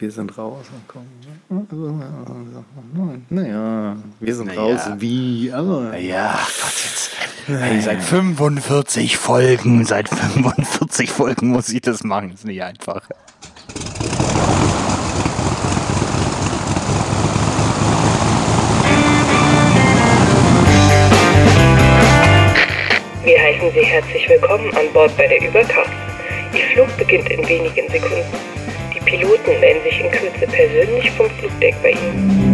wir sind raus. Naja, wir sind naja. raus. Wie? Aber. Ja, Gott, jetzt. Hey, seit 45 Folgen, seit 45 Folgen muss ich das machen. Ist nicht einfach. Wir heißen Sie herzlich willkommen an Bord bei der Übercast. Ihr Flug beginnt in wenigen Sekunden. Piloten melden sich in Kürze persönlich vom Flugdeck bei Ihnen.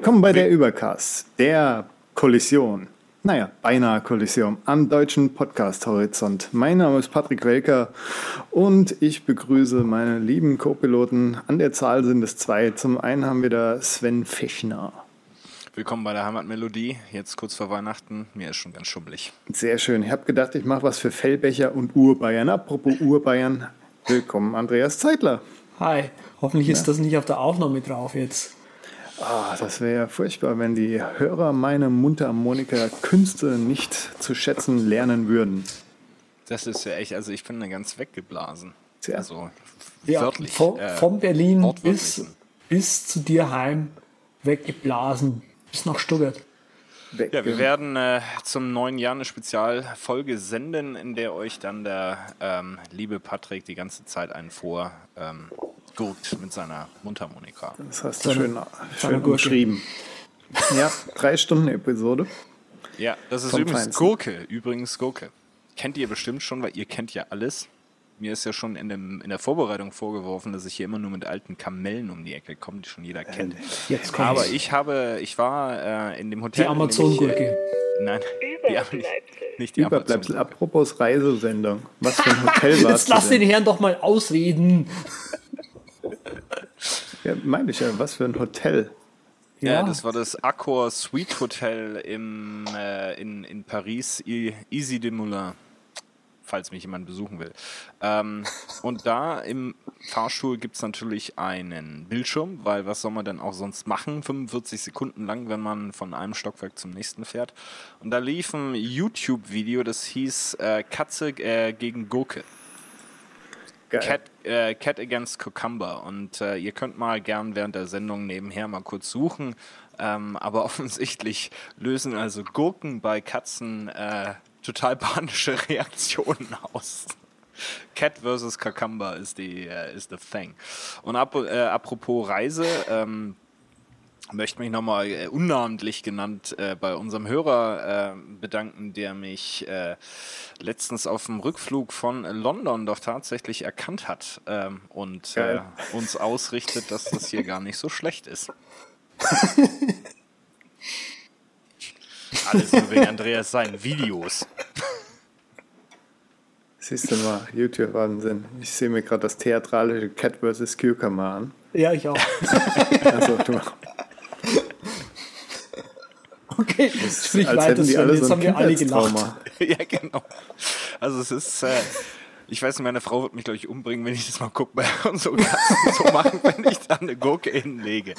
Willkommen bei der Übercast, der Kollision. Naja, beinahe Kollision am deutschen Podcast-Horizont. Mein Name ist Patrick Welker und ich begrüße meine lieben Co-Piloten. An der Zahl sind es zwei. Zum einen haben wir da Sven Fischner. Willkommen bei der Heimatmelodie. Jetzt kurz vor Weihnachten. Mir ist schon ganz schummelig. Sehr schön. Ich habe gedacht, ich mache was für Fellbecher und Urbayern. Apropos Urbayern. Willkommen, Andreas Zeitler. Hi. Hoffentlich ja. ist das nicht auf der Aufnahme drauf jetzt. Oh, das wäre ja furchtbar, wenn die Hörer meine Mundharmonika-Künste nicht zu schätzen lernen würden. Das ist ja echt, also ich bin da ganz weggeblasen. Sehr. Also ja, wörtlich. Von, äh, von Berlin bis, bis zu dir heim weggeblasen. Bis nach Stuttgart. Ja, wir werden äh, zum neuen Jahr eine Spezialfolge senden, in der euch dann der ähm, liebe Patrick die ganze Zeit einen vor ähm, gurkt mit seiner Mundharmonika. Das hast du schön, schön umschrieben. Ja, drei Stunden Episode. Ja, das ist übrigens Feinsten. Gurke. Übrigens Gurke. Kennt ihr bestimmt schon, weil ihr kennt ja alles. Mir ist ja schon in, dem, in der Vorbereitung vorgeworfen, dass ich hier immer nur mit alten Kamellen um die Ecke komme, die schon jeder äh, kennt. Jetzt kommt's. Aber ich habe, ich war äh, in dem Hotel. Die Amazon-Gurke. Äh, nein, die, nicht, nicht die Überbleibsel. Apropos Reisesendung. Was für ein Hotel war Jetzt lass den Herrn doch mal ausreden. Ja, meine ich ja, was für ein Hotel. Ja, ja das war das Accor Suite Hotel im, äh, in, in Paris, Easy de Moulin, falls mich jemand besuchen will. Ähm, und da im Fahrstuhl gibt es natürlich einen Bildschirm, weil was soll man denn auch sonst machen, 45 Sekunden lang, wenn man von einem Stockwerk zum nächsten fährt. Und da lief ein YouTube-Video, das hieß äh, Katze äh, gegen Gurke. Cat, äh, Cat Against Cucumber. Und äh, ihr könnt mal gern während der Sendung nebenher mal kurz suchen. Ähm, aber offensichtlich lösen also Gurken bei Katzen äh, total panische Reaktionen aus. Cat versus Cucumber ist die äh, ist the thing. Und ap äh, apropos Reise, ähm, möchte mich nochmal äh, unnamentlich genannt äh, bei unserem Hörer äh, bedanken, der mich äh, letztens auf dem Rückflug von London doch tatsächlich erkannt hat ähm, und äh, uns ausrichtet, dass das hier gar nicht so schlecht ist. Alles nur wegen Andreas seinen Videos. Siehst du mal, YouTube-Wahnsinn. Ich sehe mir gerade das theatralische Cat vs. Cucumber an. Ja, ich auch. also, du. Okay, sprich weiter. Jetzt haben wir alle gelacht. ja, genau. Also es ist, äh, ich weiß nicht, meine Frau wird mich, glaube ich, umbringen, wenn ich das mal gucke bei uns so, so machen, wenn ich da eine Gurke hinlege.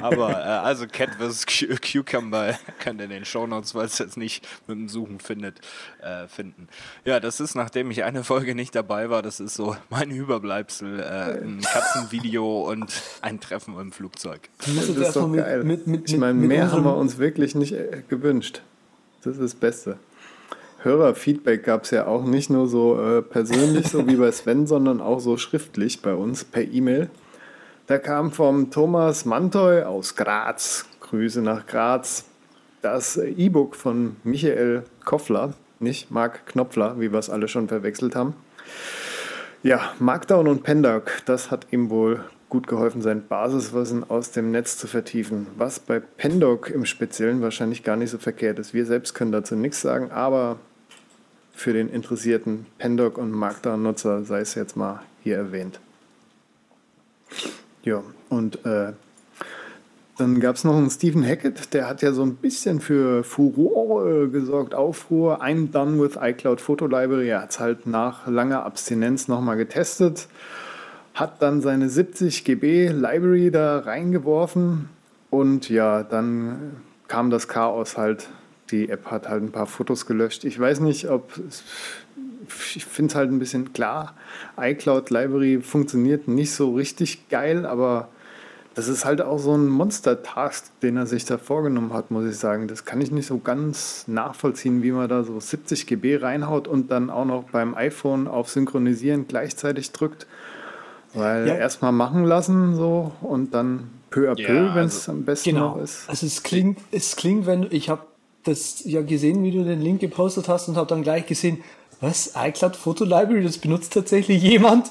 Aber äh, also Cat vs. Cucumber könnt ihr in den Shownotes, weil es jetzt nicht mit dem Suchen findet, äh, finden. Ja, das ist, nachdem ich eine Folge nicht dabei war, das ist so mein Überbleibsel, äh, ein Katzenvideo und ein Treffen im Flugzeug. Das ist doch geil. Mit, mit, ich meine, mehr haben wir uns wirklich nicht äh, gewünscht. Das ist das Beste. Hörerfeedback gab es ja auch nicht nur so äh, persönlich, so wie bei Sven, sondern auch so schriftlich bei uns per E-Mail. Da kam vom Thomas Mantoy aus Graz, Grüße nach Graz, das E-Book von Michael Koffler, nicht Marc Knopfler, wie wir es alle schon verwechselt haben. Ja, Markdown und Pendoc, das hat ihm wohl gut geholfen, sein Basiswissen aus dem Netz zu vertiefen. Was bei Pendoc im Speziellen wahrscheinlich gar nicht so verkehrt ist. Wir selbst können dazu nichts sagen, aber für den interessierten Pendoc und Markdown-Nutzer sei es jetzt mal hier erwähnt. Ja, und äh, Dann gab es noch einen Stephen Hackett, der hat ja so ein bisschen für Furore gesorgt, Aufruhr. I'm done with iCloud Photo Library. Er hat es halt nach langer Abstinenz nochmal getestet, hat dann seine 70 GB Library da reingeworfen und ja, dann kam das Chaos halt. Die App hat halt ein paar Fotos gelöscht. Ich weiß nicht, ob ich finde es halt ein bisschen klar. iCloud Library funktioniert nicht so richtig geil, aber das ist halt auch so ein Monster-Task, den er sich da vorgenommen hat, muss ich sagen. Das kann ich nicht so ganz nachvollziehen, wie man da so 70 GB reinhaut und dann auch noch beim iPhone auf Synchronisieren gleichzeitig drückt. Weil ja. erstmal machen lassen so und dann peu à peu, ja, wenn es also, am besten genau. noch ist. Also es klingt, es klingt, wenn ich habe das ja gesehen, wie du den Link gepostet hast und habe dann gleich gesehen, was iCloud Photo Library, das benutzt tatsächlich jemand.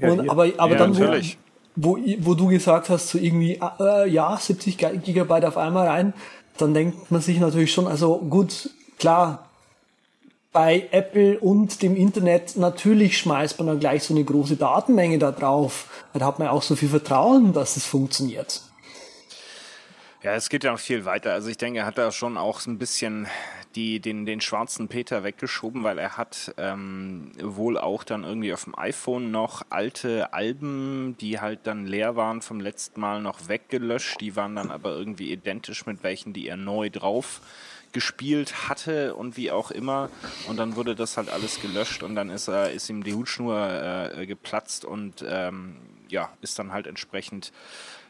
Ja, und, aber aber ja, dann, natürlich wo, wo du gesagt hast, so irgendwie, äh, ja, 70 Gigabyte auf einmal rein, dann denkt man sich natürlich schon, also gut, klar, bei Apple und dem Internet natürlich schmeißt man dann gleich so eine große Datenmenge da drauf. Da hat man auch so viel Vertrauen, dass es funktioniert. Ja, es geht ja noch viel weiter. Also ich denke, er hat da schon auch so ein bisschen die, den, den schwarzen Peter weggeschoben, weil er hat ähm, wohl auch dann irgendwie auf dem iPhone noch alte Alben, die halt dann leer waren vom letzten Mal noch weggelöscht. Die waren dann aber irgendwie identisch mit welchen, die er neu drauf gespielt hatte und wie auch immer. Und dann wurde das halt alles gelöscht und dann ist er, ist ihm die Hutschnur äh, geplatzt und ähm, ja, ist dann halt entsprechend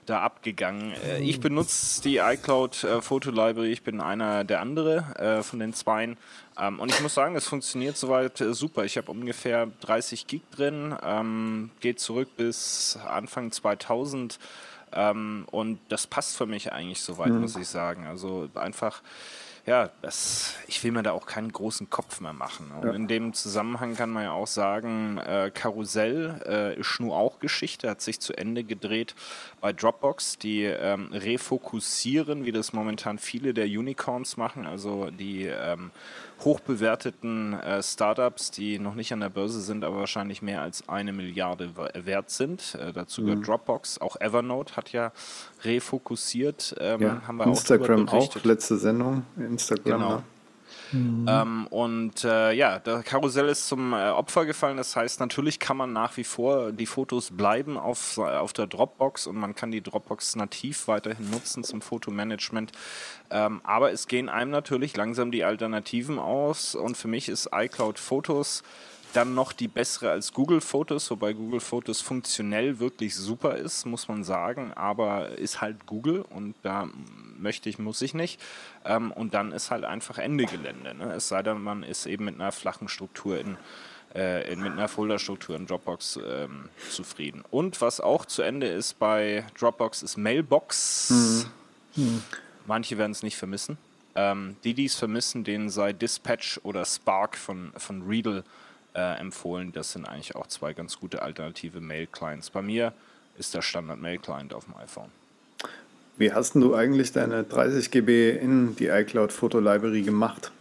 da abgegangen. Äh, ich benutze die iCloud äh, Photo Library, ich bin einer der andere äh, von den zweien. Ähm, und ich muss sagen, es funktioniert soweit äh, super. Ich habe ungefähr 30 Gig drin, ähm, geht zurück bis Anfang 2000 ähm, und das passt für mich eigentlich soweit, mhm. muss ich sagen. Also einfach ja, das, ich will mir da auch keinen großen Kopf mehr machen. Und ja. in dem Zusammenhang kann man ja auch sagen, äh, Karussell äh, ist nur auch Geschichte, hat sich zu Ende gedreht bei Dropbox. Die ähm, refokussieren, wie das momentan viele der Unicorns machen, also die ähm, hochbewerteten äh, Startups, die noch nicht an der Börse sind, aber wahrscheinlich mehr als eine Milliarde wert sind. Äh, dazu gehört mhm. Dropbox. Auch Evernote hat ja refokussiert. Ähm, ja, haben wir Instagram auch, auch, letzte Sendung. Instagram. Genau. Ja. Mhm. Ähm, und äh, ja, der Karussell ist zum äh, Opfer gefallen. Das heißt, natürlich kann man nach wie vor, die Fotos bleiben auf, auf der Dropbox und man kann die Dropbox nativ weiterhin nutzen zum Fotomanagement. Ähm, aber es gehen einem natürlich langsam die Alternativen aus und für mich ist iCloud Fotos dann noch die bessere als Google Fotos, wobei Google Fotos funktionell wirklich super ist, muss man sagen, aber ist halt Google und da möchte ich, muss ich nicht. Ähm, und dann ist halt einfach Ende Gelände. Ne? Es sei denn, man ist eben mit einer flachen Struktur in, äh, in mit einer Folderstruktur in Dropbox ähm, zufrieden. Und was auch zu Ende ist bei Dropbox ist Mailbox. Mhm. Mhm. Manche werden es nicht vermissen. Ähm, die, die es vermissen, denen sei Dispatch oder Spark von, von Readle äh, empfohlen. Das sind eigentlich auch zwei ganz gute alternative Mail-Clients. Bei mir ist der Standard-Mail-Client auf dem iPhone. Wie hast du eigentlich deine 30 GB in die iCloud Photo Library gemacht?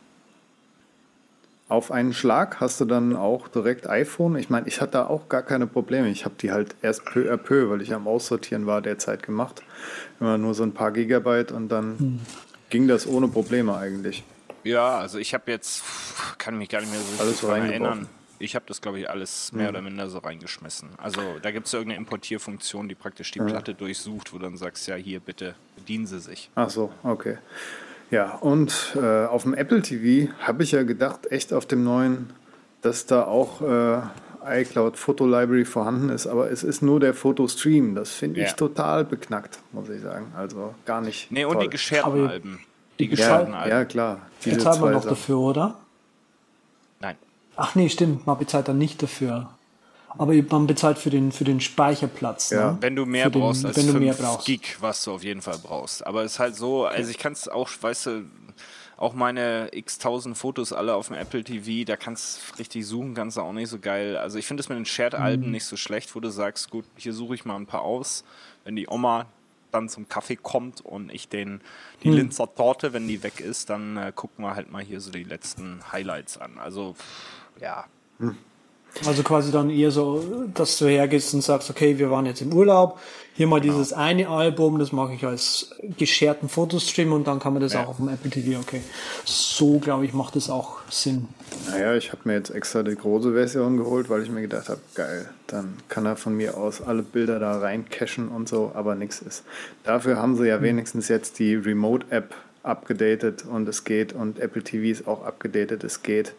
Auf einen Schlag hast du dann auch direkt iPhone? Ich meine, ich hatte da auch gar keine Probleme. Ich habe die halt erst peu à peu, weil ich am Aussortieren war, derzeit gemacht. Immer nur so ein paar Gigabyte und dann hm. ging das ohne Probleme eigentlich. Ja, also ich habe jetzt, kann mich gar nicht mehr so Alles erinnern. Ich habe das, glaube ich, alles mehr mhm. oder minder so reingeschmissen. Also da gibt es irgendeine Importierfunktion, die praktisch die ja. Platte durchsucht, wo du dann sagst, ja, hier bitte bedienen sie sich. Ach so, okay. Ja, und äh, auf dem Apple TV habe ich ja gedacht, echt auf dem neuen, dass da auch äh, iCloud Photo Library vorhanden ist, aber es ist nur der Fotostream. Das finde ich ja. total beknackt, muss ich sagen. Also gar nicht. Nee, und die gescherten Alben. Die gescherten ja, Alben. Ja, klar. Diese Bezahlt man noch dafür, oder? Ach nee, stimmt, man bezahlt dann nicht dafür. Aber man bezahlt für den, für den Speicherplatz. Ja. Ne? Wenn du mehr den, brauchst als wenn du mehr brauchst. Gig, was du auf jeden Fall brauchst. Aber es ist halt so, also ich kann es auch, weißt du, auch meine x tausend Fotos alle auf dem Apple TV, da kannst du richtig suchen, kannst du auch nicht so geil. Also ich finde es mit den Shared-Alben mhm. nicht so schlecht, wo du sagst, gut, hier suche ich mal ein paar aus. Wenn die Oma dann zum Kaffee kommt und ich den, die mhm. Linzer Torte, wenn die weg ist, dann äh, gucken wir halt mal hier so die letzten Highlights an. Also ja. Hm. Also quasi dann eher so, dass du hergehst und sagst, okay, wir waren jetzt im Urlaub, hier mal genau. dieses eine Album, das mache ich als gescherten Fotostream und dann kann man das ja. auch auf dem Apple TV, okay. So, glaube ich, macht das auch Sinn. Naja, ich habe mir jetzt extra die große Version geholt, weil ich mir gedacht habe, geil, dann kann er von mir aus alle Bilder da rein cachen und so, aber nichts ist. Dafür haben sie ja hm. wenigstens jetzt die Remote-App abgedatet und es geht und Apple TV ist auch abgedatet, es geht.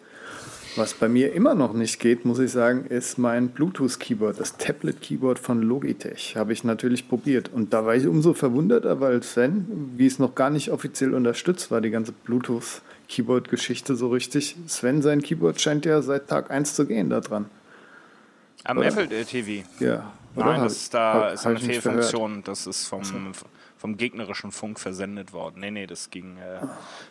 Was bei mir immer noch nicht geht, muss ich sagen, ist mein Bluetooth-Keyboard, das Tablet-Keyboard von Logitech. Habe ich natürlich probiert. Und da war ich umso verwunderter, weil Sven, wie es noch gar nicht offiziell unterstützt war, die ganze Bluetooth-Keyboard-Geschichte so richtig. Sven, sein Keyboard scheint ja seit Tag 1 zu gehen da dran. Am? Apple TV? Ja. Oder Nein, das ist da ist eine Fehlfunktion. Das ist vom, vom gegnerischen Funk versendet worden. Nee, nee, das ging, äh,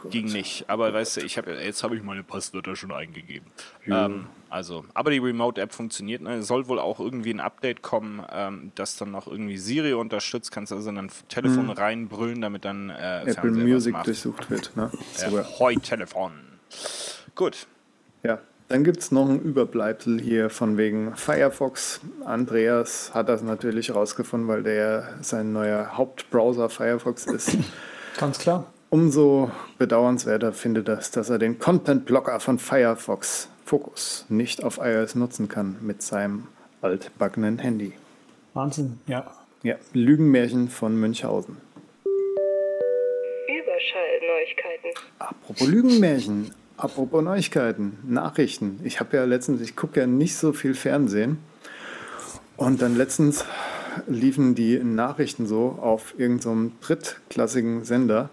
oh, ging nicht. Aber weißt du, ich hab, jetzt habe ich meine Passwörter schon eingegeben. Ähm, also, aber die Remote-App funktioniert. Ne? Soll wohl auch irgendwie ein Update kommen, ähm, das dann noch irgendwie Siri unterstützt. Kannst also in ein Telefon mhm. reinbrüllen, damit dann äh, Apple Fernseher Music durchsucht wird. Ne? Ja, Hoi Telefon. Gut. Ja, dann gibt es noch ein Überbleibsel hier von wegen Firefox. Andreas hat das natürlich rausgefunden, weil der sein neuer Hauptbrowser Firefox ist. Ganz klar. Umso bedauernswerter findet das, dass er den Content-Blocker von Firefox Focus nicht auf iOS nutzen kann mit seinem altbackenen Handy. Wahnsinn, ja. Ja, Lügenmärchen von Münchhausen. Überschallneuigkeiten. Apropos Lügenmärchen. Apropos Neuigkeiten, Nachrichten. Ich habe ja letztens, ich gucke ja nicht so viel Fernsehen. Und dann letztens liefen die Nachrichten so auf irgendeinem so drittklassigen Sender.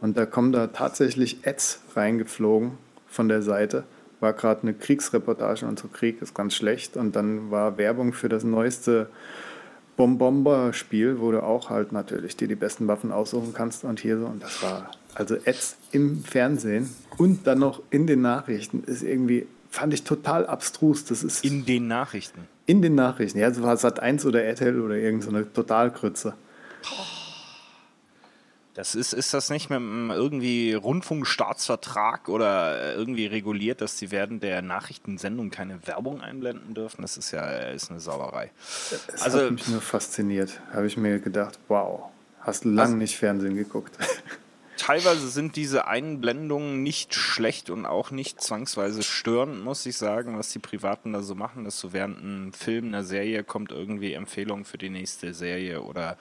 Und da kommen da tatsächlich Ads reingeflogen von der Seite. War gerade eine Kriegsreportage und so Krieg ist ganz schlecht. Und dann war Werbung für das neueste Bombomber-Spiel, wo du auch halt natürlich dir die besten Waffen aussuchen kannst und hier so. Und das war also Ads im Fernsehen und dann noch in den Nachrichten ist irgendwie, fand ich total abstrus. Das ist in den Nachrichten. In den Nachrichten, ja, so war Sat 1 oder RTL oder irgendeine so Totalkrütze. Das ist, ist das nicht mit einem irgendwie Rundfunkstaatsvertrag oder irgendwie reguliert, dass sie während der Nachrichtensendung keine Werbung einblenden dürfen? Das ist ja ist eine Sauerei. Das also, hat mich nur fasziniert. Habe ich mir gedacht, wow, hast lange also, nicht Fernsehen geguckt. teilweise sind diese Einblendungen nicht schlecht und auch nicht zwangsweise störend, muss ich sagen, was die Privaten da so machen, dass so während einem Film, einer Serie kommt irgendwie Empfehlung für die nächste Serie oder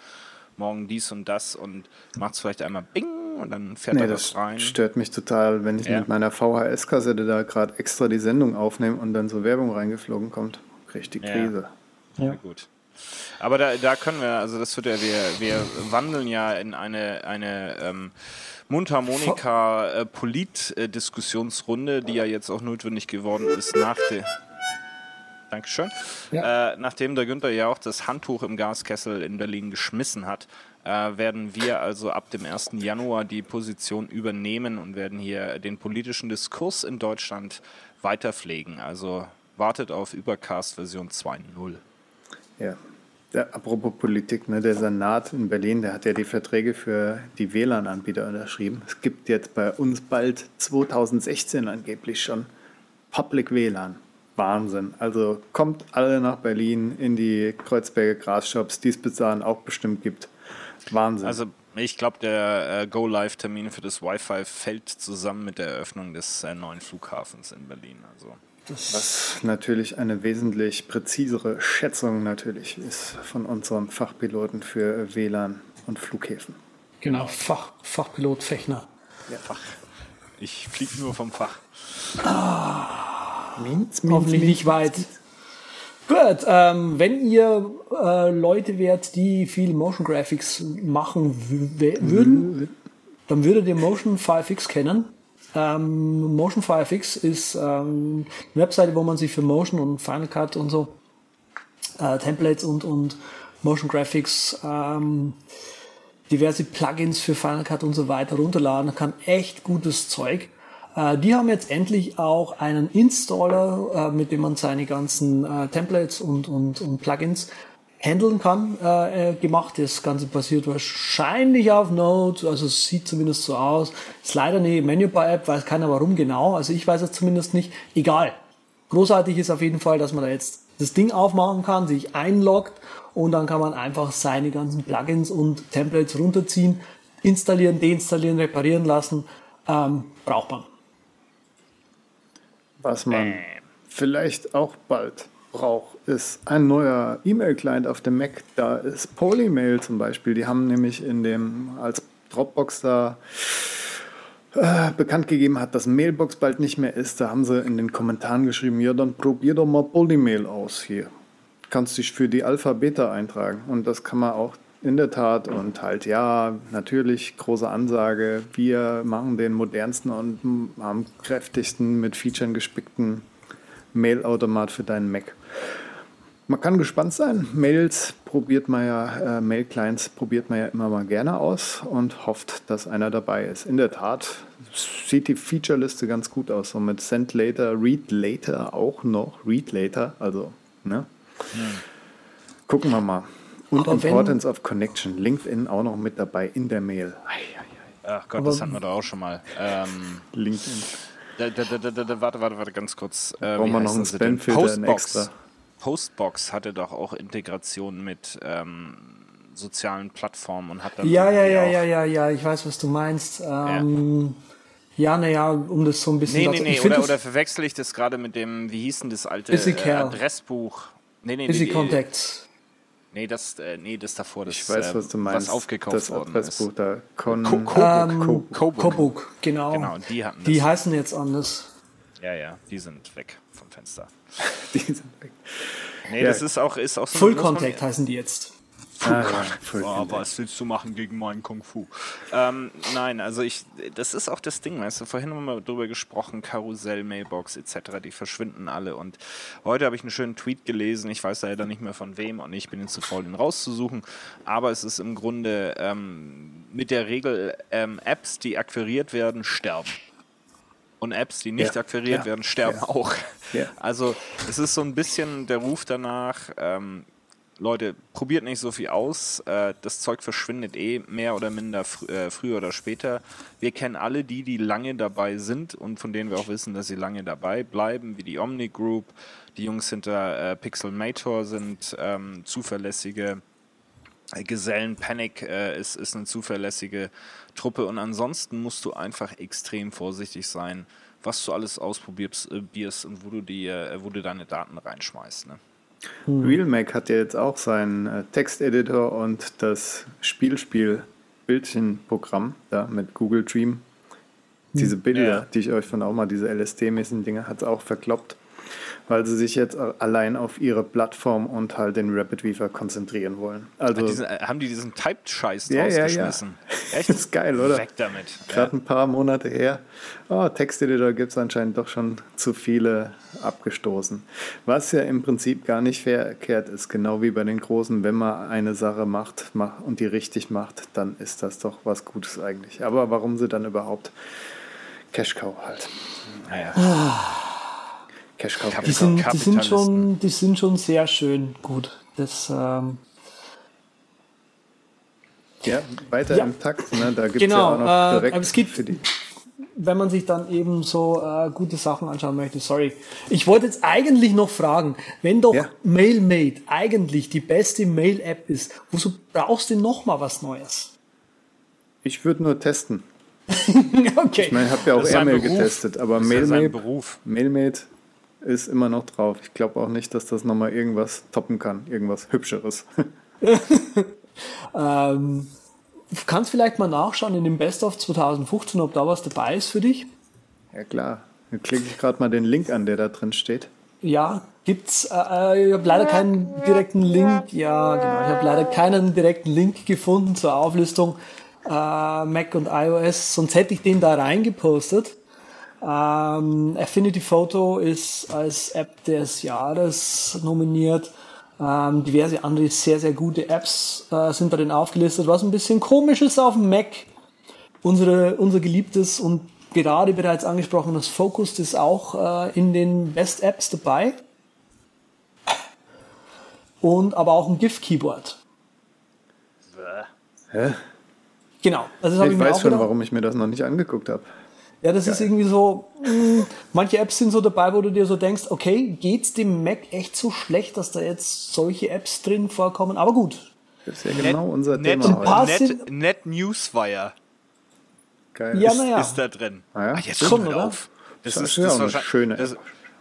morgen dies und das und macht es vielleicht einmal Bing und dann fährt nee, er das rein. Das stört mich total, wenn ich ja. mit meiner VHS-Kassette da gerade extra die Sendung aufnehme und dann so Werbung reingeflogen kommt. Richtig Krise. Ja, ja gut. Aber da, da können wir, also das wird ja, wir, wir wandeln ja in eine, eine ähm, Mundharmonika-Polit-Diskussionsrunde, die ja jetzt auch notwendig geworden ist nach der. Dankeschön. Ja. Äh, nachdem der Günther ja auch das Handtuch im Gaskessel in Berlin geschmissen hat, äh, werden wir also ab dem 1. Januar die Position übernehmen und werden hier den politischen Diskurs in Deutschland weiterpflegen. Also wartet auf Übercast Version 2.0. Ja, ja, apropos Politik, ne, der Senat in Berlin, der hat ja die Verträge für die WLAN-Anbieter unterschrieben. Es gibt jetzt bei uns bald 2016 angeblich schon Public WLAN. Wahnsinn. Also kommt alle nach Berlin in die Kreuzberger Grasshops, die es bis dahin auch bestimmt gibt. Wahnsinn. Also ich glaube, der äh, Go-Live-Termin für das Wi-Fi fällt zusammen mit der Eröffnung des äh, neuen Flughafens in Berlin. Also was natürlich eine wesentlich präzisere Schätzung natürlich ist von unserem Fachpiloten für WLAN und Flughäfen. Genau, Fach, Fachpilot Fechner. Ja. Fach. Ich fliege nur vom Fach. Ah, Minz, Minz, Hoffentlich Minz. nicht weit. Gut, ähm, wenn ihr äh, Leute wärt, die viel Motion Graphics machen würden, dann würdet ihr Motion 5X kennen. Ähm, Motion FireFX ist ähm, eine Webseite, wo man sich für Motion und Final Cut und so äh, Templates und, und Motion Graphics ähm, diverse Plugins für Final Cut und so weiter runterladen kann. Echt gutes Zeug. Äh, die haben jetzt endlich auch einen Installer, äh, mit dem man seine ganzen äh, Templates und, und, und Plugins handeln kann, äh, äh, gemacht. Das Ganze basiert wahrscheinlich auf Node, also es sieht zumindest so aus. Ist leider eine Menübar-App, weiß keiner warum genau, also ich weiß es zumindest nicht. Egal. großartig ist auf jeden Fall, dass man da jetzt das Ding aufmachen kann, sich einloggt und dann kann man einfach seine ganzen Plugins und Templates runterziehen, installieren, deinstallieren, reparieren lassen. Ähm, braucht man. Was man vielleicht auch bald braucht, ist ein neuer E-Mail-Client auf dem Mac. Da ist Polymail zum Beispiel. Die haben nämlich in dem als Dropbox da äh, bekannt gegeben hat, dass Mailbox bald nicht mehr ist, da haben sie in den Kommentaren geschrieben, ja, dann probier doch mal Polymail aus hier. Kannst dich für die Alpha-Beta eintragen. Und das kann man auch in der Tat und halt, ja, natürlich große Ansage. Wir machen den modernsten und am kräftigsten mit Features gespickten Mail-Automat für deinen Mac. Man kann gespannt sein. Mails probiert man ja, äh, Mail-Clients probiert man ja immer mal gerne aus und hofft, dass einer dabei ist. In der Tat sieht die Feature-Liste ganz gut aus. So mit Send Later, Read Later auch noch. Read Later, also, ne? Hm. Gucken wir mal. Und Aber Importance of Connection. LinkedIn auch noch mit dabei in der Mail. Ei, ei, ei. Ach Gott, Aber das hatten wir doch auch schon mal. Ähm, LinkedIn. Da, da, da, warte, warte, warte, ganz kurz. Äh, Brauchen wir noch einen Spam-Filter extra. Postbox hatte doch auch Integration mit ähm, sozialen Plattformen und hat dann. Ja, ja, ja, ja, ja, ja, ich weiß, was du meinst. Ähm, ja, naja, um das so ein bisschen. Nee, nee, nee, oder, oder verwechsel ich das gerade mit dem, wie hieß denn das alte äh, Adressbuch? Nee, nee, Busy nee, Contacts. Nee, das, äh, nee, das davor, das, ich weiß, was du meinst. was aufgekauft das worden Adressbuch ist. Da. Con Co ähm, Cobook, genau. Genau, die hatten das. Die heißen jetzt anders. Ja, ja, die sind weg vom Fenster. die sind weg. Nee, ja. das ist auch, ist auch so Full Contact heißen die jetzt. Ah, oh, was willst du machen gegen meinen Kung Fu? Ähm, nein, also ich, das ist auch das Ding, weißt du, vorhin haben wir darüber gesprochen, Karussell, Mailbox etc., die verschwinden alle und heute habe ich einen schönen Tweet gelesen, ich weiß leider nicht mehr von wem und ich bin jetzt zu faul, den rauszusuchen, aber es ist im Grunde ähm, mit der Regel, ähm, Apps, die akquiriert werden, sterben und Apps, die nicht ja. akquiriert ja. werden, sterben ja. auch. Also es ist so ein bisschen der Ruf danach, ähm, Leute, probiert nicht so viel aus. Äh, das Zeug verschwindet eh mehr oder minder fr äh, früher oder später. Wir kennen alle die, die lange dabei sind und von denen wir auch wissen, dass sie lange dabei bleiben, wie die Omni Group. Die Jungs hinter äh, Pixelmator sind ähm, zuverlässige Gesellen. Panic äh, ist, ist eine zuverlässige Truppe und ansonsten musst du einfach extrem vorsichtig sein, was du alles ausprobierst äh, und wo du, die, äh, wo du deine Daten reinschmeißt. Ne? Hm. RealMac hat ja jetzt auch seinen äh, Texteditor und das Spielspiel-Bildchenprogramm da mit Google Dream. Diese hm. Bilder, ja. die ich euch von auch mal, diese LSD-mäßigen Dinge, hat es auch verkloppt weil sie sich jetzt allein auf ihre Plattform und halt den Rapid Weaver konzentrieren wollen. Also diesen, äh, haben die diesen Typed-Scheiß ja, rausgeschmissen? Ja, ja. Echt? Das ist geil, oder? Weg damit. Gerade ja. ein paar Monate her. Oh, Texteditor gibt es anscheinend doch schon zu viele abgestoßen. Was ja im Prinzip gar nicht verkehrt ist, genau wie bei den Großen, wenn man eine Sache macht und die richtig macht, dann ist das doch was Gutes eigentlich. Aber warum sie dann überhaupt Cash Cow halt? Naja. Ah. Cash Cow. Die sind, die, sind schon, die sind schon sehr schön gut. Das, ähm ja, weiter ja. im Takt. Ne? Da gibt genau, ja auch noch direkt äh, es gibt, für die wenn man sich dann eben so äh, gute Sachen anschauen möchte, sorry. Ich wollte jetzt eigentlich noch fragen, wenn doch ja. MailMate eigentlich die beste Mail-App ist, wozu brauchst du noch mal was Neues? Ich würde nur testen. okay. Ich meine, ich habe ja auch Airmail getestet, aber MailMate, MailMate ist immer noch drauf. Ich glaube auch nicht, dass das nochmal irgendwas toppen kann, irgendwas Hübscheres. ähm, kannst vielleicht mal nachschauen in dem Best of 2015, ob da was dabei ist für dich? Ja klar. Dann klicke ich gerade mal den Link an, der da drin steht. Ja, gibt's. Äh, äh ich habe leider keinen direkten Link. Ja, genau. Ich habe leider keinen direkten Link gefunden zur Auflistung äh, Mac und iOS. Sonst hätte ich den da reingepostet. Ähm, Affinity Photo ist als App des Jahres nominiert. Ähm, diverse andere sehr, sehr gute Apps äh, sind darin aufgelistet. Was ein bisschen komisch ist auf dem Mac. Unsere, unser geliebtes und gerade bereits angesprochenes Focus ist auch äh, in den Best Apps dabei. Und aber auch ein GIF-Keyboard. Hä? Genau. Also ich, ich weiß schon, warum ich mir das noch nicht angeguckt habe. Ja, das Geil. ist irgendwie so, mh, hm, manche Apps sind so dabei, wo du dir so denkst, okay, geht's dem Mac echt so schlecht, dass da jetzt solche Apps drin vorkommen? Aber gut. Das ist ja genau Net, unser Net, Thema heute. Net, Net Newswire. Geil. Ja, ist, naja. ist da drin. Ah, ja? Ach, jetzt schon, oder? auf. Das, das ist, ist ja auch schöne das,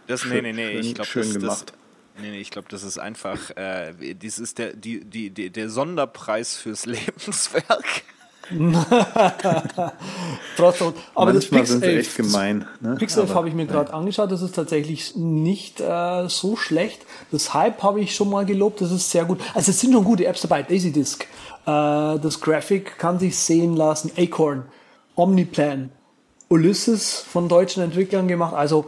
das, nee, nee, nee, ich glaube, schön das, gemacht. Das, nee, nee, ich glaube, das ist einfach, äh, dies ist der, die, die, die, der Sonderpreis fürs Lebenswerk. Trotzdem. Aber Manchmal das Pix sind sie echt gemein. Ne? Pixel habe ich mir gerade angeschaut, das ist tatsächlich nicht äh, so schlecht. Das Hype habe ich schon mal gelobt, das ist sehr gut. Also es sind schon gute Apps dabei, Daisy Disk. Äh, das Graphic kann sich sehen lassen, Acorn, Omniplan, Ulysses von deutschen Entwicklern gemacht. Also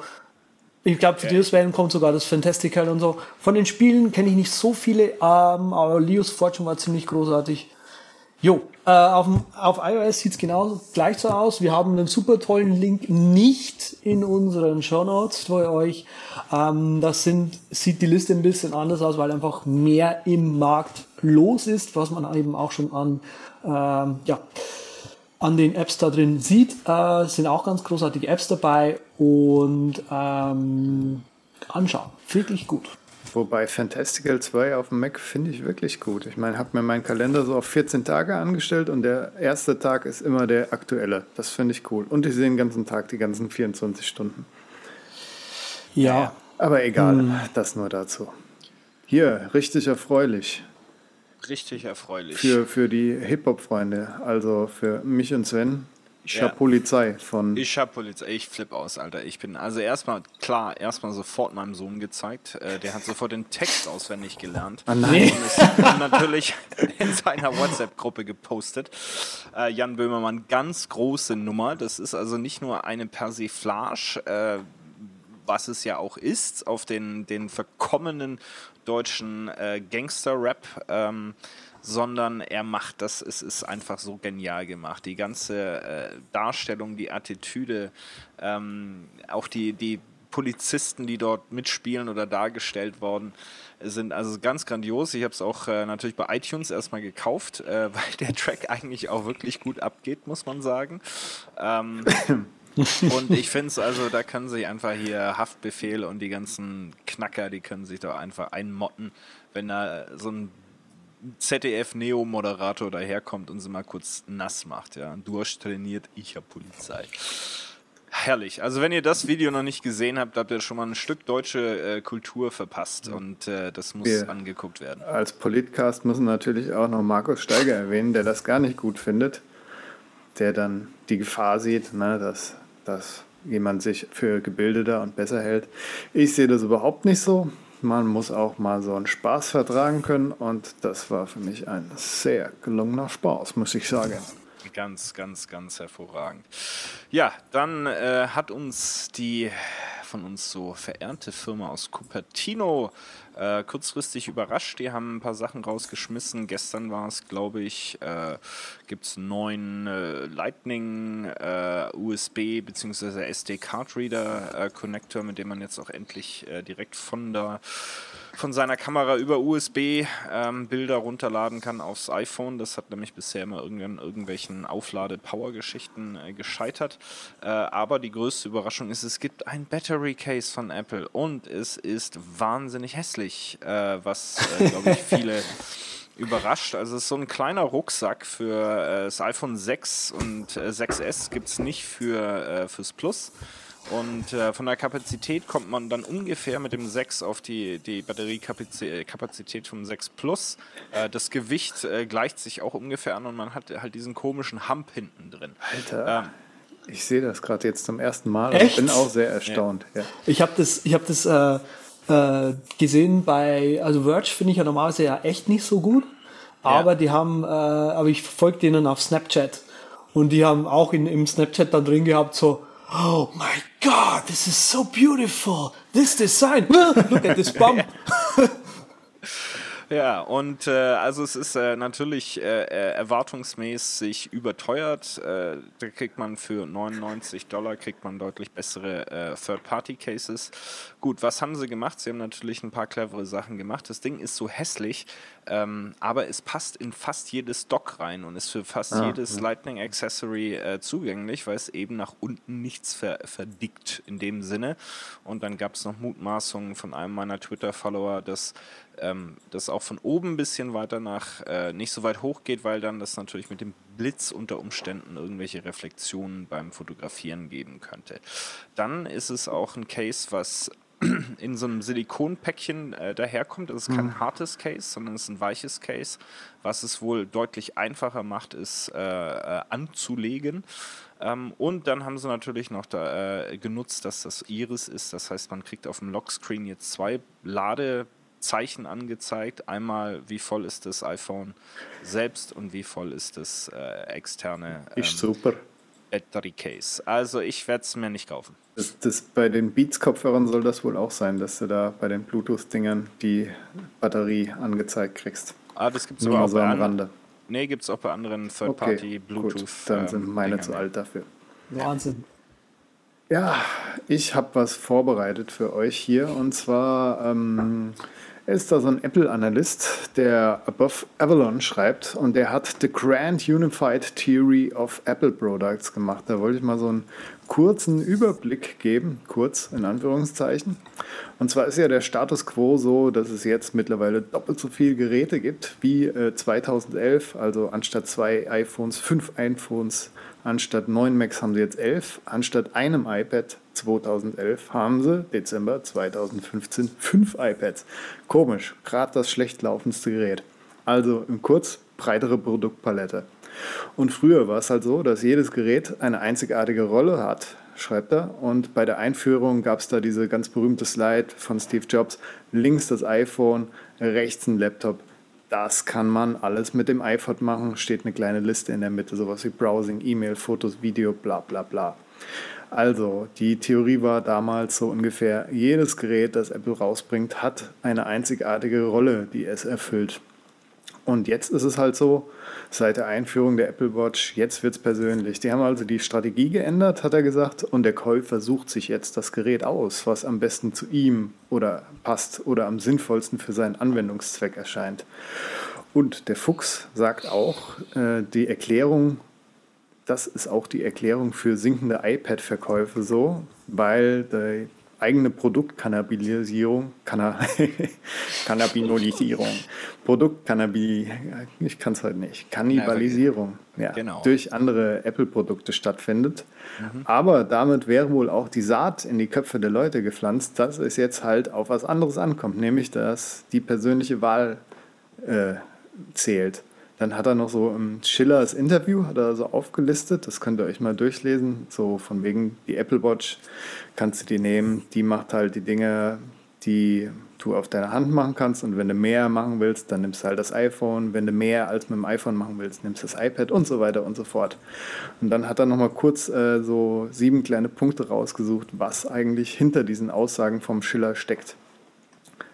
ich glaube, für okay. Deus Van kommt sogar das Fantastical und so. Von den Spielen kenne ich nicht so viele, ähm, aber Leo's Fortune war ziemlich großartig. Jo, äh, auf, auf iOS sieht's genau gleich so aus. Wir haben einen super tollen Link nicht in unseren Show Notes für euch. Ähm, das sind, sieht die Liste ein bisschen anders aus, weil einfach mehr im Markt los ist, was man eben auch schon an, ähm, ja, an den Apps da drin sieht. Äh, sind auch ganz großartige Apps dabei und ähm, anschauen. Wirklich gut. Wobei Fantastical 2 auf dem Mac finde ich wirklich gut. Ich meine, habe mir meinen Kalender so auf 14 Tage angestellt und der erste Tag ist immer der aktuelle. Das finde ich cool. Und ich sehe den ganzen Tag, die ganzen 24 Stunden. Ja. Aber egal, hm. das nur dazu. Hier, richtig erfreulich. Richtig erfreulich. Für, für die Hip-Hop-Freunde, also für mich und Sven, ich ja. hab Polizei von. Ich hab Polizei. Ich flipp aus, Alter. Ich bin also erstmal klar, erstmal sofort meinem Sohn gezeigt. Äh, der hat sofort den Text auswendig gelernt. Ah, nein. Und ist natürlich in seiner WhatsApp-Gruppe gepostet. Äh, Jan Böhmermann, ganz große Nummer. Das ist also nicht nur eine Persiflage, äh, was es ja auch ist, auf den, den verkommenen deutschen äh, Gangster-Rap. Ähm, sondern er macht das, es ist einfach so genial gemacht. Die ganze äh, Darstellung, die Attitüde, ähm, auch die, die Polizisten, die dort mitspielen oder dargestellt worden sind also ganz grandios. Ich habe es auch äh, natürlich bei iTunes erstmal gekauft, äh, weil der Track eigentlich auch wirklich gut abgeht, muss man sagen. Ähm, und ich finde es also, da können sich einfach hier Haftbefehl und die ganzen Knacker, die können sich doch einfach einmotten, wenn da so ein ZDF-Neo-Moderator daherkommt und sie mal kurz nass macht, ja. Durchtrainiert, ich hab Polizei. Herrlich. Also wenn ihr das Video noch nicht gesehen habt, habt ihr schon mal ein Stück deutsche äh, Kultur verpasst und äh, das muss wir angeguckt werden. Als Politcast müssen natürlich auch noch Markus Steiger erwähnen, der das gar nicht gut findet, der dann die Gefahr sieht, ne, dass, dass jemand sich für gebildeter und besser hält. Ich sehe das überhaupt nicht so man muss auch mal so einen Spaß vertragen können und das war für mich ein sehr gelungener Spaß, muss ich sagen. Ganz, ganz, ganz hervorragend. Ja, dann äh, hat uns die von uns so verehrte Firma aus Cupertino äh, kurzfristig überrascht. Die haben ein paar Sachen rausgeschmissen. Gestern war es, glaube ich, äh, gibt es neuen äh, Lightning USB bzw. SD Card Reader äh, Connector, mit dem man jetzt auch endlich äh, direkt von der von seiner Kamera über USB ähm, Bilder runterladen kann aufs iPhone. Das hat nämlich bisher immer irgendwann irgendwelchen Auflade-Power-Geschichten äh, gescheitert. Äh, aber die größte Überraschung ist, es gibt ein Battery Case von Apple und es ist wahnsinnig hässlich, äh, was, äh, glaube ich, viele überrascht. Also es ist so ein kleiner Rucksack für äh, das iPhone 6 und 6S gibt es nicht für, fürs Plus. Und äh, von der Kapazität kommt man dann ungefähr mit dem 6 auf die, die Batteriekapazität vom 6 Plus. Äh, das Gewicht äh, gleicht sich auch ungefähr an und man hat halt diesen komischen Hump hinten drin. Alter. Ähm, ich sehe das gerade jetzt zum ersten Mal. Ich bin auch sehr erstaunt. Ja. Ja. Ich habe das, ich hab das äh, äh, gesehen bei, also Verge finde ich ja normalerweise ja echt nicht so gut. Aber ja. die haben, äh, aber ich folge denen auf Snapchat. Und die haben auch in, im Snapchat dann drin gehabt, so, Oh my God, this is so beautiful. This design. Look at this bump. Ja, und äh, also es ist äh, natürlich äh, äh erwartungsmäßig überteuert. Äh, da kriegt man für 99 Dollar kriegt man deutlich bessere äh, Third-Party-Cases. Gut, was haben sie gemacht? Sie haben natürlich ein paar clevere Sachen gemacht. Das Ding ist so hässlich, ähm, aber es passt in fast jedes Dock rein und ist für fast ah, jedes ja. Lightning Accessory zugänglich, weil es eben nach unten nichts ver verdickt in dem Sinne. Und dann gab es noch Mutmaßungen von einem meiner Twitter-Follower, dass ähm, das auch von oben ein bisschen weiter nach äh, nicht so weit hoch geht, weil dann das natürlich mit dem Blitz unter Umständen irgendwelche Reflexionen beim Fotografieren geben könnte. Dann ist es auch ein Case, was in so einem Silikonpäckchen äh, daherkommt. Das ist kein mhm. hartes Case, sondern es ist ein weiches Case. Was es wohl deutlich einfacher macht, ist äh, äh, anzulegen. Ähm, und dann haben sie natürlich noch da, äh, genutzt, dass das Iris ist. Das heißt, man kriegt auf dem Lockscreen jetzt zwei Lade Zeichen angezeigt. Einmal, wie voll ist das iPhone selbst und wie voll ist das äh, externe ähm, ist super. Battery Case. Also ich werde es mir nicht kaufen. Das, das, bei den Beats-Kopfhörern soll das wohl auch sein, dass du da bei den Bluetooth-Dingern die Batterie angezeigt kriegst. Ah, das gibt es aber auch so bei am Rande. Nee, gibt es auch bei anderen Third-Party-Bluetooth. Okay, dann sind meine Dingern. zu alt dafür. Wahnsinn. Ja, ich habe was vorbereitet für euch hier und zwar ähm, ist da so ein Apple-Analyst, der Above Avalon schreibt und der hat The Grand Unified Theory of Apple Products gemacht. Da wollte ich mal so einen kurzen Überblick geben, kurz in Anführungszeichen. Und zwar ist ja der Status quo so, dass es jetzt mittlerweile doppelt so viele Geräte gibt wie äh, 2011, also anstatt zwei iPhones, fünf iPhones, anstatt neun Macs haben sie jetzt elf, anstatt einem iPad 2011 haben sie Dezember 2015 fünf iPads. Komisch, gerade das schlecht laufendste Gerät. Also im Kurz breitere Produktpalette. Und früher war es halt so, dass jedes Gerät eine einzigartige Rolle hat, schreibt er. Und bei der Einführung gab es da diese ganz berühmte Slide von Steve Jobs. Links das iPhone, rechts ein Laptop. Das kann man alles mit dem iPhone machen. Steht eine kleine Liste in der Mitte, sowas wie Browsing, E-Mail, Fotos, Video, bla bla bla. Also, die Theorie war damals so ungefähr, jedes Gerät, das Apple rausbringt, hat eine einzigartige Rolle, die es erfüllt. Und jetzt ist es halt so, seit der Einführung der Apple Watch, jetzt wird es persönlich. Die haben also die Strategie geändert, hat er gesagt, und der Käufer sucht sich jetzt das Gerät aus, was am besten zu ihm oder passt oder am sinnvollsten für seinen Anwendungszweck erscheint. Und der Fuchs sagt auch, äh, die Erklärung das ist auch die Erklärung für sinkende iPad-Verkäufe so, weil die eigene Produktkannabilisierung, Cannabinisierung, Produktkannabi, ich kann es halt nicht, Kannibalisierung, ja, genau. durch andere Apple-Produkte stattfindet. Mhm. Aber damit wäre wohl auch die Saat in die Köpfe der Leute gepflanzt, dass es jetzt halt auf was anderes ankommt, nämlich dass die persönliche Wahl äh, zählt. Dann hat er noch so im Schillers Interview hat er so aufgelistet, das könnt ihr euch mal durchlesen, so von wegen die Apple Watch kannst du die nehmen, die macht halt die Dinge, die du auf deiner Hand machen kannst und wenn du mehr machen willst, dann nimmst du halt das iPhone, wenn du mehr als mit dem iPhone machen willst, nimmst du das iPad und so weiter und so fort. Und dann hat er nochmal kurz äh, so sieben kleine Punkte rausgesucht, was eigentlich hinter diesen Aussagen vom Schiller steckt.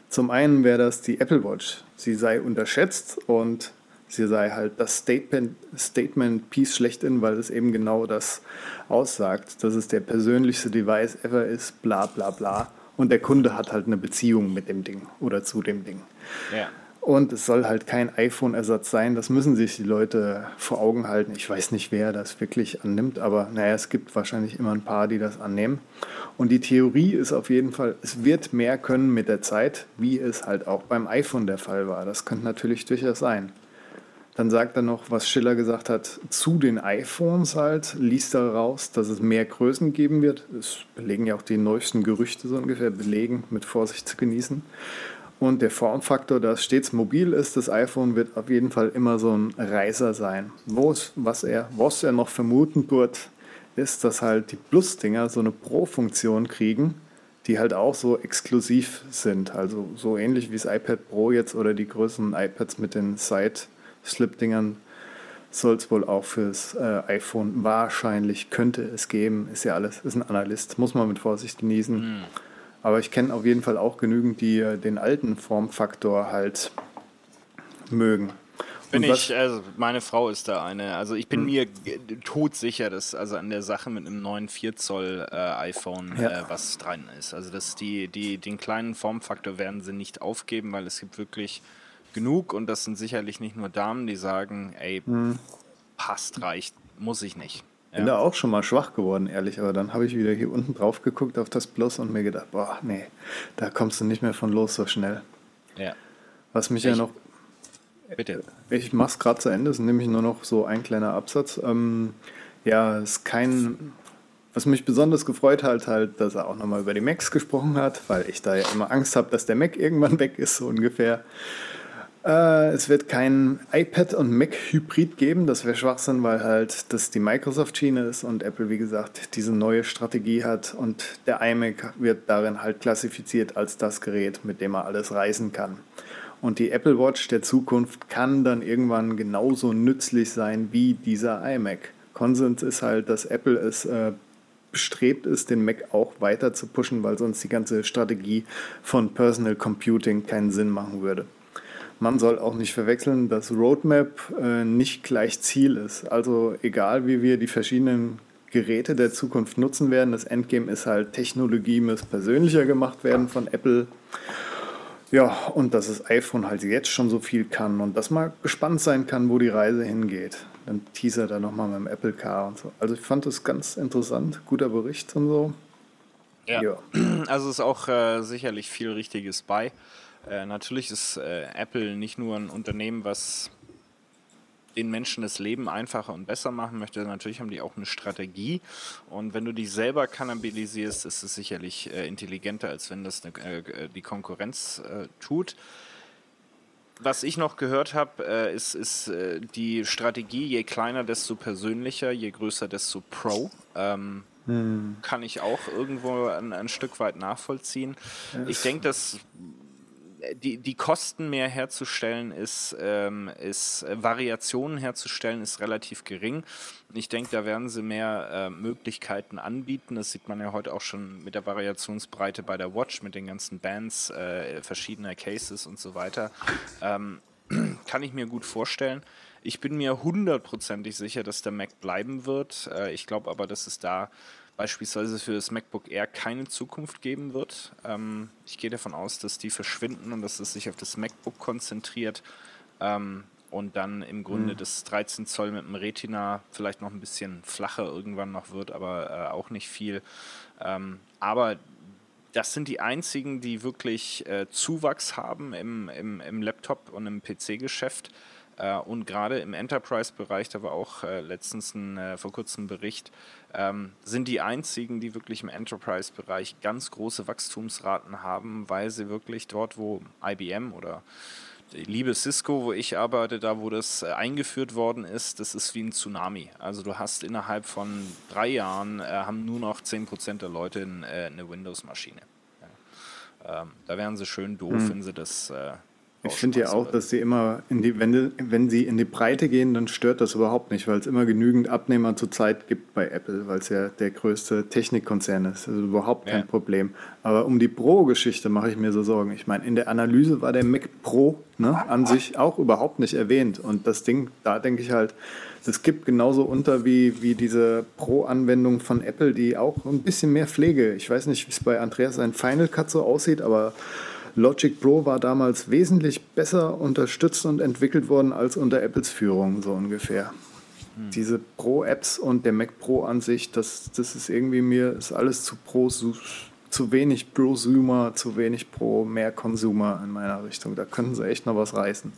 Zum einen wäre das die Apple Watch. Sie sei unterschätzt und sie sei halt das Statement, Statement Piece schlechthin, weil es eben genau das aussagt, dass es der persönlichste Device ever ist, bla bla bla. Und der Kunde hat halt eine Beziehung mit dem Ding oder zu dem Ding. Ja. Und es soll halt kein iPhone-Ersatz sein. Das müssen sich die Leute vor Augen halten. Ich weiß nicht, wer das wirklich annimmt, aber naja, es gibt wahrscheinlich immer ein paar, die das annehmen. Und die Theorie ist auf jeden Fall, es wird mehr können mit der Zeit, wie es halt auch beim iPhone der Fall war. Das könnte natürlich durchaus sein. Dann sagt er noch, was Schiller gesagt hat, zu den iPhones halt, liest er raus, dass es mehr Größen geben wird. Das belegen ja auch die neuesten Gerüchte so ungefähr, belegen, mit Vorsicht zu genießen. Und der Formfaktor, dass stets mobil ist, das iPhone wird auf jeden Fall immer so ein Reißer sein. Wo's, was, er, was er noch vermuten wird, ist, dass halt die Plus-Dinger so eine Pro-Funktion kriegen, die halt auch so exklusiv sind. Also so ähnlich wie das iPad Pro jetzt oder die größeren iPads mit den Side- Slip-Dingern soll es wohl auch fürs äh, iPhone wahrscheinlich könnte es geben. Ist ja alles, ist ein Analyst, muss man mit Vorsicht genießen. Mhm. Aber ich kenne auf jeden Fall auch genügend, die äh, den alten Formfaktor halt mögen. Bin ich, also meine Frau ist da eine. Also ich bin hm. mir todsicher, dass also an der Sache mit einem neuen 4 Zoll äh, iPhone ja. äh, was dran ist. Also dass die, die, den kleinen Formfaktor werden sie nicht aufgeben, weil es gibt wirklich genug und das sind sicherlich nicht nur Damen, die sagen, ey, hm. passt, reicht, muss ich nicht. Ja. Bin da auch schon mal schwach geworden, ehrlich, aber dann habe ich wieder hier unten drauf geguckt auf das Plus und mir gedacht, boah, nee, da kommst du nicht mehr von los so schnell. Ja. Was mich ich, ja noch. Bitte. Ich mache es gerade zu Ende, es ist nämlich nur noch so ein kleiner Absatz. Ähm, ja, es ist kein. Was mich besonders gefreut hat, halt, dass er auch nochmal über die Macs gesprochen hat, weil ich da ja immer Angst habe, dass der Mac irgendwann weg ist, so ungefähr. Äh, es wird kein iPad und Mac-Hybrid geben. Das wäre Schwachsinn, weil halt das die Microsoft-Schiene ist und Apple, wie gesagt, diese neue Strategie hat. Und der iMac wird darin halt klassifiziert als das Gerät, mit dem er alles reisen kann. Und die Apple Watch der Zukunft kann dann irgendwann genauso nützlich sein wie dieser iMac. Konsens ist halt, dass Apple es äh, bestrebt ist, den Mac auch weiter zu pushen, weil sonst die ganze Strategie von Personal Computing keinen Sinn machen würde. Man soll auch nicht verwechseln, dass Roadmap äh, nicht gleich Ziel ist. Also egal, wie wir die verschiedenen Geräte der Zukunft nutzen werden, das Endgame ist halt, Technologie muss persönlicher gemacht werden von Apple. Ja, und dass das iPhone halt jetzt schon so viel kann und dass man gespannt sein kann, wo die Reise hingeht. Dann teaser da nochmal mit dem Apple Car und so. Also ich fand das ganz interessant, guter Bericht und so. Ja, ja. also ist auch äh, sicherlich viel Richtiges bei. Äh, natürlich ist äh, Apple nicht nur ein Unternehmen, was den Menschen das Leben einfacher und besser machen möchte. Natürlich haben die auch eine Strategie. Und wenn du die selber kannibalisierst, ist es sicherlich äh, intelligenter, als wenn das eine, äh, die Konkurrenz äh, tut. Was ich noch gehört habe, äh, ist, ist die Strategie, je kleiner, desto persönlicher, je größer, desto Pro. Ähm, hm. Kann ich auch irgendwo ein, ein Stück weit nachvollziehen. Ich denke, dass die, die Kosten mehr herzustellen ist, ähm, ist äh, Variationen herzustellen ist relativ gering. Ich denke, da werden sie mehr äh, Möglichkeiten anbieten. Das sieht man ja heute auch schon mit der Variationsbreite bei der Watch, mit den ganzen Bands, äh, verschiedener Cases und so weiter. Ähm, kann ich mir gut vorstellen. Ich bin mir hundertprozentig sicher, dass der Mac bleiben wird. Äh, ich glaube aber, dass es da beispielsweise für das MacBook Air keine Zukunft geben wird. Ähm, ich gehe davon aus, dass die verschwinden und dass es sich auf das MacBook konzentriert ähm, und dann im Grunde mhm. das 13 Zoll mit dem Retina vielleicht noch ein bisschen flacher irgendwann noch wird, aber äh, auch nicht viel. Ähm, aber das sind die einzigen, die wirklich äh, Zuwachs haben im, im, im Laptop- und im PC-Geschäft. Äh, und gerade im Enterprise-Bereich, da war auch äh, letztens ein, äh, vor kurzem ein Bericht, ähm, sind die einzigen, die wirklich im Enterprise-Bereich ganz große Wachstumsraten haben, weil sie wirklich dort, wo IBM oder liebe Cisco, wo ich arbeite, da wo das eingeführt worden ist, das ist wie ein Tsunami. Also du hast innerhalb von drei Jahren, äh, haben nur noch 10% der Leute in, eine Windows-Maschine. Ja. Ähm, da wären sie schön doof, hm. wenn sie das äh, ich finde ja auch, dass sie immer, in die, wenn, wenn sie in die Breite gehen, dann stört das überhaupt nicht, weil es immer genügend Abnehmer zur Zeit gibt bei Apple, weil es ja der größte Technikkonzern ist. Also überhaupt kein ja. Problem. Aber um die Pro-Geschichte mache ich mir so Sorgen. Ich meine, in der Analyse war der Mac Pro ne, an sich auch überhaupt nicht erwähnt. Und das Ding, da denke ich halt, das gibt genauso unter wie, wie diese Pro-Anwendung von Apple, die auch ein bisschen mehr Pflege. Ich weiß nicht, wie es bei Andreas sein Final Cut so aussieht, aber Logic Pro war damals wesentlich besser unterstützt und entwickelt worden als unter Apples Führung, so ungefähr. Hm. Diese Pro-Apps und der Mac Pro an sich, das, das ist irgendwie mir, ist alles zu Pro, zu wenig Prosumer, zu wenig Pro, mehr Consumer in meiner Richtung. Da könnten sie echt noch was reißen.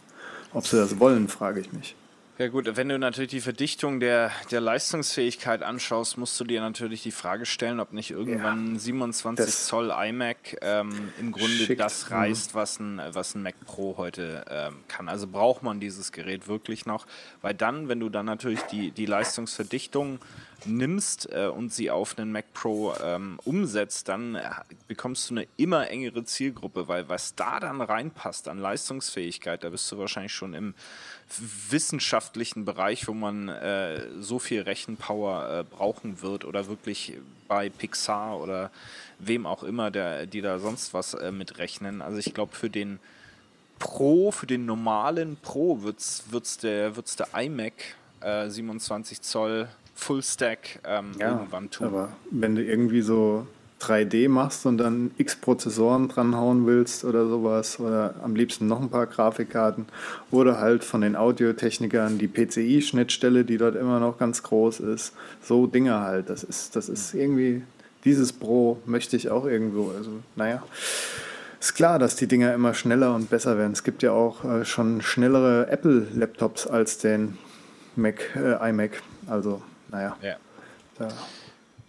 Ob sie das wollen, frage ich mich. Ja gut, wenn du natürlich die Verdichtung der, der Leistungsfähigkeit anschaust, musst du dir natürlich die Frage stellen, ob nicht irgendwann ja, 27 Zoll iMac ähm, im Grunde schickt. das mhm. reißt, was ein, was ein Mac Pro heute ähm, kann. Also braucht man dieses Gerät wirklich noch, weil dann, wenn du dann natürlich die, die Leistungsverdichtung nimmst äh, und sie auf einen Mac Pro ähm, umsetzt, dann äh, bekommst du eine immer engere Zielgruppe, weil was da dann reinpasst an Leistungsfähigkeit, da bist du wahrscheinlich schon im wissenschaftlichen Bereich, wo man äh, so viel Rechenpower äh, brauchen wird oder wirklich bei Pixar oder wem auch immer, der, die da sonst was äh, mitrechnen. Also ich glaube, für den Pro, für den normalen Pro wird es der, wird's der iMac äh, 27 Zoll Full Stack ähm, ja, irgendwann tun. Aber wenn du irgendwie so 3D machst und dann x Prozessoren dranhauen willst oder sowas oder am liebsten noch ein paar Grafikkarten oder halt von den Audiotechnikern die PCI-Schnittstelle, die dort immer noch ganz groß ist. So Dinge halt. Das ist, das ist irgendwie, dieses Pro möchte ich auch irgendwo. Also, naja. Ist klar, dass die Dinger immer schneller und besser werden. Es gibt ja auch äh, schon schnellere Apple-Laptops als den Mac, äh, iMac. Also, naja. Ja. Da.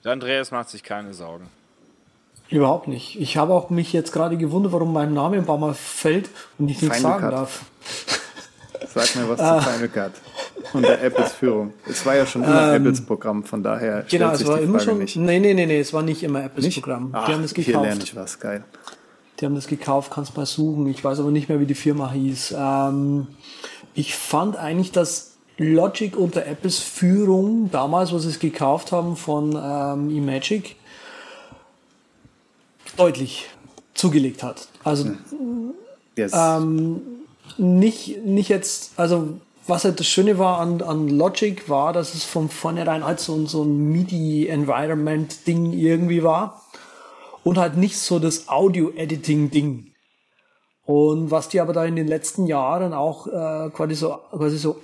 Der Andreas macht sich keine Sorgen. Überhaupt nicht. Ich habe auch mich jetzt gerade gewundert, warum mein Name ein paar Mal fällt und ich nichts sagen Cut. darf. Sag mir was zu ah. Final Cut unter Apples Führung. Es war ja schon immer ähm, Apples Programm, von daher genau, es war immer Frage schon. Nicht. Nee, nee, nee, nee, es war nicht immer Apples nicht? Programm. Ach, die haben das gekauft. Hier lerne ich was, geil. Die haben das gekauft, kannst mal suchen. Ich weiß aber nicht mehr, wie die Firma hieß. Ähm, ich fand eigentlich, dass Logic unter Apples Führung damals, was sie es gekauft haben von ähm, eMagic, deutlich zugelegt hat. Also yes. ähm, nicht, nicht jetzt, also was halt das Schöne war an, an Logic war, dass es von vornherein halt so, so ein MIDI-Environment-Ding irgendwie war und halt nicht so das Audio-Editing-Ding. Und was die aber da in den letzten Jahren auch äh, quasi so, quasi so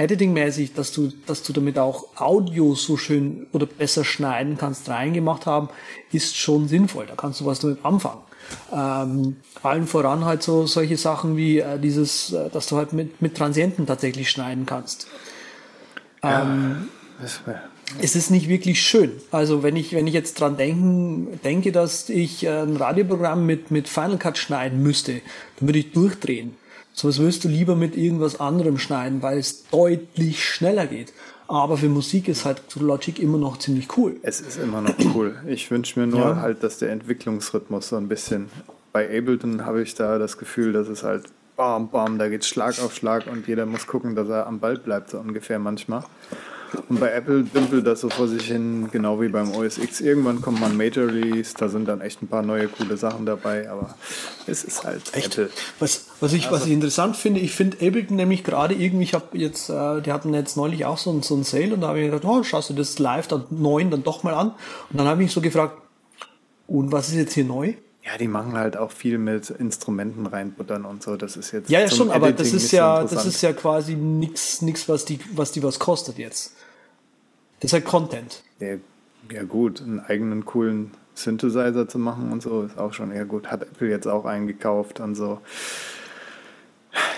Editing-mäßig, dass du, dass du damit auch Audio so schön oder besser schneiden kannst, reingemacht haben, ist schon sinnvoll. Da kannst du was damit anfangen. Ähm, allen voran halt so solche Sachen wie äh, dieses, äh, dass du halt mit, mit Transienten tatsächlich schneiden kannst. Ähm, ja, es ist nicht wirklich schön. Also wenn ich, wenn ich jetzt dran denken, denke, dass ich äh, ein Radioprogramm mit, mit Final Cut schneiden müsste, dann würde ich durchdrehen. So was willst du lieber mit irgendwas anderem schneiden, weil es deutlich schneller geht. Aber für Musik ist halt Logic immer noch ziemlich cool. Es ist immer noch cool. Ich wünsche mir nur ja. halt, dass der Entwicklungsrhythmus so ein bisschen. Bei Ableton habe ich da das Gefühl, dass es halt bam, bam, da geht Schlag auf Schlag und jeder muss gucken, dass er am Ball bleibt, so ungefähr manchmal. Und bei Apple dümpelt das so vor sich hin, genau wie beim OS X. Irgendwann kommt man Major Release, da sind dann echt ein paar neue coole Sachen dabei, aber es ist halt echt. Apple. Was, was, ich, also, was ich interessant finde, ich finde Ableton nämlich gerade irgendwie, ich habe jetzt, äh, die hatten jetzt neulich auch so, so ein Sale und da habe ich gedacht, oh, schaust du das live dann neun dann doch mal an. Und dann habe ich mich so gefragt, und was ist jetzt hier neu? Ja, die machen halt auch viel mit Instrumenten reinbuttern und so. Das ist jetzt. Ja, ja, schon, aber das ist ja, das ist ja quasi nichts, nix, was die, was die was kostet jetzt. Das ist halt Content. Ja, ja, gut, einen eigenen coolen Synthesizer zu machen und so ist auch schon eher gut. Hat Apple jetzt auch eingekauft und so.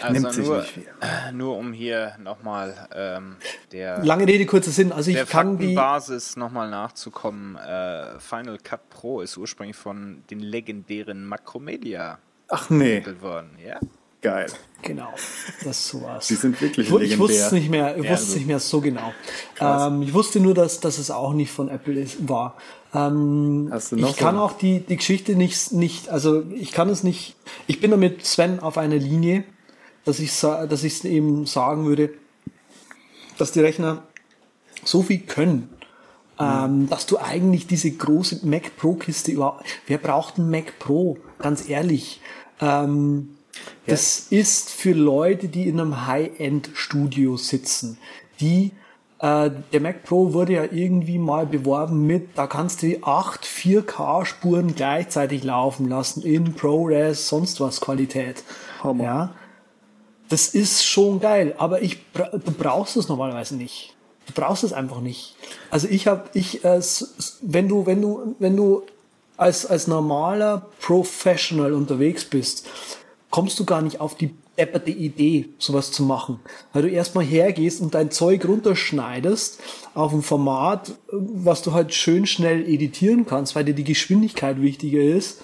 Also Nimmt sich nur, nicht viel. Nur um hier nochmal ähm, der lange Rede kurzer Sinn. Also ich der kann die Basis nochmal nachzukommen. Äh, Final Cut Pro ist ursprünglich von den legendären Macromedia Ach nee. worden. Ja. Geil. Genau, das so war's. Die sind wirklich ich, legendär. Ich wusste es nicht mehr, ich ja, wusste also. nicht mehr so genau. Ähm, ich wusste nur, dass, dass es auch nicht von Apple ist, war. Ähm, Hast du noch ich so? kann auch die, die Geschichte nicht, nicht, also ich kann es nicht, ich bin damit Sven auf einer Linie, dass ich dass ich eben sagen würde, dass die Rechner so viel können, ähm, dass du eigentlich diese große Mac Pro Kiste überhaupt, wer braucht einen Mac Pro? Ganz ehrlich. Ähm, das ist für Leute, die in einem High-End-Studio sitzen. Die, äh, der Mac Pro wurde ja irgendwie mal beworben mit, da kannst du acht 4K-Spuren gleichzeitig laufen lassen in ProRes, sonst was Qualität. Hammer. Ja. Das ist schon geil, aber ich, du brauchst es normalerweise nicht. Du brauchst es einfach nicht. Also ich habe, ich, äh, wenn du, wenn du, wenn du als, als normaler Professional unterwegs bist, kommst du gar nicht auf die depperte Idee, sowas zu machen. Weil du erstmal hergehst und dein Zeug runterschneidest auf ein Format, was du halt schön schnell editieren kannst, weil dir die Geschwindigkeit wichtiger ist,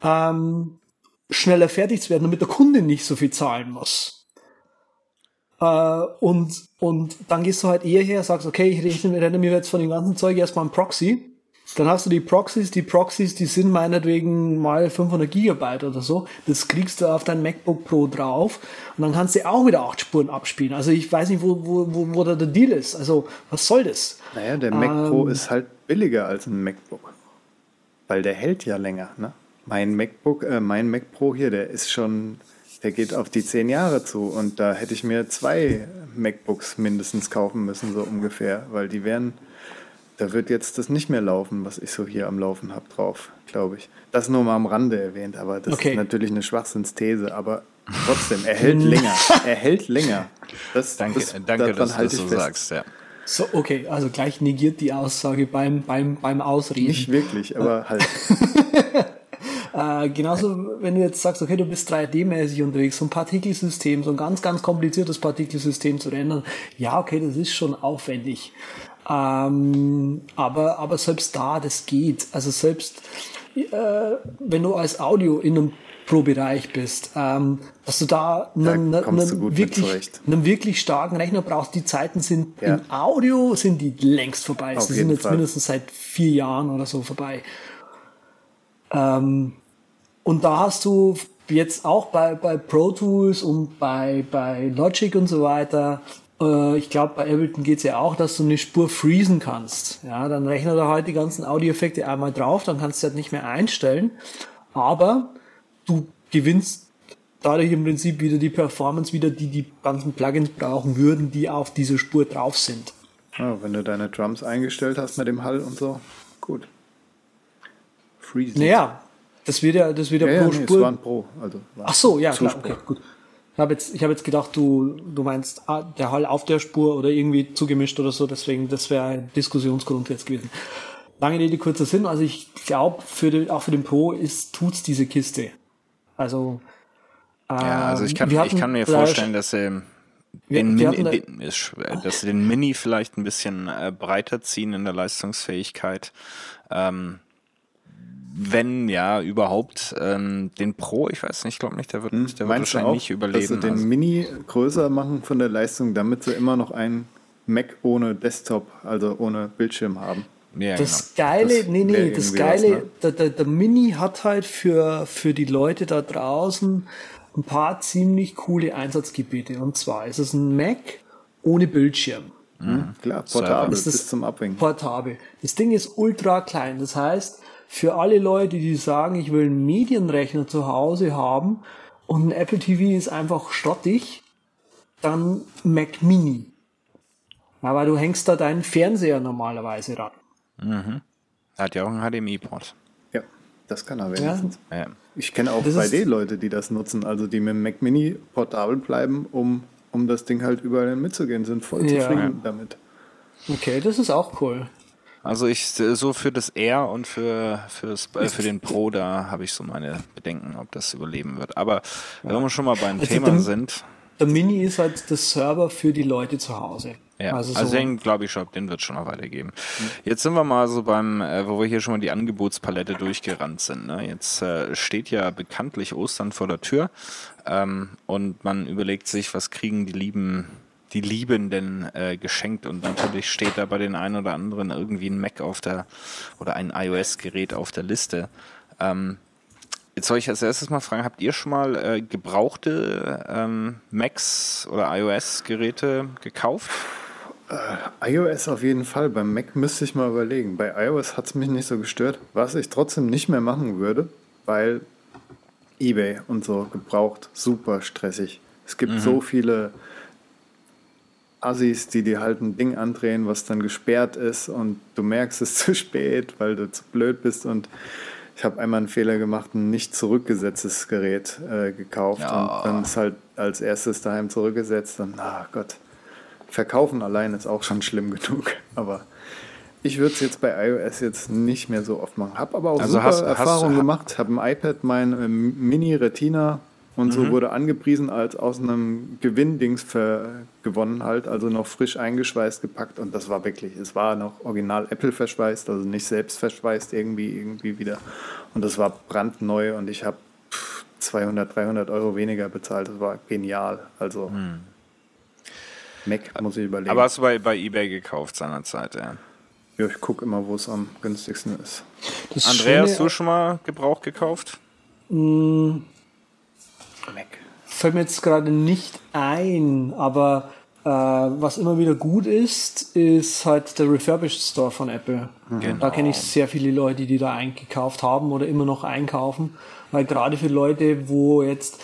ähm, schneller fertig zu werden, damit der Kunde nicht so viel zahlen muss. Äh, und, und dann gehst du halt eher her, sagst, okay, ich rechne, mir jetzt von dem ganzen Zeug erstmal ein Proxy dann hast du die Proxys, die Proxys, die sind meinetwegen mal 500 Gigabyte oder so. Das kriegst du auf dein MacBook Pro drauf und dann kannst du auch wieder acht Spuren abspielen. Also ich weiß nicht, wo, wo, wo, wo da der Deal ist. Also was soll das? Naja, der Mac ähm, Pro ist halt billiger als ein MacBook. Weil der hält ja länger, ne? Mein MacBook, äh, mein Mac Pro hier, der ist schon, der geht auf die zehn Jahre zu und da hätte ich mir zwei MacBooks mindestens kaufen müssen, so ungefähr, weil die wären, da wird jetzt das nicht mehr laufen, was ich so hier am Laufen habe drauf, glaube ich. Das nur mal am Rande erwähnt, aber das okay. ist natürlich eine Schwachsinnsthese, aber trotzdem, er hält länger. Er hält länger. Das, danke, das, danke dass du das so fest. sagst, ja. So, okay, also gleich negiert die Aussage beim, beim, beim Ausreden. Nicht wirklich, aber halt. äh, genauso, wenn du jetzt sagst, okay, du bist 3D-mäßig unterwegs, so ein Partikelsystem, so ein ganz, ganz kompliziertes Partikelsystem zu ändern, ja, okay, das ist schon aufwendig. Ähm, aber, aber selbst da, das geht. Also selbst äh, wenn du als Audio in einem Pro-Bereich bist, ähm, dass du da einen, da einen, wirklich, einen wirklich starken Rechner brauchst. Die Zeiten sind ja. im Audio sind die längst vorbei. Auf Sie sind jetzt Fall. mindestens seit vier Jahren oder so vorbei. Ähm, und da hast du jetzt auch bei, bei Pro Tools und bei, bei Logic und so weiter, ich glaube, bei Ableton geht's ja auch, dass du eine Spur freezen kannst. Ja, dann rechnet er halt die ganzen Audioeffekte einmal drauf, dann kannst du halt nicht mehr einstellen. Aber du gewinnst dadurch im Prinzip wieder die Performance wieder, die die ganzen Plugins brauchen würden, die auf dieser Spur drauf sind. Ja, wenn du deine Drums eingestellt hast mit dem Hall und so, gut. Freeze. Naja, das wird ja, das wird ja, ja pro ja, nee, Spur. Es war ein Pro, also. Ach so, ja, klar, okay, gut. Ich habe jetzt, ich hab jetzt gedacht, du, du meinst ah, der Hall auf der Spur oder irgendwie zugemischt oder so, deswegen, das wäre ein Diskussionsgrund jetzt gewesen. Lange Rede, kurzer Sinn. Also ich glaube, für den, auch für den Pro ist, tut's diese Kiste. Also, äh, ja, also ich kann, ich kann mir vorstellen, dass sie den, wir, wir Mini, den, dass sie den Mini vielleicht ein bisschen äh, breiter ziehen in der Leistungsfähigkeit. Ähm, wenn ja überhaupt ähm, den Pro, ich weiß nicht, ich glaube nicht, der wird, hm, der wird wahrscheinlich auch, nicht überleben. Dass sie den also. Mini größer machen von der Leistung, damit sie immer noch einen Mac ohne Desktop, also ohne Bildschirm haben. Ja, das genau. Geile, das nee, nee, das Geile, was, ne? der, der, der Mini hat halt für, für die Leute da draußen ein paar ziemlich coole Einsatzgebiete. Und zwar ist es ein Mac ohne Bildschirm. Mhm, klar, portabel bis zum Abwinken. Portabel. Das Ding ist ultra klein. Das heißt, für alle Leute, die sagen, ich will einen Medienrechner zu Hause haben und ein Apple TV ist einfach schrottig, dann Mac Mini. Aber du hängst da deinen Fernseher normalerweise ran. Mhm. Hat ja auch einen HDMI-Port. Ja, das kann er wenigstens. Ja. Ich kenne auch 3D-Leute, die das nutzen, also die mit dem Mac Mini portabel bleiben, um, um das Ding halt überall mitzugehen, sind voll ja. zufrieden damit. Okay, das ist auch cool. Also ich so für das R und für fürs, äh, für den Pro da habe ich so meine Bedenken, ob das überleben wird. Aber wenn wir schon mal beim also Thema der, sind. Der Mini ist halt das Server für die Leute zu Hause. Ja, also, so also den glaube ich schon, den wird es schon noch weitergeben. Mhm. Jetzt sind wir mal so beim, äh, wo wir hier schon mal die Angebotspalette durchgerannt sind. Ne? Jetzt äh, steht ja bekanntlich Ostern vor der Tür ähm, und man überlegt sich, was kriegen die lieben die Liebenden äh, geschenkt und natürlich steht da bei den einen oder anderen irgendwie ein Mac auf der oder ein iOS-Gerät auf der Liste. Ähm, Jetzt soll ich als erstes mal fragen, habt ihr schon mal äh, gebrauchte ähm, Macs oder iOS-Geräte gekauft? Äh, iOS auf jeden Fall. Beim Mac müsste ich mal überlegen. Bei iOS hat es mich nicht so gestört. Was ich trotzdem nicht mehr machen würde, weil eBay und so gebraucht super stressig. Es gibt mhm. so viele Assis, die dir halt ein Ding andrehen, was dann gesperrt ist und du merkst es zu spät, weil du zu blöd bist und ich habe einmal einen Fehler gemacht, ein nicht zurückgesetztes Gerät äh, gekauft ja. und dann ist halt als erstes daheim zurückgesetzt und ach Gott, Verkaufen allein ist auch schon schlimm genug. Aber ich würde es jetzt bei iOS jetzt nicht mehr so oft machen. Habe aber auch also super hast, Erfahrungen hast, gemacht. Habe ein iPad, mein äh, Mini Retina und mhm. so wurde angepriesen als aus einem Gewinndings gewonnen halt, also noch frisch eingeschweißt gepackt und das war wirklich, es war noch original Apple verschweißt, also nicht selbst verschweißt irgendwie irgendwie wieder und das war brandneu und ich habe 200, 300 Euro weniger bezahlt, das war genial, also mhm. Mac muss ich überlegen. Aber hast du bei, bei Ebay gekauft seinerzeit, ja? Ja, ich gucke immer, wo es am günstigsten ist. Das Andreas, hast du schon mal Gebrauch gekauft? Mm, Mac. Fällt mir jetzt gerade nicht ein, aber Äh, was immer wieder gut ist, ist halt der Refurbished Store von Apple. Genau. Da kenne ich sehr viele Leute, die da eingekauft haben oder immer noch einkaufen. Weil gerade für Leute, wo jetzt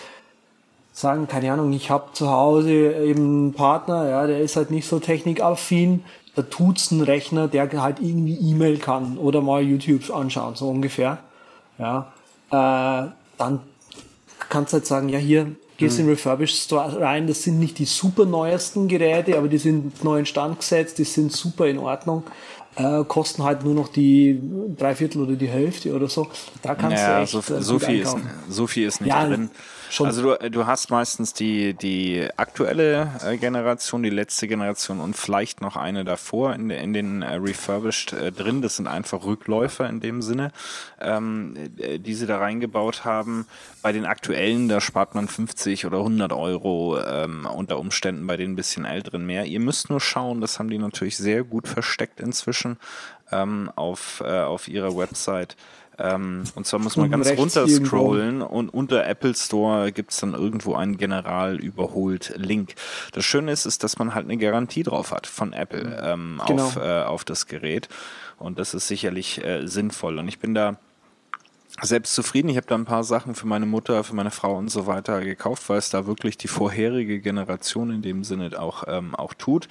sagen, keine Ahnung, ich habe zu Hause eben einen Partner, ja, der ist halt nicht so technikaffin, da tut's ein Rechner, der halt irgendwie E-Mail kann oder mal YouTube anschauen, so ungefähr. Ja, äh, dann kannst halt sagen, ja hier, gehst in den Refurbished Store rein, das sind nicht die super neuesten Geräte, aber die sind neu in Stand gesetzt, die sind super in Ordnung. Äh, kosten halt nur noch die Dreiviertel oder die Hälfte oder so. Da kannst naja, du echt so, äh, so viel ist, so viel ist nicht ja, drin. Schon. Also du, du hast meistens die, die aktuelle äh, Generation, die letzte Generation und vielleicht noch eine davor in, in den äh, Refurbished äh, drin. Das sind einfach Rückläufer in dem Sinne, ähm, äh, die sie da reingebaut haben. Bei den aktuellen, da spart man 50 oder 100 Euro ähm, unter Umständen bei den bisschen älteren mehr. Ihr müsst nur schauen, das haben die natürlich sehr gut versteckt inzwischen ähm, auf, äh, auf ihrer Website ähm, und zwar muss man ganz runter scrollen und unter Apple Store gibt es dann irgendwo einen General überholt Link. Das Schöne ist, ist, dass man halt eine Garantie drauf hat von Apple ähm, genau. auf, äh, auf das Gerät. Und das ist sicherlich äh, sinnvoll. Und ich bin da selbst zufrieden. Ich habe da ein paar Sachen für meine Mutter, für meine Frau und so weiter gekauft, weil es da wirklich die vorherige Generation in dem Sinne auch, ähm, auch tut.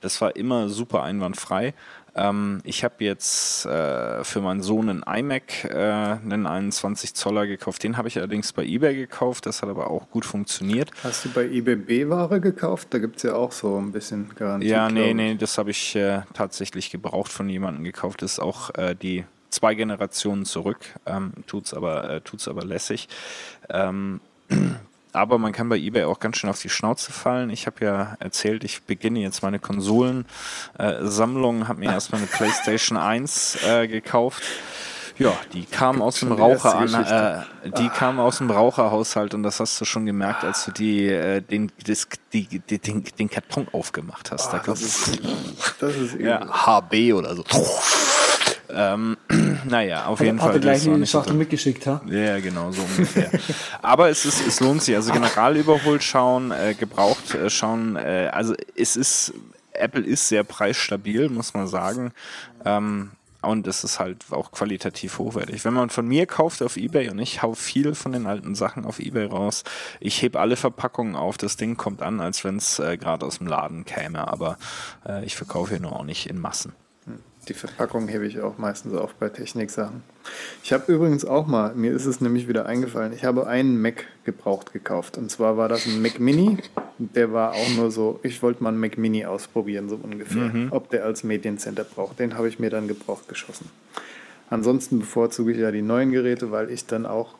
Das war immer super einwandfrei. Ähm, ich habe jetzt äh, für meinen Sohn einen iMac, äh, einen 21 Zoller gekauft. Den habe ich allerdings bei eBay gekauft. Das hat aber auch gut funktioniert. Hast du bei eBay B-Ware gekauft? Da gibt es ja auch so ein bisschen Garantie. Ja, nee, nee, das habe ich äh, tatsächlich gebraucht von jemandem gekauft. Das ist auch äh, die zwei Generationen zurück. Ähm, tut's aber, äh, tut's aber lässig. Ähm, aber man kann bei eBay auch ganz schön auf die Schnauze fallen. Ich habe ja erzählt, ich beginne jetzt meine Konsolensammlung, äh, habe mir erstmal eine PlayStation 1 äh, gekauft. Ja, die kam aus dem Raucher an, äh, die ah. kam aus dem Raucherhaushalt und das hast du schon gemerkt, als du die, äh, den, das, die, die, den, den Karton aufgemacht hast. Ah, da das, ist, das ist ja, HB oder so. Ähm, naja, auf jeden hat, Fall. Hat er gleich die Schachtel mitgeschickt, ha? Ja, genau, so ungefähr. Aber es, ist, es lohnt sich. Also general überholt schauen, äh, gebraucht äh, schauen. Äh, also es ist, Apple ist sehr preisstabil, muss man sagen. Ähm, und es ist halt auch qualitativ hochwertig. Wenn man von mir kauft auf Ebay und ich hau viel von den alten Sachen auf Ebay raus, ich heb alle Verpackungen auf, das Ding kommt an, als wenn es äh, gerade aus dem Laden käme, aber äh, ich verkaufe hier nur auch nicht in Massen. Die Verpackung hebe ich auch meistens auf bei Techniksachen. Ich habe übrigens auch mal, mir ist es nämlich wieder eingefallen, ich habe einen Mac gebraucht gekauft. Und zwar war das ein Mac Mini. Der war auch nur so, ich wollte mal einen Mac Mini ausprobieren, so ungefähr. Mhm. Ob der als Mediencenter braucht. Den habe ich mir dann gebraucht geschossen. Ansonsten bevorzuge ich ja die neuen Geräte, weil ich dann auch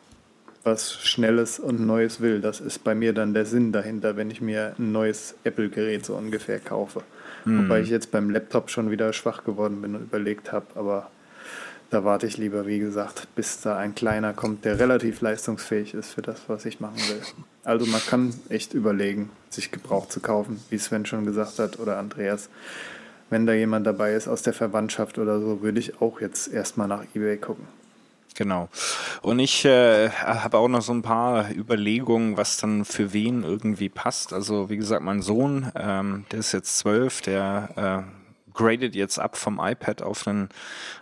was Schnelles und Neues will. Das ist bei mir dann der Sinn dahinter, wenn ich mir ein neues Apple-Gerät so ungefähr kaufe. Mhm. Wobei ich jetzt beim Laptop schon wieder schwach geworden bin und überlegt habe, aber da warte ich lieber, wie gesagt, bis da ein kleiner kommt, der relativ leistungsfähig ist für das, was ich machen will. Also man kann echt überlegen, sich Gebrauch zu kaufen, wie Sven schon gesagt hat oder Andreas. Wenn da jemand dabei ist aus der Verwandtschaft oder so, würde ich auch jetzt erstmal nach eBay gucken. Genau. Und ich äh, habe auch noch so ein paar Überlegungen, was dann für wen irgendwie passt. Also wie gesagt, mein Sohn, ähm, der ist jetzt zwölf, der äh, gradet jetzt ab vom iPad auf einen,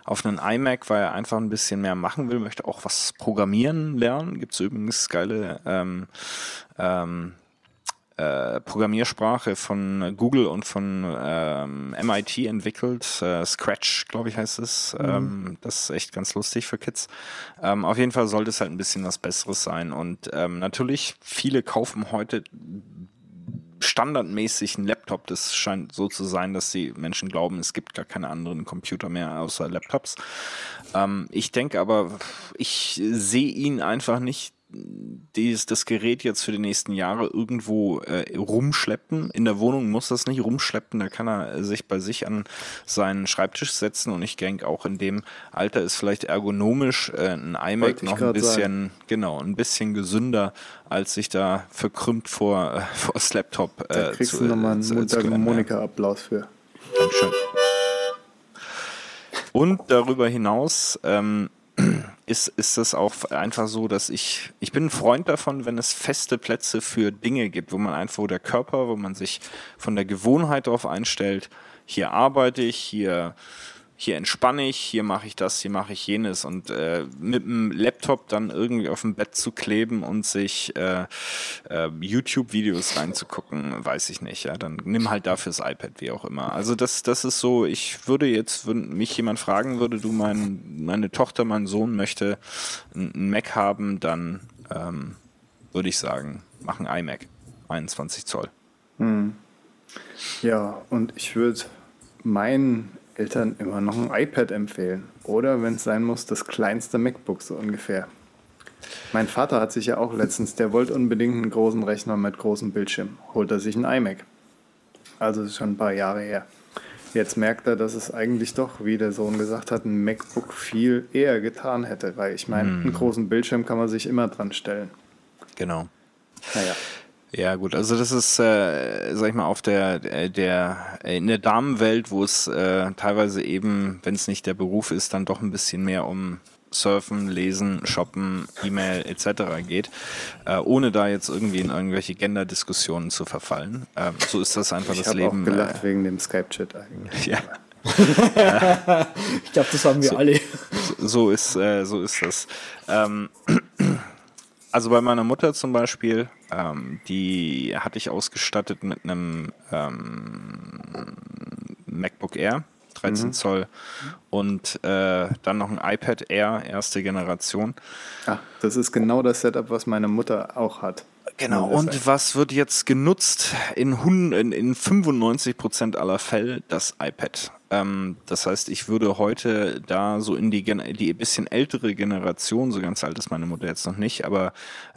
auf einen iMac, weil er einfach ein bisschen mehr machen will, möchte auch was programmieren lernen. Gibt es übrigens geile ähm, ähm, äh, Programmiersprache von Google und von ähm, MIT entwickelt. Äh, Scratch, glaube ich, heißt es. Mhm. Ähm, das ist echt ganz lustig für Kids. Ähm, auf jeden Fall sollte es halt ein bisschen was Besseres sein. Und ähm, natürlich, viele kaufen heute standardmäßig einen Laptop. Das scheint so zu sein, dass die Menschen glauben, es gibt gar keine anderen Computer mehr außer Laptops. Ähm, ich denke aber, ich sehe ihn einfach nicht dies, das Gerät jetzt für die nächsten Jahre irgendwo äh, rumschleppen. In der Wohnung muss das nicht rumschleppen, da kann er sich bei sich an seinen Schreibtisch setzen und ich denke auch in dem Alter ist vielleicht ergonomisch äh, ein iMac noch ein bisschen, sagen. genau, ein bisschen gesünder, als sich da verkrümmt vor, äh, vor das Laptop äh, da kriegst zu, du nochmal einen Monika-Applaus für. Dankeschön. Und darüber hinaus ähm, ist, ist das auch einfach so, dass ich, ich bin ein Freund davon, wenn es feste Plätze für Dinge gibt, wo man einfach, wo der Körper, wo man sich von der Gewohnheit darauf einstellt, hier arbeite ich, hier hier entspanne ich, hier mache ich das, hier mache ich jenes und äh, mit dem Laptop dann irgendwie auf dem Bett zu kleben und sich äh, äh, YouTube-Videos reinzugucken, weiß ich nicht. Ja, dann nimm halt dafür das iPad, wie auch immer. Also das, das ist so. Ich würde jetzt, wenn mich jemand fragen würde, du mein, meine Tochter, mein Sohn möchte einen Mac haben, dann ähm, würde ich sagen, mach ein iMac, 21 Zoll. Hm. Ja, und ich würde meinen Eltern immer noch ein iPad empfehlen. Oder wenn es sein muss, das kleinste MacBook so ungefähr. Mein Vater hat sich ja auch letztens, der wollte unbedingt einen großen Rechner mit großem Bildschirm. Holt er sich ein iMac. Also ist schon ein paar Jahre her. Jetzt merkt er, dass es eigentlich doch, wie der Sohn gesagt hat, ein MacBook viel eher getan hätte. Weil ich meine, hm. einen großen Bildschirm kann man sich immer dran stellen. Genau. Naja. Ja, gut, also das ist, äh, sag ich mal, auf der, der, in der Damenwelt, wo es äh, teilweise eben, wenn es nicht der Beruf ist, dann doch ein bisschen mehr um Surfen, Lesen, Shoppen, E-Mail etc. geht, äh, ohne da jetzt irgendwie in irgendwelche Gender-Diskussionen zu verfallen. Ähm, so ist das einfach ich das Leben. Ich habe gelacht äh, wegen dem Skype-Chat eigentlich. Ja. ich glaube, das haben wir so, alle. So ist, äh, so ist das. Ähm, also bei meiner Mutter zum Beispiel, ähm, die hatte ich ausgestattet mit einem ähm, MacBook Air, 13 mhm. Zoll, und äh, dann noch ein iPad Air, erste Generation. Ah, das ist genau das Setup, was meine Mutter auch hat. Genau, und was wird jetzt genutzt? In, in, in 95 Prozent aller Fälle das iPad. Ähm, das heißt, ich würde heute da so in die, die bisschen ältere Generation, so ganz alt ist meine Mutter jetzt noch nicht, aber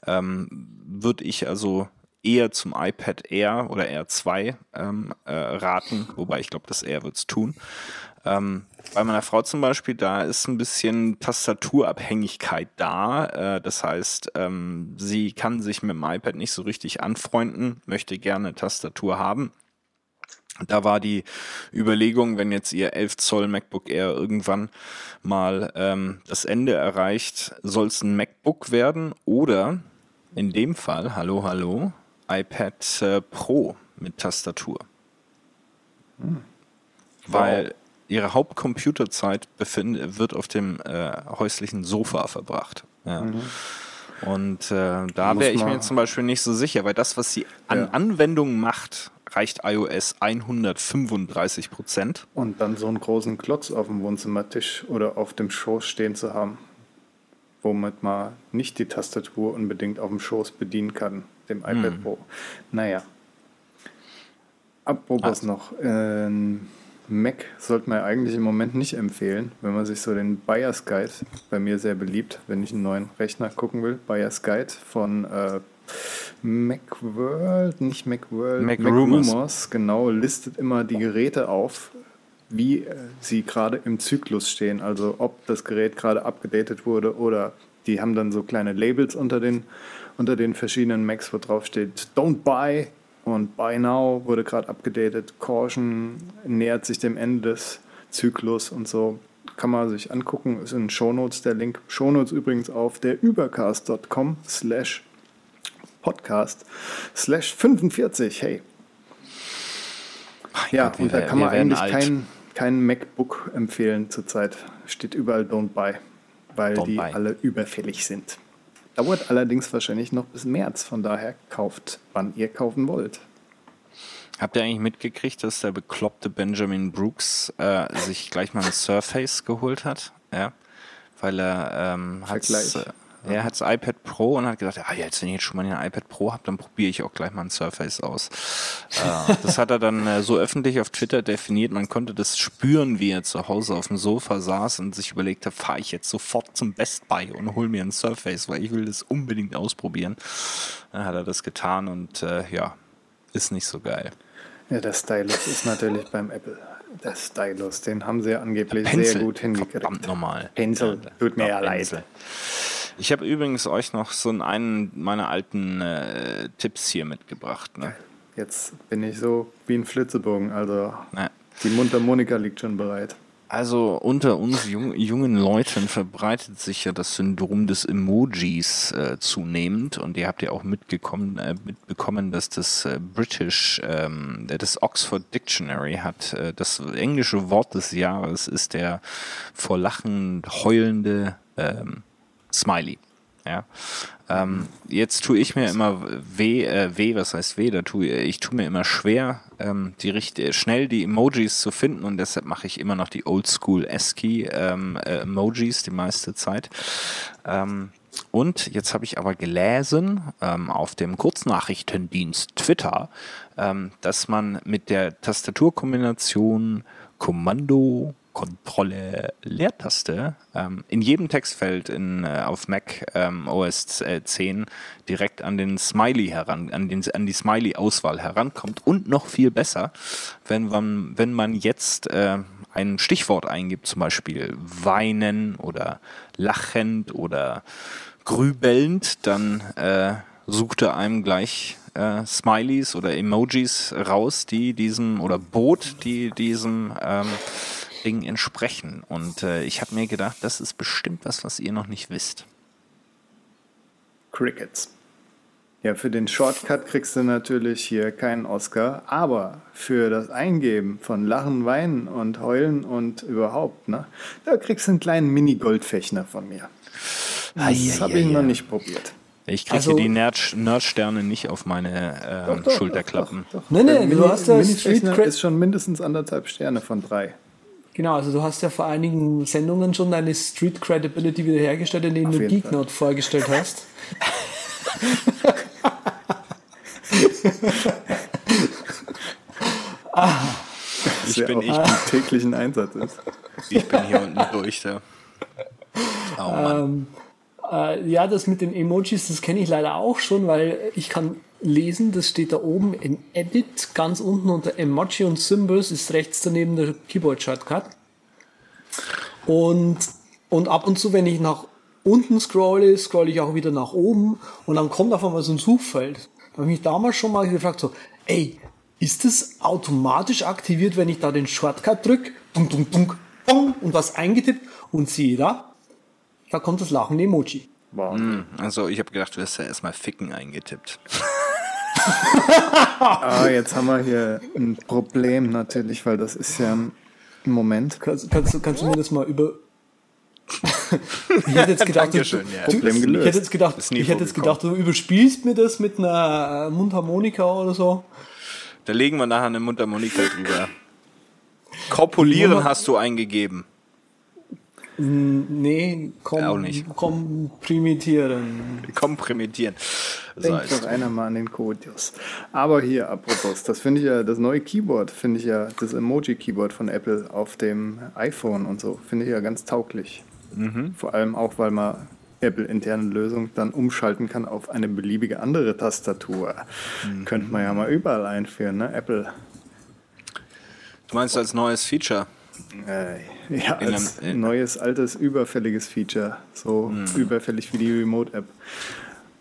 ähm, würde ich also eher zum iPad Air oder Air 2 ähm, äh, raten, wobei ich glaube, das Air wird es tun. Ähm, bei meiner Frau zum Beispiel, da ist ein bisschen Tastaturabhängigkeit da. Äh, das heißt, ähm, sie kann sich mit dem iPad nicht so richtig anfreunden, möchte gerne Tastatur haben. Da war die Überlegung, wenn jetzt ihr 11 Zoll MacBook Air irgendwann mal ähm, das Ende erreicht, soll es ein MacBook werden oder in dem Fall, hallo, hallo, iPad äh, Pro mit Tastatur. Hm. Weil ihre Hauptcomputerzeit befind, wird auf dem äh, häuslichen Sofa verbracht. Ja. Mhm. Und äh, da wäre ich mir zum Beispiel nicht so sicher, weil das, was sie an ja. Anwendungen macht, reicht iOS 135 Prozent. Und dann so einen großen Klotz auf dem Wohnzimmertisch oder auf dem Schoß stehen zu haben, womit man nicht die Tastatur unbedingt auf dem Schoß bedienen kann, dem iPad hm. Pro. Naja. Apropos also. noch, äh, Mac sollte man eigentlich im Moment nicht empfehlen, wenn man sich so den Buyer's Guide, bei mir sehr beliebt, wenn ich einen neuen Rechner gucken will, Buyer's Guide von äh, Macworld, nicht Macworld, Mac, Mac Rumors. Rumors, genau, listet immer die Geräte auf, wie äh, sie gerade im Zyklus stehen, also ob das Gerät gerade abgedatet wurde oder die haben dann so kleine Labels unter den, unter den verschiedenen Macs, wo drauf steht, don't buy, und Buy Now wurde gerade abgedatet. Caution nähert sich dem Ende des Zyklus und so. Kann man sich angucken. Ist in Shownotes der Link. Shownotes übrigens auf der übercast.com slash podcast slash 45. Hey. Ja, und da kann man eigentlich kein, kein MacBook empfehlen zurzeit. Steht überall Don't Buy, weil don't die buy. alle überfällig sind. Dauert allerdings wahrscheinlich noch bis März, von daher kauft, wann ihr kaufen wollt. Habt ihr eigentlich mitgekriegt, dass der bekloppte Benjamin Brooks äh, sich gleich mal ein Surface geholt hat? Ja, weil er ähm, hat er hat das iPad Pro und hat gesagt, ja, jetzt wenn ich jetzt schon mal ein iPad Pro habe, dann probiere ich auch gleich mal ein Surface aus. äh, das hat er dann äh, so öffentlich auf Twitter definiert. Man konnte das spüren, wie er zu Hause auf dem Sofa saß und sich überlegt hat, fahre ich jetzt sofort zum Best Buy und hol mir ein Surface, weil ich will das unbedingt ausprobieren. Dann hat er das getan und äh, ja, ist nicht so geil. Ja, der Stylus ist natürlich beim Apple. Der Stylus, den haben sie ja angeblich sehr gut hingekriegt. Verdammt normal. Pencil, tut mir ja leid. Ich habe übrigens euch noch so einen meiner alten äh, Tipps hier mitgebracht. Ne? Jetzt bin ich so wie ein Flitzebogen. Also ja. die Mundharmonika liegt schon bereit. Also unter uns jung, jungen Leuten verbreitet sich ja das Syndrom des Emojis äh, zunehmend und ihr habt ja auch mitgekommen, äh, mitbekommen, dass das äh, British, ähm, das Oxford Dictionary hat äh, das englische Wort des Jahres ist der vor Lachen heulende ähm, Smiley. Ja. Ähm, jetzt tue ich mir immer weh, äh, weh, was heißt weh? Da tue ich tue mir immer schwer, ähm, die richtig schnell die Emojis zu finden und deshalb mache ich immer noch die Oldschool ASCII ähm, äh, Emojis die meiste Zeit. Ähm, und jetzt habe ich aber gelesen ähm, auf dem Kurznachrichtendienst Twitter, ähm, dass man mit der Tastaturkombination Kommando Kontrolle Leertaste ähm, in jedem Textfeld in, äh, auf Mac ähm, OS 10 direkt an den Smiley heran, an, den, an die Smiley-Auswahl herankommt und noch viel besser, wenn man, wenn man jetzt äh, ein Stichwort eingibt, zum Beispiel weinen oder lachend oder grübelnd, dann äh, sucht er einem gleich äh, Smileys oder Emojis raus, die diesem oder Boot, die diesem ähm, Ding entsprechen. Und äh, ich habe mir gedacht, das ist bestimmt was, was ihr noch nicht wisst. Crickets. Ja, für den Shortcut kriegst du natürlich hier keinen Oscar, aber für das Eingeben von Lachen, Weinen und Heulen und überhaupt, ne, da kriegst du einen kleinen Mini-Goldfechner von mir. Das habe ich noch nicht probiert. Ich kriege also, die Nerdsterne nicht auf meine äh, doch, doch, Schulterklappen. Doch, doch, Nee, nee, Mini, du hast das Street ist schon mindestens anderthalb Sterne von drei. Genau, also du hast ja vor einigen Sendungen schon deine Street Credibility wiederhergestellt, indem du Geeknode vorgestellt hast. ah. Ich bin ich täglichen Einsatz ist. Ich bin hier unten durch da. Oh Mann. Ähm, äh, ja, das mit den Emojis, das kenne ich leider auch schon, weil ich kann lesen, das steht da oben in Edit, ganz unten unter Emoji und Symbols ist rechts daneben der Keyboard-Shortcut. Und, und ab und zu, wenn ich nach unten scrolle, scrolle ich auch wieder nach oben und dann kommt auf einmal so ein Suchfeld. Da habe ich mich damals schon mal gefragt, so, ey, ist das automatisch aktiviert, wenn ich da den Shortcut drücke, dunk, dunk, dunk, dunk, und was eingetippt und siehe da, da kommt das lachende Emoji. Wow. Also ich habe gedacht, du hast ja erstmal Ficken eingetippt. ah, jetzt haben wir hier ein Problem natürlich, weil das ist ja ein Moment. Kannst, kannst, du, kannst du mir das mal über. ich hätte jetzt gedacht, du, ja. Problem gelöst. Ich hätte jetzt gedacht, ich hätte jetzt gedacht, du überspielst mir das mit einer Mundharmonika oder so. Da legen wir nachher eine Mundharmonika drüber. Kopulieren hast du eingegeben. Nee, kom auch nicht. komprimieren. Komprimieren. Denkt doch einer mal an den Codius. Aber hier, apropos, das finde ich ja, das neue Keyboard, finde ich ja, das Emoji-Keyboard von Apple auf dem iPhone und so, finde ich ja ganz tauglich. Mhm. Vor allem auch, weil man Apple-interne Lösung dann umschalten kann auf eine beliebige andere Tastatur. Mhm. Könnte man ja mal überall einführen, ne? Apple. Du meinst als neues Feature? Äh, ja, als einem, neues, altes, überfälliges Feature. So mhm. überfällig wie die Remote-App.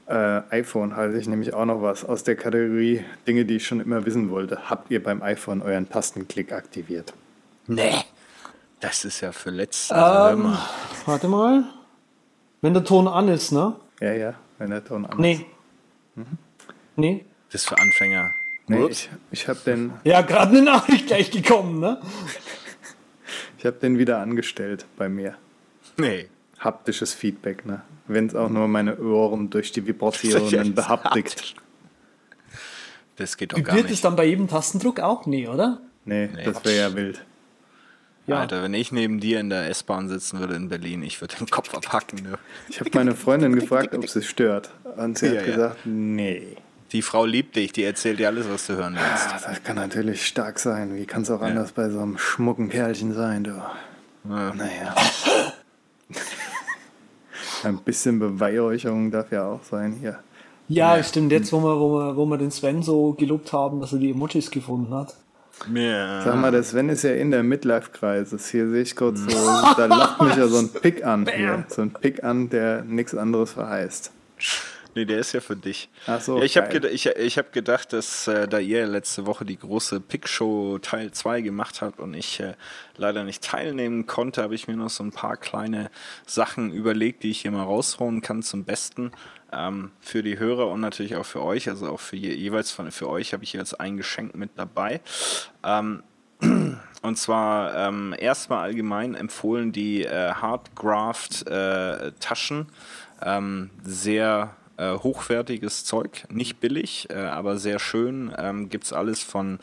Äh, iPhone halte ich nämlich auch noch was aus der Kategorie Dinge, die ich schon immer wissen wollte. Habt ihr beim iPhone euren Tastenklick aktiviert? Nee. Das ist ja für letzte. Ähm, warte mal. Wenn der Ton an ist, ne? Ja, ja, wenn der Ton an nee. ist. Mhm. Nee. Das ist für Anfänger. Nee, ich, ich habe den. Ja, gerade eine Nachricht gleich gekommen, ne? Ich habe den wieder angestellt bei mir. Nee. Haptisches Feedback, ne? Wenn es auch nur meine Ohren durch die Vibrationen behaptigt. Das geht doch gar nicht. Wird es dann bei jedem Tastendruck auch? Nee, oder? Nee, nee. das wäre ja wild. Ja. Alter, wenn ich neben dir in der S-Bahn sitzen würde in Berlin, ich würde den Kopf abhacken. Ne? Ich habe meine Freundin gefragt, ob sie stört. Und sie ja, hat gesagt, ja. nee. Die Frau liebt dich, die erzählt dir alles, was du hören willst. Ja, das kann natürlich stark sein. Wie kann es auch ja. anders bei so einem schmucken Kerlchen sein, du? Ja. Naja. Ein bisschen Beweihräucherung darf ja auch sein hier. Ja, stimmt. Jetzt, wo wir, wo, wir, wo wir den Sven so gelobt haben, dass er die Emojis gefunden hat. Ja. Sag mal, der Sven ist ja in der Midlife-Kreises. Hier sehe ich kurz so, da lacht mich ja so ein Pick an. Hier. So ein Pick an, der nichts anderes verheißt. Nee, der ist ja für dich. Ach so, ja, ich habe ged ich, ich hab gedacht, dass äh, da ihr letzte Woche die große Pick-Show Teil 2 gemacht habt und ich äh, leider nicht teilnehmen konnte, habe ich mir noch so ein paar kleine Sachen überlegt, die ich hier mal raushauen kann zum Besten. Ähm, für die Hörer und natürlich auch für euch, also auch für je, jeweils von, für euch habe ich jetzt ein Geschenk mit dabei. Ähm, und zwar ähm, erstmal allgemein empfohlen die äh, Hardgraft äh, Taschen. Ähm, sehr äh, hochwertiges Zeug, nicht billig, äh, aber sehr schön. Ähm, Gibt es alles von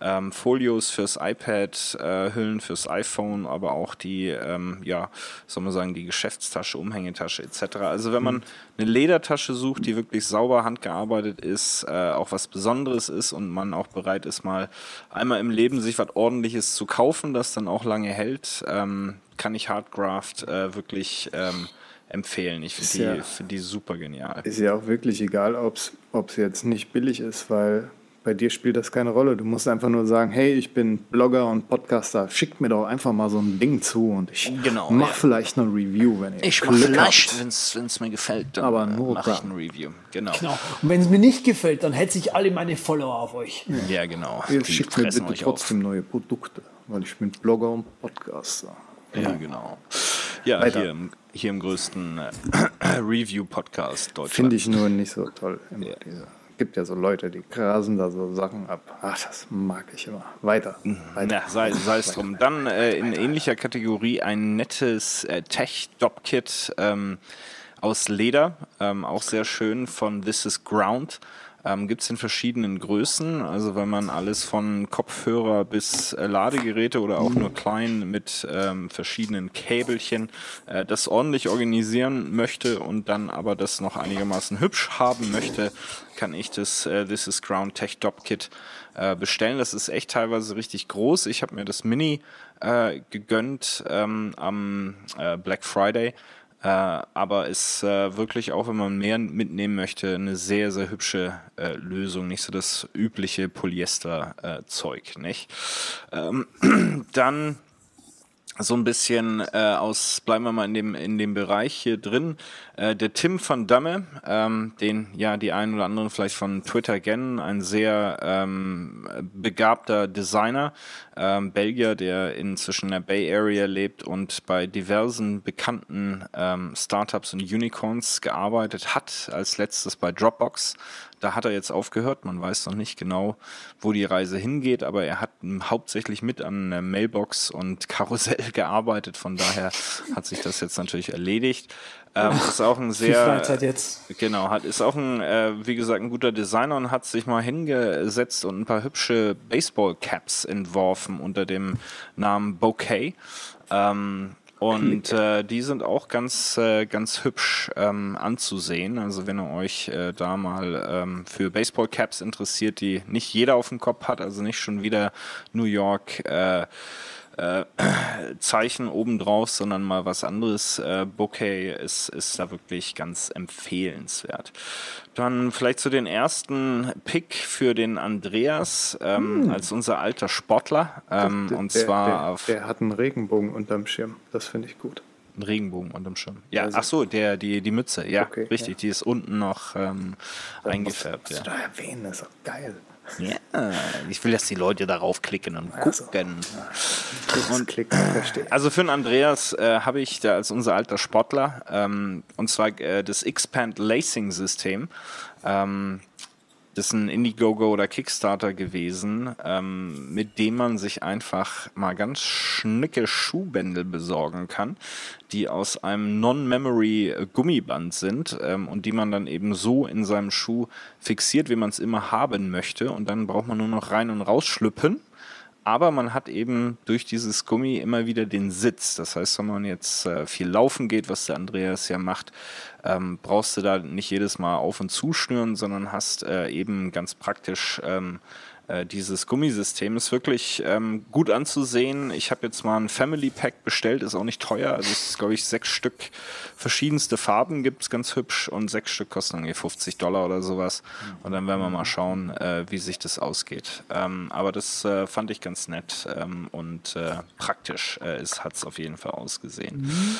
ähm, Folios fürs iPad, äh, Hüllen fürs iPhone, aber auch die, ähm, ja, soll man sagen, die Geschäftstasche, Umhängetasche etc. Also wenn man mhm. eine Ledertasche sucht, die wirklich sauber handgearbeitet ist, äh, auch was Besonderes ist und man auch bereit ist, mal einmal im Leben sich was Ordentliches zu kaufen, das dann auch lange hält, ähm, kann ich Hardgraft äh, wirklich ähm, empfehlen. Ich finde die, ja, find die super genial. Ist ja auch wirklich egal, ob es jetzt nicht billig ist, weil bei dir spielt das keine Rolle. Du musst einfach nur sagen, hey, ich bin Blogger und Podcaster, schickt mir doch einfach mal so ein Ding zu und ich genau, mache ja. vielleicht eine Review, wenn ihr Ich mache vielleicht, wenn es mir gefällt, dann Aber nur mache ich ein Review. Genau. genau. Und wenn es mir nicht gefällt, dann hetze ich alle meine Follower auf euch. Ja, ja genau. Ihr schickt mir bitte trotzdem auf. neue Produkte, weil ich bin Blogger und Podcaster. Ja, genau. Ja, hier im, hier im größten äh, Review-Podcast Deutschland. Finde ich nur nicht so toll. Immer ja. diese gibt ja so Leute, die grasen da so Sachen ab. Ach, das mag ich immer. Weiter. weiter. Na, sei, sei es drum. Dann äh, in ähnlicher Kategorie ein nettes äh, Tech-Dop-Kit ähm, aus Leder. Ähm, auch sehr schön von This is Ground. Ähm, Gibt es in verschiedenen Größen, also wenn man alles von Kopfhörer bis äh, Ladegeräte oder auch nur klein mit ähm, verschiedenen Käbelchen äh, das ordentlich organisieren möchte und dann aber das noch einigermaßen hübsch haben möchte, kann ich das äh, This is Ground Tech Top Kit äh, bestellen. Das ist echt teilweise richtig groß. Ich habe mir das Mini äh, gegönnt ähm, am äh, Black Friday äh, aber ist äh, wirklich auch, wenn man mehr mitnehmen möchte, eine sehr, sehr hübsche äh, Lösung. Nicht so das übliche Polyester-Zeug, äh, nicht? Ähm, dann so ein bisschen äh, aus, bleiben wir mal in dem, in dem Bereich hier drin. Äh, der Tim van Damme, ähm, den ja die einen oder anderen vielleicht von Twitter kennen, ein sehr ähm, begabter Designer, ähm, Belgier, der inzwischen in der Bay Area lebt und bei diversen bekannten ähm, Startups und Unicorns gearbeitet hat, als letztes bei Dropbox, da hat er jetzt aufgehört. Man weiß noch nicht genau, wo die Reise hingeht, aber er hat hauptsächlich mit an Mailbox und Karussell gearbeitet. Von daher hat sich das jetzt natürlich erledigt. Ähm, ist auch ein sehr. Genau, hat, ist auch ein, äh, wie gesagt, ein guter Designer und hat sich mal hingesetzt und ein paar hübsche Baseball-Caps entworfen unter dem Namen Bouquet. Ähm, und äh, die sind auch ganz, äh, ganz hübsch ähm, anzusehen. Also wenn ihr euch äh, da mal ähm, für Baseball-Caps interessiert, die nicht jeder auf dem Kopf hat, also nicht schon wieder New York äh, äh, Zeichen obendrauf, sondern mal was anderes. Äh, Bouquet ist, ist da wirklich ganz empfehlenswert. Dann vielleicht zu den ersten Pick für den Andreas ähm, hm. als unser alter Sportler. Ähm, der, und zwar der, auf. Der hat einen Regenbogen unterm Schirm. Das finde ich gut. Ein Regenbogen unterm Schirm. Ja, also, ach so, der, die, die Mütze. Ja, okay, richtig. Ja. Die ist unten noch ähm, eingefärbt. Musst, ja. du da erwähnen, das ist doch geil. Ja, ich will, dass die Leute darauf klicken und also, gucken. Und, klicken, verstehe. Also für den Andreas äh, habe ich da als unser alter Sportler ähm, und zwar äh, das Expand Lacing System. Ähm, das ist ein Indiegogo oder Kickstarter gewesen, ähm, mit dem man sich einfach mal ganz schnicke Schuhbändel besorgen kann, die aus einem Non-Memory Gummiband sind ähm, und die man dann eben so in seinem Schuh fixiert, wie man es immer haben möchte. Und dann braucht man nur noch rein und rausschlüppen aber man hat eben durch dieses Gummi immer wieder den Sitz. Das heißt, wenn man jetzt äh, viel laufen geht, was der Andreas ja macht, ähm, brauchst du da nicht jedes Mal auf und zuschnüren, sondern hast äh, eben ganz praktisch ähm, äh, dieses Gummisystem ist wirklich ähm, gut anzusehen. Ich habe jetzt mal ein Family Pack bestellt, ist auch nicht teuer. Also es ist, glaube ich, sechs Stück verschiedenste Farben gibt es ganz hübsch und sechs Stück kosten irgendwie 50 Dollar oder sowas. Und dann werden wir mal schauen, äh, wie sich das ausgeht. Ähm, aber das äh, fand ich ganz nett ähm, und äh, praktisch äh, hat es auf jeden Fall ausgesehen. Mhm.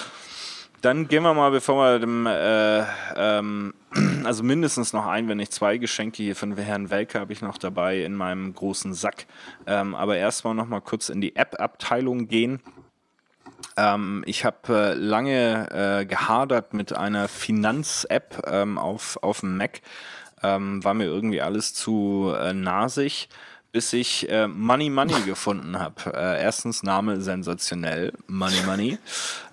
Dann gehen wir mal, bevor wir dem, äh, ähm, also mindestens noch ein, wenn nicht zwei Geschenke hier von Herrn Welke habe ich noch dabei in meinem großen Sack. Ähm, aber erstmal noch mal kurz in die App-Abteilung gehen. Ähm, ich habe äh, lange äh, gehadert mit einer Finanz-App ähm, auf, auf dem Mac. Ähm, war mir irgendwie alles zu äh, nasig bis ich äh, Money Money gefunden habe. Äh, erstens Name sensationell, Money Money.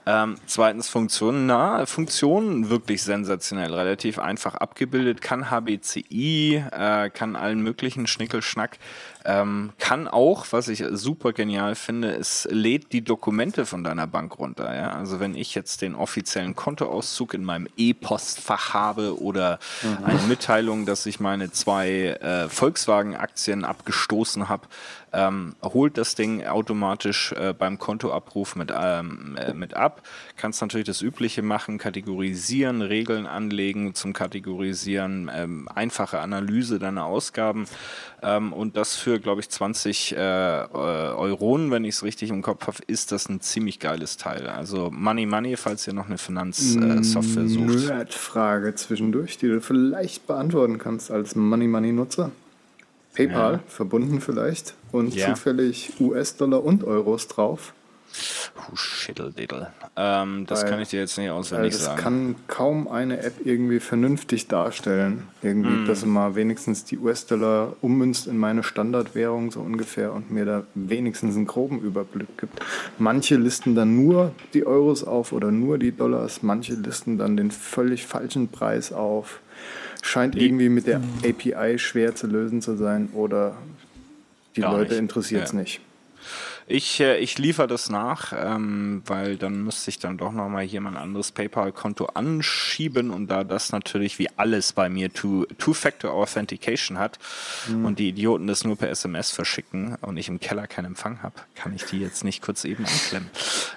Ähm, zweitens Funktionen, na, Funktionen wirklich sensationell, relativ einfach abgebildet, kann HBCI, äh, kann allen möglichen Schnickelschnack, ähm, kann auch, was ich super genial finde, es lädt die Dokumente von deiner Bank runter. Ja? Also wenn ich jetzt den offiziellen Kontoauszug in meinem E-Postfach habe oder mhm. eine Mitteilung, dass ich meine zwei äh, Volkswagen-Aktien abgestoßen habe, ähm, holt das Ding automatisch äh, beim Kontoabruf mit, ähm, äh, mit ab. Kannst natürlich das Übliche machen, kategorisieren, Regeln anlegen zum Kategorisieren, ähm, einfache Analyse deiner Ausgaben ähm, und das für, glaube ich, 20 äh, Euronen, wenn ich es richtig im Kopf habe, ist das ein ziemlich geiles Teil. Also Money Money, falls ihr noch eine Finanzsoftware äh, sucht. Frage zwischendurch, die du vielleicht beantworten kannst als Money Money Nutzer. PayPal ja. verbunden vielleicht und ja. zufällig US-Dollar und Euros drauf. Schitteldiddle. Ähm, das weil, kann ich dir jetzt nicht auswendig das sagen. Das kann kaum eine App irgendwie vernünftig darstellen. Irgendwie, mm. dass sie mal wenigstens die US-Dollar ummünzt in meine Standardwährung so ungefähr und mir da wenigstens einen groben Überblick gibt. Manche listen dann nur die Euros auf oder nur die Dollars. Manche listen dann den völlig falschen Preis auf. Scheint irgendwie mit der API schwer zu lösen zu sein oder die Leute interessiert es ja. nicht. Ich, äh, ich liefere das nach, ähm, weil dann müsste ich dann doch nochmal hier mein anderes PayPal-Konto anschieben und da das natürlich wie alles bei mir Two-Factor Authentication hat mhm. und die Idioten das nur per SMS verschicken und ich im Keller keinen Empfang habe, kann ich die jetzt nicht kurz eben anklemmen.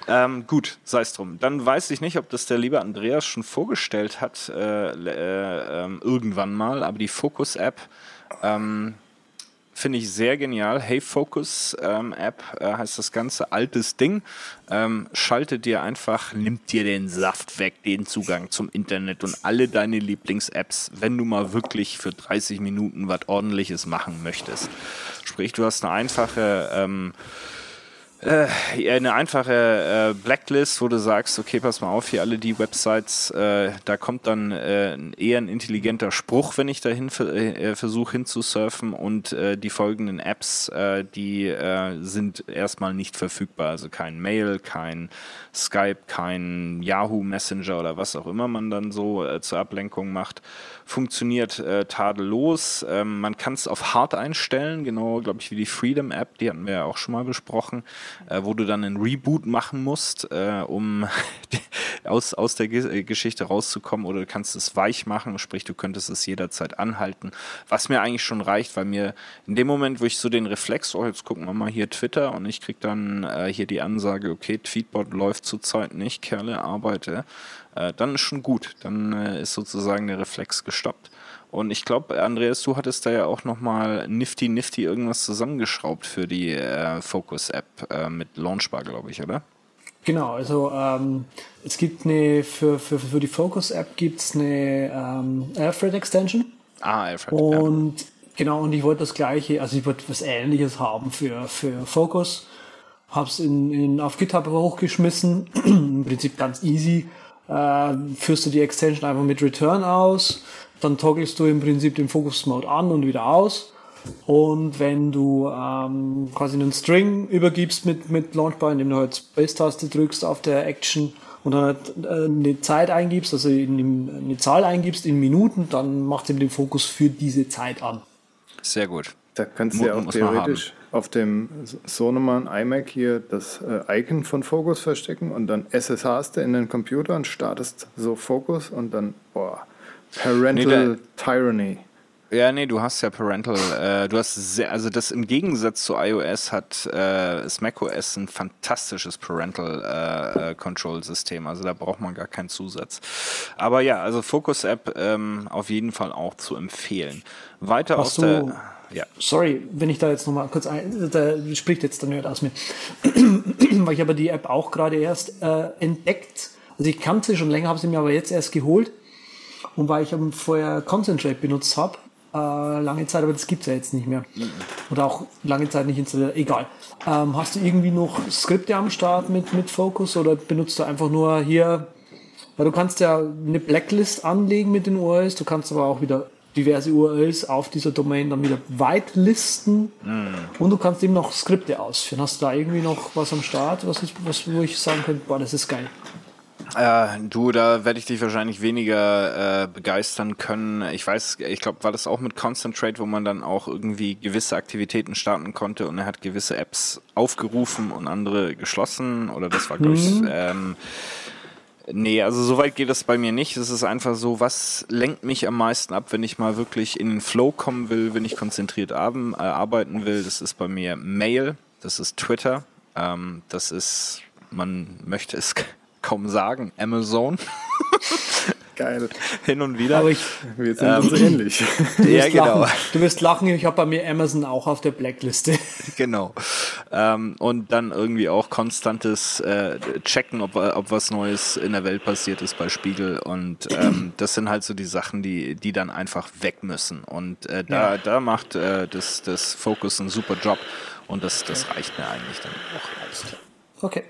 Ähm, gut, sei es drum. Dann weiß ich nicht, ob das der liebe Andreas schon vorgestellt hat, äh, äh, äh, irgendwann mal, aber die Focus-App, ähm, Finde ich sehr genial. Hey Focus ähm, App äh, heißt das ganze altes Ding. Ähm, schaltet dir einfach, nimmt dir den Saft weg, den Zugang zum Internet und alle deine Lieblings-Apps, wenn du mal wirklich für 30 Minuten was ordentliches machen möchtest. Sprich, du hast eine einfache ähm, äh, eine einfache äh, Blacklist, wo du sagst, okay, pass mal auf, hier alle die Websites, äh, da kommt dann äh, eher ein intelligenter Spruch, wenn ich dahin äh, versuche hinzusurfen und äh, die folgenden Apps, die sind erstmal nicht verfügbar, also kein Mail, kein Skype, kein Yahoo Messenger oder was auch immer man dann so zur Ablenkung macht. Funktioniert äh, tadellos. Ähm, man kann es auf hart einstellen, genau, glaube ich, wie die Freedom App, die hatten wir ja auch schon mal besprochen, äh, wo du dann einen Reboot machen musst, äh, um aus, aus der G Geschichte rauszukommen oder du kannst es weich machen, sprich, du könntest es jederzeit anhalten, was mir eigentlich schon reicht, weil mir in dem Moment, wo ich so den Reflex, oh, jetzt gucken wir mal hier Twitter und ich kriege dann äh, hier die Ansage, okay, Tweetbot läuft zurzeit nicht, Kerle, arbeite, äh, dann ist schon gut. Dann äh, ist sozusagen der Reflex gestoppt. Und ich glaube, Andreas, du hattest da ja auch nochmal nifty nifty irgendwas zusammengeschraubt für die äh, Focus-App äh, mit Launchbar, glaube ich, oder? Genau, also ähm, es gibt eine, für, für, für die Focus-App gibt es eine ähm, Alfred-Extension. Ah, Alfred. Und ja. genau, und ich wollte das gleiche, also ich wollte was ähnliches haben für, für Focus. Hab's in, in, auf GitHub hochgeschmissen. Im Prinzip ganz easy äh, führst du die Extension einfach mit Return aus, dann toggelst du im Prinzip den Focus Mode an und wieder aus. Und wenn du ähm, quasi einen String übergibst mit, mit Launchbar, indem du halt Space-Taste drückst auf der Action und dann halt äh, eine Zeit eingibst, also in, eine Zahl eingibst in Minuten, dann macht ihm den Fokus für diese Zeit an. Sehr gut. Da kannst du ja auch theoretisch auf dem Sonoman iMac hier das äh, Icon von Focus verstecken und dann SSHst du in den Computer und startest so Focus und dann, boah, Parental nee, Tyranny. Ja, nee, du hast ja Parental, äh, du hast sehr, also das im Gegensatz zu iOS hat äh, macOS ein fantastisches Parental äh, äh, Control System, also da braucht man gar keinen Zusatz. Aber ja, also Focus App ähm, auf jeden Fall auch zu empfehlen. Weiter Hast aus der ja. Sorry, wenn ich da jetzt nochmal kurz ein, da spricht jetzt der Nerd aus mir. Weil ich aber die App auch gerade erst äh, entdeckt Also ich kannte sie schon länger, habe sie mir aber jetzt erst geholt. Und weil ich vorher Concentrate benutzt habe, äh, lange Zeit, aber das gibt es ja jetzt nicht mehr. Oder auch lange Zeit nicht installiert. Egal. Ähm, hast du irgendwie noch Skripte am Start mit, mit Focus oder benutzt du einfach nur hier, weil du kannst ja eine Blacklist anlegen mit den URLs, du kannst aber auch wieder diverse URLs auf dieser Domain dann wieder whitelisten mm. und du kannst eben noch Skripte ausführen. Hast du da irgendwie noch was am Start, was, ist, was wo ich sagen könnte, boah, das ist geil? Äh, du, da werde ich dich wahrscheinlich weniger äh, begeistern können. Ich weiß, ich glaube, war das auch mit Concentrate, wo man dann auch irgendwie gewisse Aktivitäten starten konnte und er hat gewisse Apps aufgerufen und andere geschlossen oder das war, glaube ich, mhm. ähm, Nee, also so weit geht das bei mir nicht. Es ist einfach so, was lenkt mich am meisten ab, wenn ich mal wirklich in den Flow kommen will, wenn ich konzentriert äh, arbeiten will. Das ist bei mir Mail, das ist Twitter, ähm, das ist, man möchte es kaum sagen, Amazon. Geil. Hin und wieder. Aber ich, wir sind ähm, so ähnlich. Du ja, genau. Lachen. Du wirst lachen, ich habe bei mir Amazon auch auf der Blackliste. Genau. Ähm, und dann irgendwie auch konstantes äh, Checken, ob, ob was Neues in der Welt passiert ist bei Spiegel. Und ähm, das sind halt so die Sachen, die, die dann einfach weg müssen. Und äh, da, ja. da macht äh, das, das Focus einen super Job. Und das, das reicht mir eigentlich dann auch. Okay.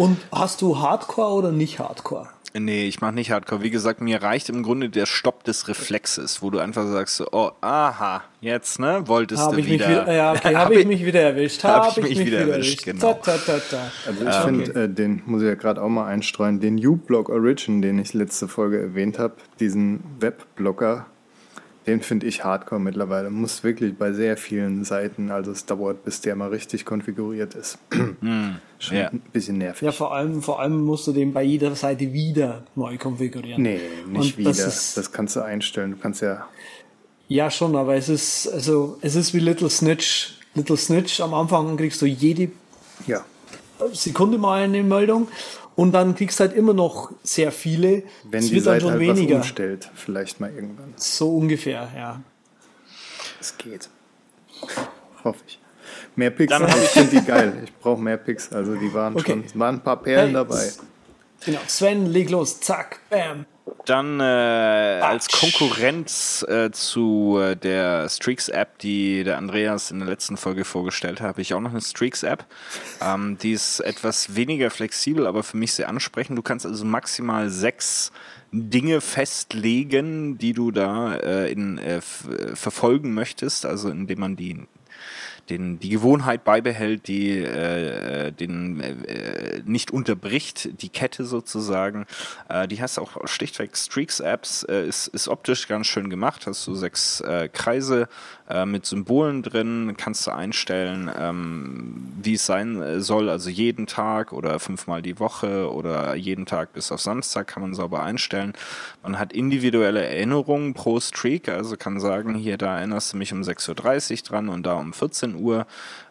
Und hast du Hardcore oder nicht Hardcore? Nee, ich mache nicht Hardcore. Wie gesagt, mir reicht im Grunde der Stopp des Reflexes, wo du einfach sagst, oh, aha, jetzt, ne, wolltest hab du wieder. wieder. Ja, okay, habe ich mich wieder erwischt. Habe hab ich, mich, mich wieder, wieder erwischt, erwischt. genau. Ta, ta, ta, also ich ähm, finde, äh, den muss ich ja gerade auch mal einstreuen, den U-Block Origin, den ich letzte Folge erwähnt habe, diesen Webblocker, den finde ich hardcore mittlerweile. Muss wirklich bei sehr vielen Seiten, also es dauert, bis der mal richtig konfiguriert ist. Mm, Schon ja. ein bisschen nervig. Ja, vor allem, vor allem musst du den bei jeder Seite wieder neu konfigurieren. Nee, nicht Und wieder. Das, das, kannst du einstellen. Du kannst ja. Ja, schon, aber es ist, also, es ist wie Little Snitch. Little Snitch, am Anfang kriegst du jede ja. Sekunde mal eine Meldung und dann kriegst du halt immer noch sehr viele. Wenn es die Seite dann schon halt weniger. umstellt, vielleicht mal irgendwann. So ungefähr, ja. Es geht. Hoffe ich. Mehr Picks, ich finde die geil. Ich brauche mehr Picks. Also die waren okay. schon, waren ein paar Perlen hey, dabei. Genau, Sven, leg los, zack, bam. Dann äh, als Konkurrenz äh, zu äh, der Streaks-App, die der Andreas in der letzten Folge vorgestellt hat, habe ich auch noch eine Streaks-App. Ähm, die ist etwas weniger flexibel, aber für mich sehr ansprechend. Du kannst also maximal sechs Dinge festlegen, die du da äh, in, äh, verfolgen möchtest, also indem man die den, die Gewohnheit beibehält, die äh, den äh, nicht unterbricht, die Kette sozusagen. Äh, die hast auch schlichtweg Streaks-Apps, äh, ist, ist optisch ganz schön gemacht, hast du sechs äh, Kreise äh, mit Symbolen drin, kannst du einstellen, ähm, wie es sein äh, soll, also jeden Tag oder fünfmal die Woche oder jeden Tag bis auf Samstag kann man sauber einstellen. Man hat individuelle Erinnerungen pro Streak, also kann sagen, hier, da erinnerst du mich um 6.30 Uhr dran und da um 14 Uhr.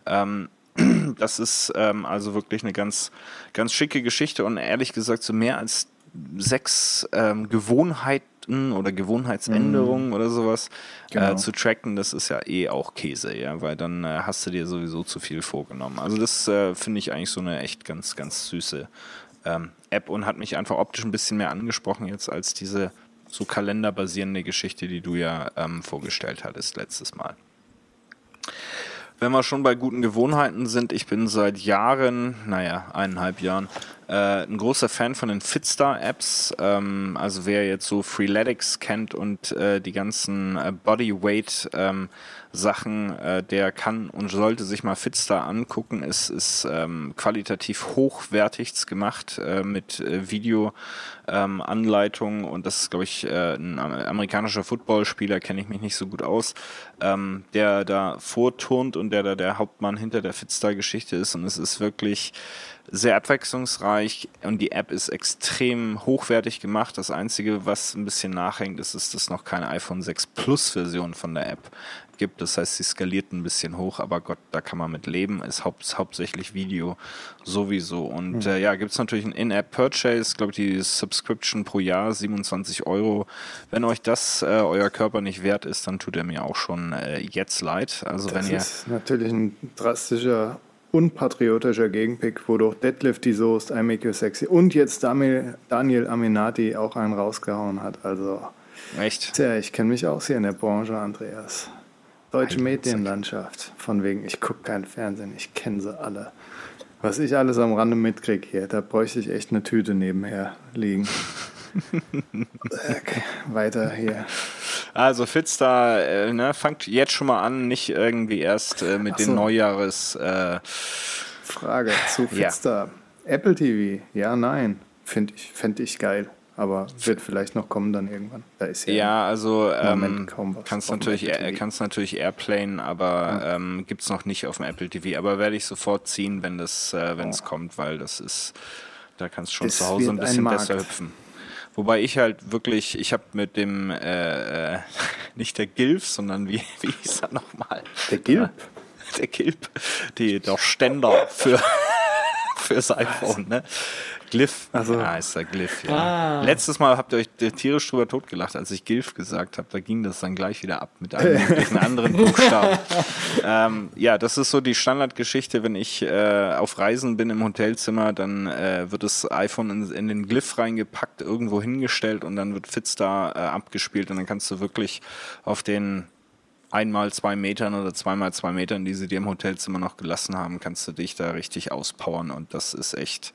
Ähm, das ist ähm, also wirklich eine ganz, ganz schicke Geschichte und ehrlich gesagt so mehr als sechs ähm, Gewohnheiten oder Gewohnheitsänderungen mm. oder sowas äh, genau. äh, zu tracken, das ist ja eh auch Käse, ja, weil dann äh, hast du dir sowieso zu viel vorgenommen. Also das äh, finde ich eigentlich so eine echt ganz, ganz süße ähm, App und hat mich einfach optisch ein bisschen mehr angesprochen jetzt als diese so kalenderbasierende Geschichte, die du ja ähm, vorgestellt hattest letztes Mal. Wenn wir schon bei guten Gewohnheiten sind, ich bin seit Jahren, naja, eineinhalb Jahren, äh, ein großer Fan von den Fitstar-Apps. Ähm, also wer jetzt so Freeletics kennt und äh, die ganzen äh, Bodyweight ähm, äh, der kann und sollte sich mal Fitstar angucken. Es ist ähm, qualitativ hochwertig gemacht äh, mit äh, Videoanleitungen ähm, und das ist, glaube ich, ein amerikanischer Footballspieler, kenne ich mich nicht so gut aus, ähm, der da vorturnt und der da der Hauptmann hinter der Fitstar-Geschichte ist und es ist wirklich sehr abwechslungsreich und die App ist extrem hochwertig gemacht. Das Einzige, was ein bisschen nachhängt, ist, ist, dass noch keine iPhone 6 Plus Version von der App gibt. Das heißt, sie skaliert ein bisschen hoch, aber Gott, da kann man mit leben. Ist haupt, hauptsächlich Video sowieso. Und mhm. äh, ja, gibt es natürlich ein In-App-Purchase, glaube ich, die Subscription pro Jahr 27 Euro. Wenn euch das äh, euer Körper nicht wert ist, dann tut er mir auch schon äh, jetzt leid. Also das wenn ihr ist natürlich ein drastischer unpatriotischer Gegenpick, wodurch Deadlift die Soest, I Make You Sexy und jetzt Daniel, Aminati auch einen rausgehauen hat. Also, echt? Tja, ich kenne mich aus hier in der Branche, Andreas. Deutsche Medienlandschaft. Von wegen, ich gucke kein Fernsehen, ich kenne sie alle. Was ich alles am Rande mitkriege hier, da bräuchte ich echt eine Tüte nebenher liegen. okay, weiter hier. Also Fitstar, äh, ne, fangt jetzt schon mal an, nicht irgendwie erst äh, mit so. den Neujahres. Äh, Frage zu Fitstar. Ja. Apple TV, ja, nein. Finde ich, fänd ich geil aber wird vielleicht noch kommen dann irgendwann. Da ist ja, ja also ähm, kaum was kannst natürlich Air, kannst natürlich Airplane, aber ja. ähm, gibt es noch nicht auf dem Apple TV. Aber werde ich sofort ziehen, wenn das äh, wenn es kommt, weil das ist, da kannst du schon das zu Hause ein bisschen ein besser hüpfen. Wobei ich halt wirklich, ich habe mit dem, äh, äh, nicht der Gilf, sondern wie, wie hieß er nochmal? Der Gilp? Der Gilp, die, der Ständer für, fürs iPhone, ne? Glyph. Also. Ja, ist der Glyph, ja. Ah. Letztes Mal habt ihr euch tierisch drüber totgelacht, als ich Glyph gesagt habe. Da ging das dann gleich wieder ab mit einem anderen Buchstaben. ähm, ja, das ist so die Standardgeschichte. Wenn ich äh, auf Reisen bin im Hotelzimmer, dann äh, wird das iPhone in, in, den Glyph reingepackt, irgendwo hingestellt und dann wird Fitstar äh, abgespielt und dann kannst du wirklich auf den einmal zwei Metern oder zweimal zwei Metern, die sie dir im Hotelzimmer noch gelassen haben, kannst du dich da richtig auspowern und das ist echt,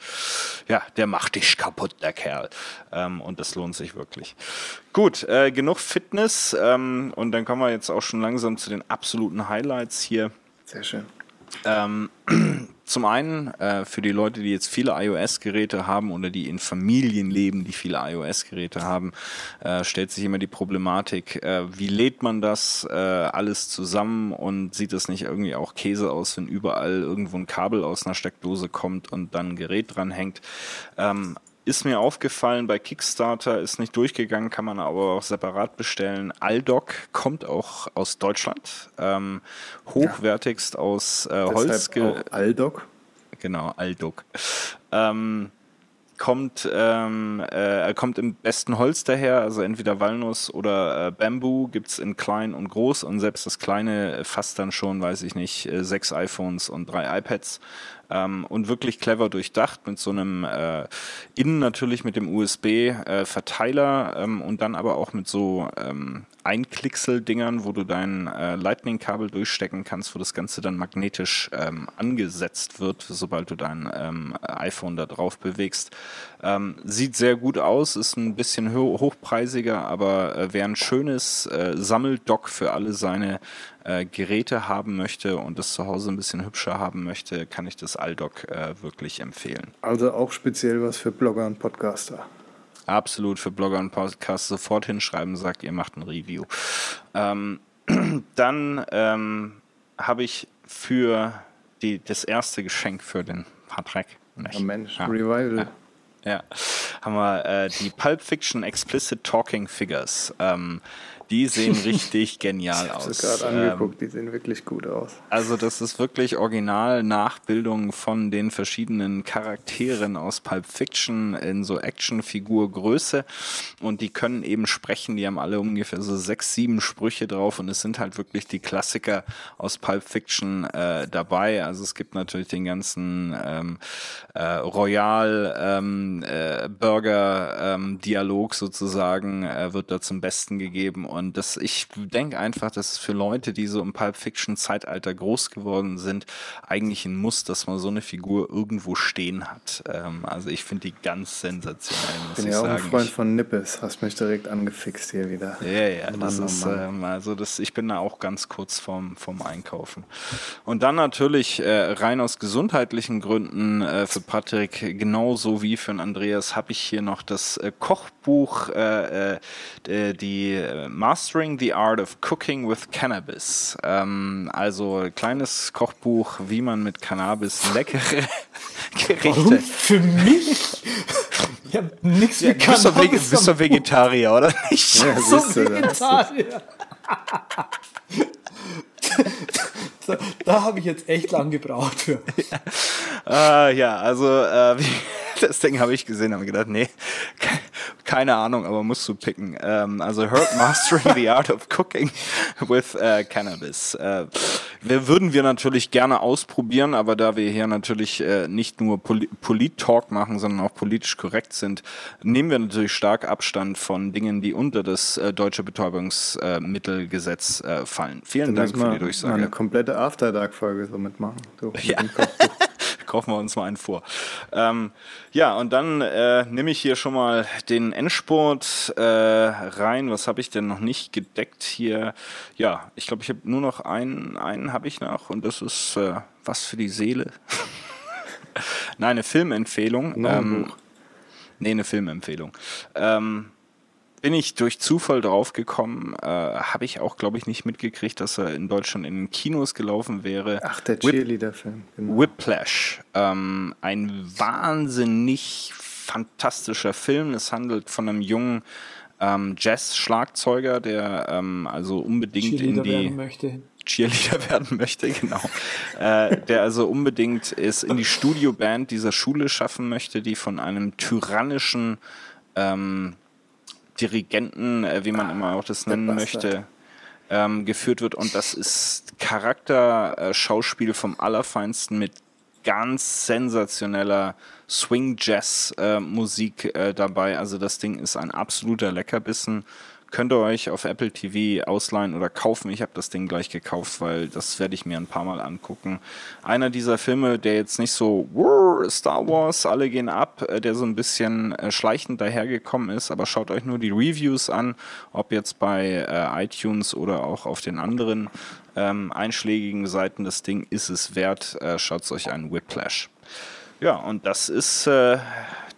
ja, der macht dich kaputt, der Kerl. Ähm, und das lohnt sich wirklich. Gut, äh, genug Fitness ähm, und dann kommen wir jetzt auch schon langsam zu den absoluten Highlights hier. Sehr schön. Ähm, zum einen äh, für die Leute, die jetzt viele iOS-Geräte haben oder die in Familien leben, die viele iOS-Geräte haben, äh, stellt sich immer die Problematik, äh, wie lädt man das äh, alles zusammen und sieht es nicht irgendwie auch Käse aus, wenn überall irgendwo ein Kabel aus einer Steckdose kommt und dann ein Gerät dran hängt. Ähm, ist mir aufgefallen, bei Kickstarter ist nicht durchgegangen, kann man aber auch separat bestellen. Aldoc kommt auch aus Deutschland, ähm, hochwertigst ja. aus äh, Holz. Aldoc? Genau, Aldoc. Ähm, kommt, ähm, äh, kommt im besten Holz daher, also entweder Walnuss oder äh, Bamboo gibt es in klein und groß und selbst das kleine fasst dann schon, weiß ich nicht, äh, sechs iPhones und drei iPads ähm, und wirklich clever durchdacht mit so einem äh, innen natürlich mit dem USB-Verteiler äh, ähm, und dann aber auch mit so ähm, Einklicksel-Dingern, wo du dein äh, Lightning-Kabel durchstecken kannst, wo das Ganze dann magnetisch ähm, angesetzt wird, sobald du dein ähm, iPhone da drauf bewegst. Ähm, sieht sehr gut aus, ist ein bisschen ho hochpreisiger, aber äh, wer ein schönes äh, Sammeldock für alle seine äh, Geräte haben möchte und das zu Hause ein bisschen hübscher haben möchte, kann ich das Aldoc äh, wirklich empfehlen. Also auch speziell was für Blogger und Podcaster. Absolut für Blogger und Podcaster sofort hinschreiben, sagt, ihr macht ein Review. Ähm, dann ähm, habe ich für die, das erste Geschenk für den Patrick. Oh Mensch, ja. Revival. Ja. Ja. haben wir äh, die Pulp Fiction Explicit Talking Figures. Ähm, die sehen richtig genial aus. Ich habe gerade angeguckt, ähm, die sehen wirklich gut aus. Also das ist wirklich original Nachbildung von den verschiedenen Charakteren aus Pulp Fiction in so Actionfigur-Größe und die können eben sprechen. Die haben alle ungefähr so sechs, sieben Sprüche drauf und es sind halt wirklich die Klassiker aus Pulp Fiction äh, dabei. Also es gibt natürlich den ganzen ähm, äh, Royal ähm, äh, Burger ähm, Dialog sozusagen äh, wird da zum Besten gegeben und das, ich denke einfach, dass es für Leute, die so im Pulp Fiction Zeitalter groß geworden sind, eigentlich ein Muss, dass man so eine Figur irgendwo stehen hat. Ähm, also ich finde die ganz sensationell. Muss bin ja auch ein Freund ich, von Nippes, hast mich direkt angefixt hier wieder. Ja, ja, Mann, das oh ist, ähm, also das, ich bin da auch ganz kurz vorm, vorm Einkaufen. Und dann natürlich äh, rein aus gesundheitlichen Gründen äh, für Patrick genauso wie für Andreas habe ich hier noch das äh, Kochbuch, äh, äh, die äh, Mastering the Art of Cooking with Cannabis. Ähm, also kleines Kochbuch, wie man mit Cannabis leckere Gerichte. Warum für mich? Ich habe nichts ja, mit Cannabis. Du bist, doch Vegetarier, oder nicht? Ja, so Vegetarier. da, da habe ich jetzt echt lang gebraucht für. Ja, uh, ja also äh, wie das Ding habe ich gesehen, habe gedacht, nee, keine Ahnung, aber musst du picken. Ähm, also Herb Mastering the Art of Cooking with äh, Cannabis. Äh, wir würden wir natürlich gerne ausprobieren, aber da wir hier natürlich äh, nicht nur Poli Polit-Talk machen, sondern auch politisch korrekt sind, nehmen wir natürlich stark Abstand von Dingen, die unter das äh, deutsche Betäubungsmittelgesetz äh, fallen. Vielen Dann Dank für die Durchsage. Eine komplette After Dark-Folge so mitmachen. So, ja. kaufen wir uns mal einen vor. Ähm, ja, und dann äh, nehme ich hier schon mal den Endspurt äh, rein. Was habe ich denn noch nicht gedeckt hier? Ja, ich glaube, ich habe nur noch einen, einen habe ich noch und das ist äh, was für die Seele. Nein, eine Filmempfehlung. No, ähm, nee, eine Filmempfehlung. Ähm, bin ich durch Zufall draufgekommen. Äh, Habe ich auch, glaube ich, nicht mitgekriegt, dass er in Deutschland in den Kinos gelaufen wäre. Ach, der Cheerleader-Film. Genau. Whiplash. Ähm, ein wahnsinnig fantastischer Film. Es handelt von einem jungen ähm, Jazz-Schlagzeuger, der ähm, also unbedingt in die werden möchte. Cheerleader werden möchte, genau. äh, der also unbedingt es in die Studioband dieser Schule schaffen möchte, die von einem tyrannischen ähm, Dirigenten, äh, wie man immer auch das nennen möchte, ähm, geführt wird. Und das ist Charakterschauspiel äh, vom Allerfeinsten mit ganz sensationeller Swing-Jazz-Musik äh, dabei. Also das Ding ist ein absoluter Leckerbissen könnt ihr euch auf Apple TV ausleihen oder kaufen. Ich habe das Ding gleich gekauft, weil das werde ich mir ein paar Mal angucken. Einer dieser Filme, der jetzt nicht so Star Wars, alle gehen ab, äh, der so ein bisschen äh, schleichend dahergekommen ist, aber schaut euch nur die Reviews an, ob jetzt bei äh, iTunes oder auch auf den anderen ähm, einschlägigen Seiten. Das Ding ist es wert. Äh, schaut euch an Whiplash. Ja, und das ist äh,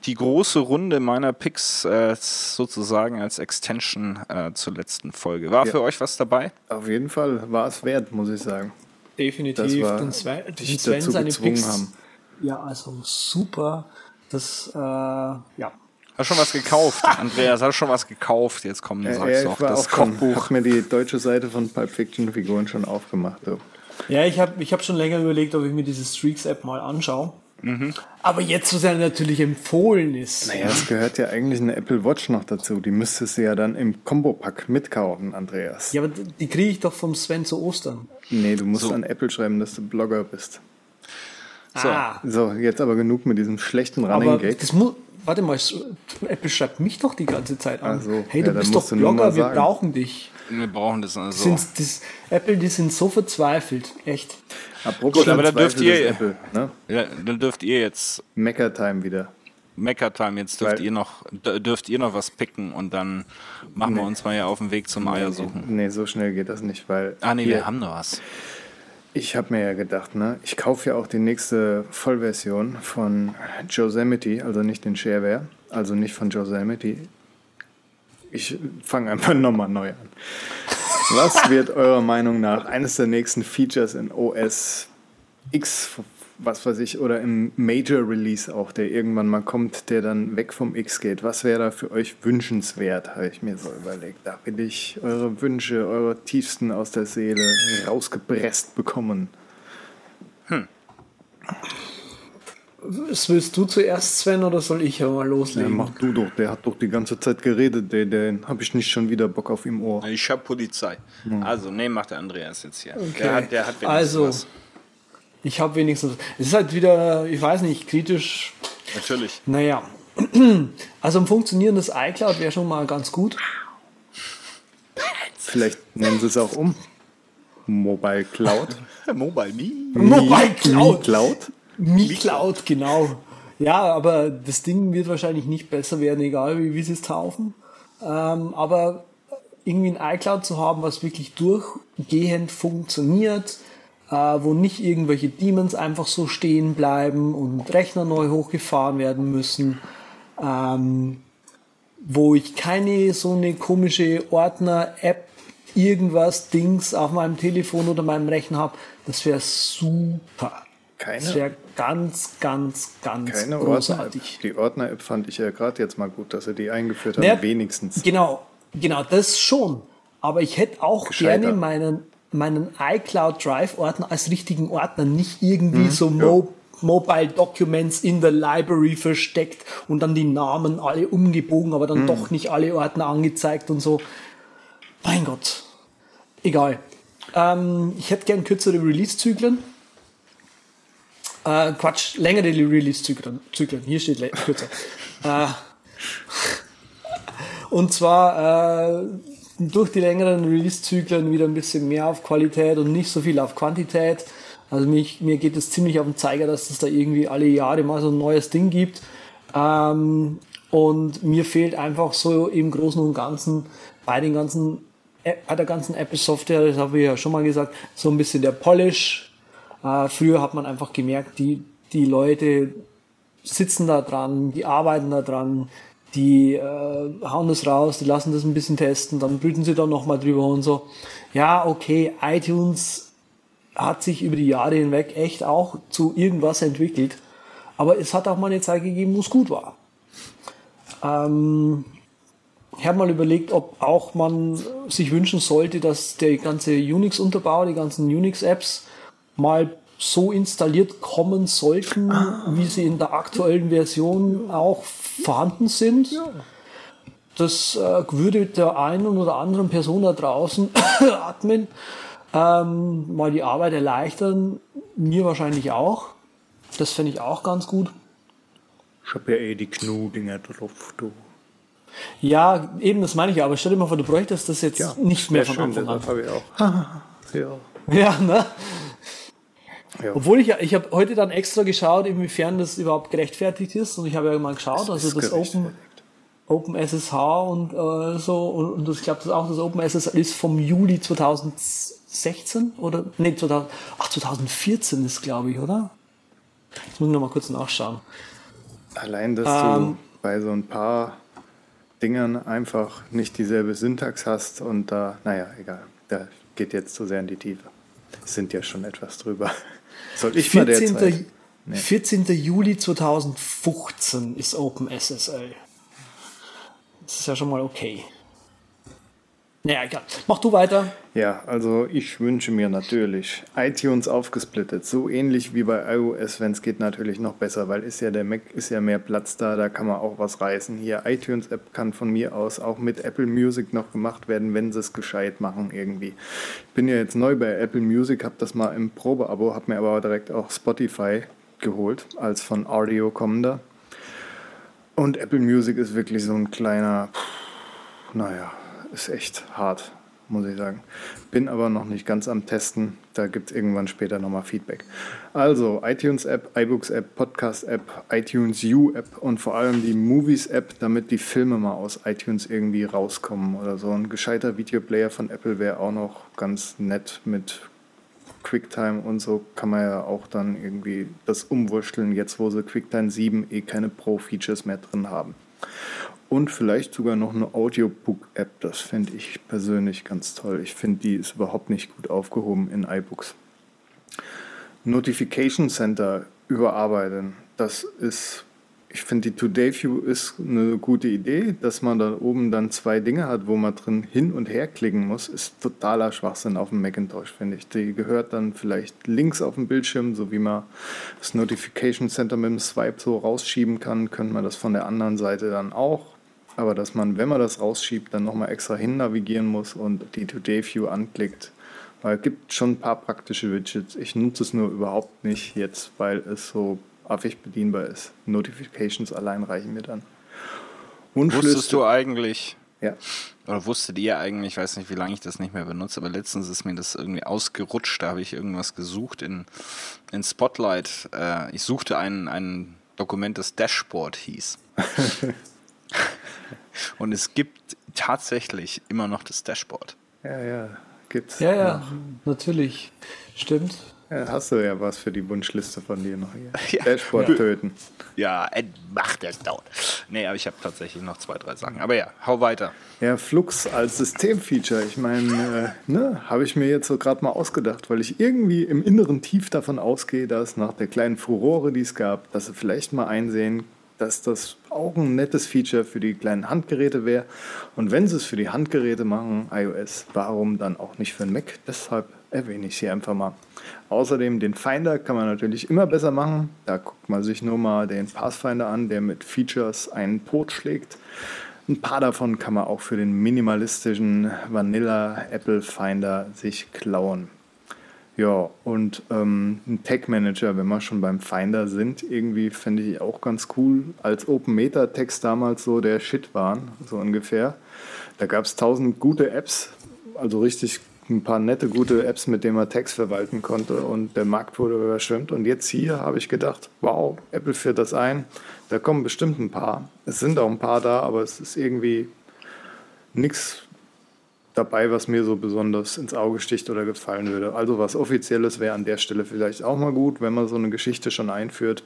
die große Runde meiner Picks äh, sozusagen als Extension äh, zur letzten Folge. War ja. für euch was dabei? Auf jeden Fall war es wert, muss ich sagen. Definitiv. Das den Sven, den Sven seine Picks. Haben. Ja, also super. Das, äh, ja. Hast schon was gekauft, Andreas? Hast schon was gekauft? Jetzt kommen ja, sagst ja, noch das Kochbuch. Ich habe mir die deutsche Seite von Pulp Fiction Figuren schon aufgemacht. So. Ja, ich habe ich hab schon länger überlegt, ob ich mir diese Streaks App mal anschaue. Mhm. Aber jetzt, wo es ja natürlich empfohlen ist. Naja, es gehört ja eigentlich eine Apple Watch noch dazu. Die müsstest du ja dann im Combo-Pack mitkaufen, Andreas. Ja, aber die kriege ich doch vom Sven zu Ostern. Nee, du musst so. an Apple schreiben, dass du Blogger bist. So, ah. so jetzt aber genug mit diesem schlechten Running Gag. Das muss, warte mal, Apple schreibt mich doch die ganze Zeit an. So, hey, du ja, bist doch Blogger, wir brauchen dich. Wir brauchen das also. Sind, das, Apple, die sind so verzweifelt, echt. Apropos Gut, aber dann dürft ihr, Apple, ne? ja, dann dürft ihr jetzt Mecker-Time wieder. Mecker-Time, jetzt dürft Weil, ihr noch dürft ihr noch was picken und dann machen nee. wir uns mal hier auf den Weg zum Eier suchen. Nee, so schnell geht das nicht, weil. Ah nee, hier, wir haben noch was. Ich habe mir ja gedacht, ne, ich kaufe ja auch die nächste Vollversion von Yosemite, also nicht den Shareware, also nicht von Yosemite. Ich fange einfach nochmal neu an. Was wird eurer Meinung nach eines der nächsten Features in OS X, was weiß ich, oder im Major Release auch, der irgendwann mal kommt, der dann weg vom X geht? Was wäre da für euch wünschenswert, habe ich mir so überlegt. Da will ich eure Wünsche, eure tiefsten aus der Seele rausgepresst bekommen. Hm. Was willst du zuerst, Sven, oder soll ich ja mal loslegen? Ja, mach du doch. Der hat doch die ganze Zeit geredet. Den, den habe ich nicht schon wieder Bock auf ihm Ohr. Ich habe Polizei. Hm. Also, nee, macht der Andreas jetzt hier. Okay. Der hat, der hat wenigstens also, was. Ich habe wenigstens. Es ist halt wieder, ich weiß nicht, kritisch. Natürlich. Naja. Also ein funktionierendes iCloud wäre schon mal ganz gut. Vielleicht nennen sie es auch um. Mobile Cloud. Mobile Me. Mobile Cloud. Cloud. Mi-Cloud, genau. Ja, aber das Ding wird wahrscheinlich nicht besser werden, egal wie, wie sie es taufen. Ähm, aber irgendwie ein iCloud zu haben, was wirklich durchgehend funktioniert, äh, wo nicht irgendwelche Demons einfach so stehen bleiben und Rechner neu hochgefahren werden müssen, ähm, wo ich keine so eine komische Ordner-App, irgendwas, Dings auf meinem Telefon oder meinem Rechner habe, das wäre super. Keine, das wäre ganz, ganz, ganz keine großartig. Ordner die Ordner-App fand ich ja gerade jetzt mal gut, dass sie die eingeführt haben, naja, wenigstens. Genau, genau, das schon. Aber ich hätte auch Gescheiter. gerne meinen, meinen iCloud Drive-Ordner als richtigen Ordner, nicht irgendwie hm, so Mo Mobile Documents in der Library versteckt und dann die Namen alle umgebogen, aber dann mhm. doch nicht alle Ordner angezeigt und so. Mein Gott. Egal. Ähm, ich hätte gern kürzere Release-Zyklen. Äh, Quatsch, längere Release-Zyklen. Hier steht kürzer. äh, und zwar äh, durch die längeren Release-Zyklen wieder ein bisschen mehr auf Qualität und nicht so viel auf Quantität. Also mich, mir geht es ziemlich auf den Zeiger, dass es da irgendwie alle Jahre mal so ein neues Ding gibt. Ähm, und mir fehlt einfach so im Großen und Ganzen bei den ganzen bei der ganzen Apple-Software, das habe ich ja schon mal gesagt, so ein bisschen der Polish. Äh, früher hat man einfach gemerkt, die, die Leute sitzen da dran, die arbeiten da dran, die äh, hauen das raus, die lassen das ein bisschen testen, dann brüten sie da nochmal drüber und so. Ja, okay, iTunes hat sich über die Jahre hinweg echt auch zu irgendwas entwickelt, aber es hat auch mal eine Zeit gegeben, wo es gut war. Ähm, ich habe mal überlegt, ob auch man sich wünschen sollte, dass der ganze Unix-Unterbau, die ganzen Unix-Apps mal so installiert kommen sollten, ah. wie sie in der aktuellen Version auch vorhanden sind. Ja. Das äh, würde der einen oder anderen Person da draußen, Admin, ähm, mal die Arbeit erleichtern. Mir wahrscheinlich auch. Das fände ich auch ganz gut. Ich habe ja eh die Knu-Dinger drauf, du. Ja, eben, das meine ich ja. Aber stell dir mal vor, du bräuchtest das jetzt ja, nicht mehr von Anfang an. Das habe ich auch. ja. ja, ne? Ja. Obwohl ich ja, ich habe heute dann extra geschaut, inwiefern das überhaupt gerechtfertigt ist. Und ich habe ja mal geschaut, das also das Open, Open SSH und äh, so. Und, und ich glaube, das auch das Open SSH ist vom Juli 2016 oder nee, 2000, ach, 2014 ist, glaube ich, oder? Jetzt muss ich noch mal kurz nachschauen. Allein, dass ähm, du bei so ein paar Dingern einfach nicht dieselbe Syntax hast und da, naja, egal. Da geht jetzt zu sehr in die Tiefe. Sind ja schon etwas drüber. Soll ich 14. mal derzeit? Nee. 14. Juli 2015 ist OpenSSL. Das ist ja schon mal okay. Naja, egal. Mach du weiter. Ja, also ich wünsche mir natürlich iTunes aufgesplittet. So ähnlich wie bei iOS, wenn es geht, natürlich noch besser, weil ist ja der Mac, ist ja mehr Platz da, da kann man auch was reißen. Hier, iTunes-App kann von mir aus auch mit Apple Music noch gemacht werden, wenn sie es gescheit machen irgendwie. Ich bin ja jetzt neu bei Apple Music, habe das mal im Probeabo, habe mir aber direkt auch Spotify geholt, als von Audio kommender. Und Apple Music ist wirklich so ein kleiner, naja, ist echt hart, muss ich sagen. Bin aber noch nicht ganz am Testen. Da gibt es irgendwann später nochmal Feedback. Also iTunes-App, iBooks-App, Podcast-App, iTunes U-App und vor allem die Movies-App, damit die Filme mal aus iTunes irgendwie rauskommen oder so. Ein gescheiter Videoplayer von Apple wäre auch noch ganz nett mit QuickTime und so kann man ja auch dann irgendwie das umwurschteln, jetzt wo sie QuickTime 7 eh keine Pro-Features mehr drin haben und vielleicht sogar noch eine Audiobook-App. Das fände ich persönlich ganz toll. Ich finde, die ist überhaupt nicht gut aufgehoben in iBooks. Notification Center überarbeiten. Das ist, ich finde, die Today View ist eine gute Idee, dass man da oben dann zwei Dinge hat, wo man drin hin und her klicken muss, ist totaler Schwachsinn auf dem Macintosh, finde ich. Die gehört dann vielleicht links auf dem Bildschirm, so wie man das Notification Center mit dem Swipe so rausschieben kann, könnte man das von der anderen Seite dann auch aber dass man, wenn man das rausschiebt, dann nochmal extra hin navigieren muss und die Today View anklickt. Weil es gibt schon ein paar praktische Widgets. Ich nutze es nur überhaupt nicht jetzt, weil es so affig bedienbar ist. Notifications allein reichen mir dann. Wusstest du eigentlich, ja. Oder wusstet ihr eigentlich, ich weiß nicht, wie lange ich das nicht mehr benutze, aber letztens ist mir das irgendwie ausgerutscht, da habe ich irgendwas gesucht in, in Spotlight. Äh, ich suchte ein, ein Dokument, das Dashboard hieß. Und es gibt tatsächlich immer noch das Dashboard. Ja, ja, gibt's. Ja, ja, natürlich. Stimmt. Ja, hast du ja was für die Wunschliste von dir noch hier. Ja. Dashboard töten. Ja, macht das dauert. Nee, aber ich habe tatsächlich noch zwei, drei Sachen. Aber ja, hau weiter. Ja, Flux als Systemfeature. Ich meine, äh, ne, habe ich mir jetzt so gerade mal ausgedacht, weil ich irgendwie im inneren Tief davon ausgehe, dass nach der kleinen Furore, die es gab, dass sie vielleicht mal einsehen, dass das auch ein nettes Feature für die kleinen Handgeräte wäre. Und wenn sie es für die Handgeräte machen, iOS, warum dann auch nicht für den Mac? Deshalb erwähne ich sie einfach mal. Außerdem den Finder kann man natürlich immer besser machen. Da guckt man sich nur mal den Pathfinder an, der mit Features einen Tod schlägt. Ein paar davon kann man auch für den minimalistischen Vanilla Apple Finder sich klauen. Ja, und ähm, ein Tag Manager, wenn wir schon beim Finder sind, irgendwie finde ich auch ganz cool. Als Open Meta Text damals so der Shit waren, so ungefähr. Da gab es tausend gute Apps, also richtig ein paar nette, gute Apps, mit denen man Text verwalten konnte und der Markt wurde überschwemmt. Und jetzt hier habe ich gedacht, wow, Apple führt das ein. Da kommen bestimmt ein paar. Es sind auch ein paar da, aber es ist irgendwie nichts dabei, was mir so besonders ins Auge sticht oder gefallen würde. Also was Offizielles wäre an der Stelle vielleicht auch mal gut, wenn man so eine Geschichte schon einführt.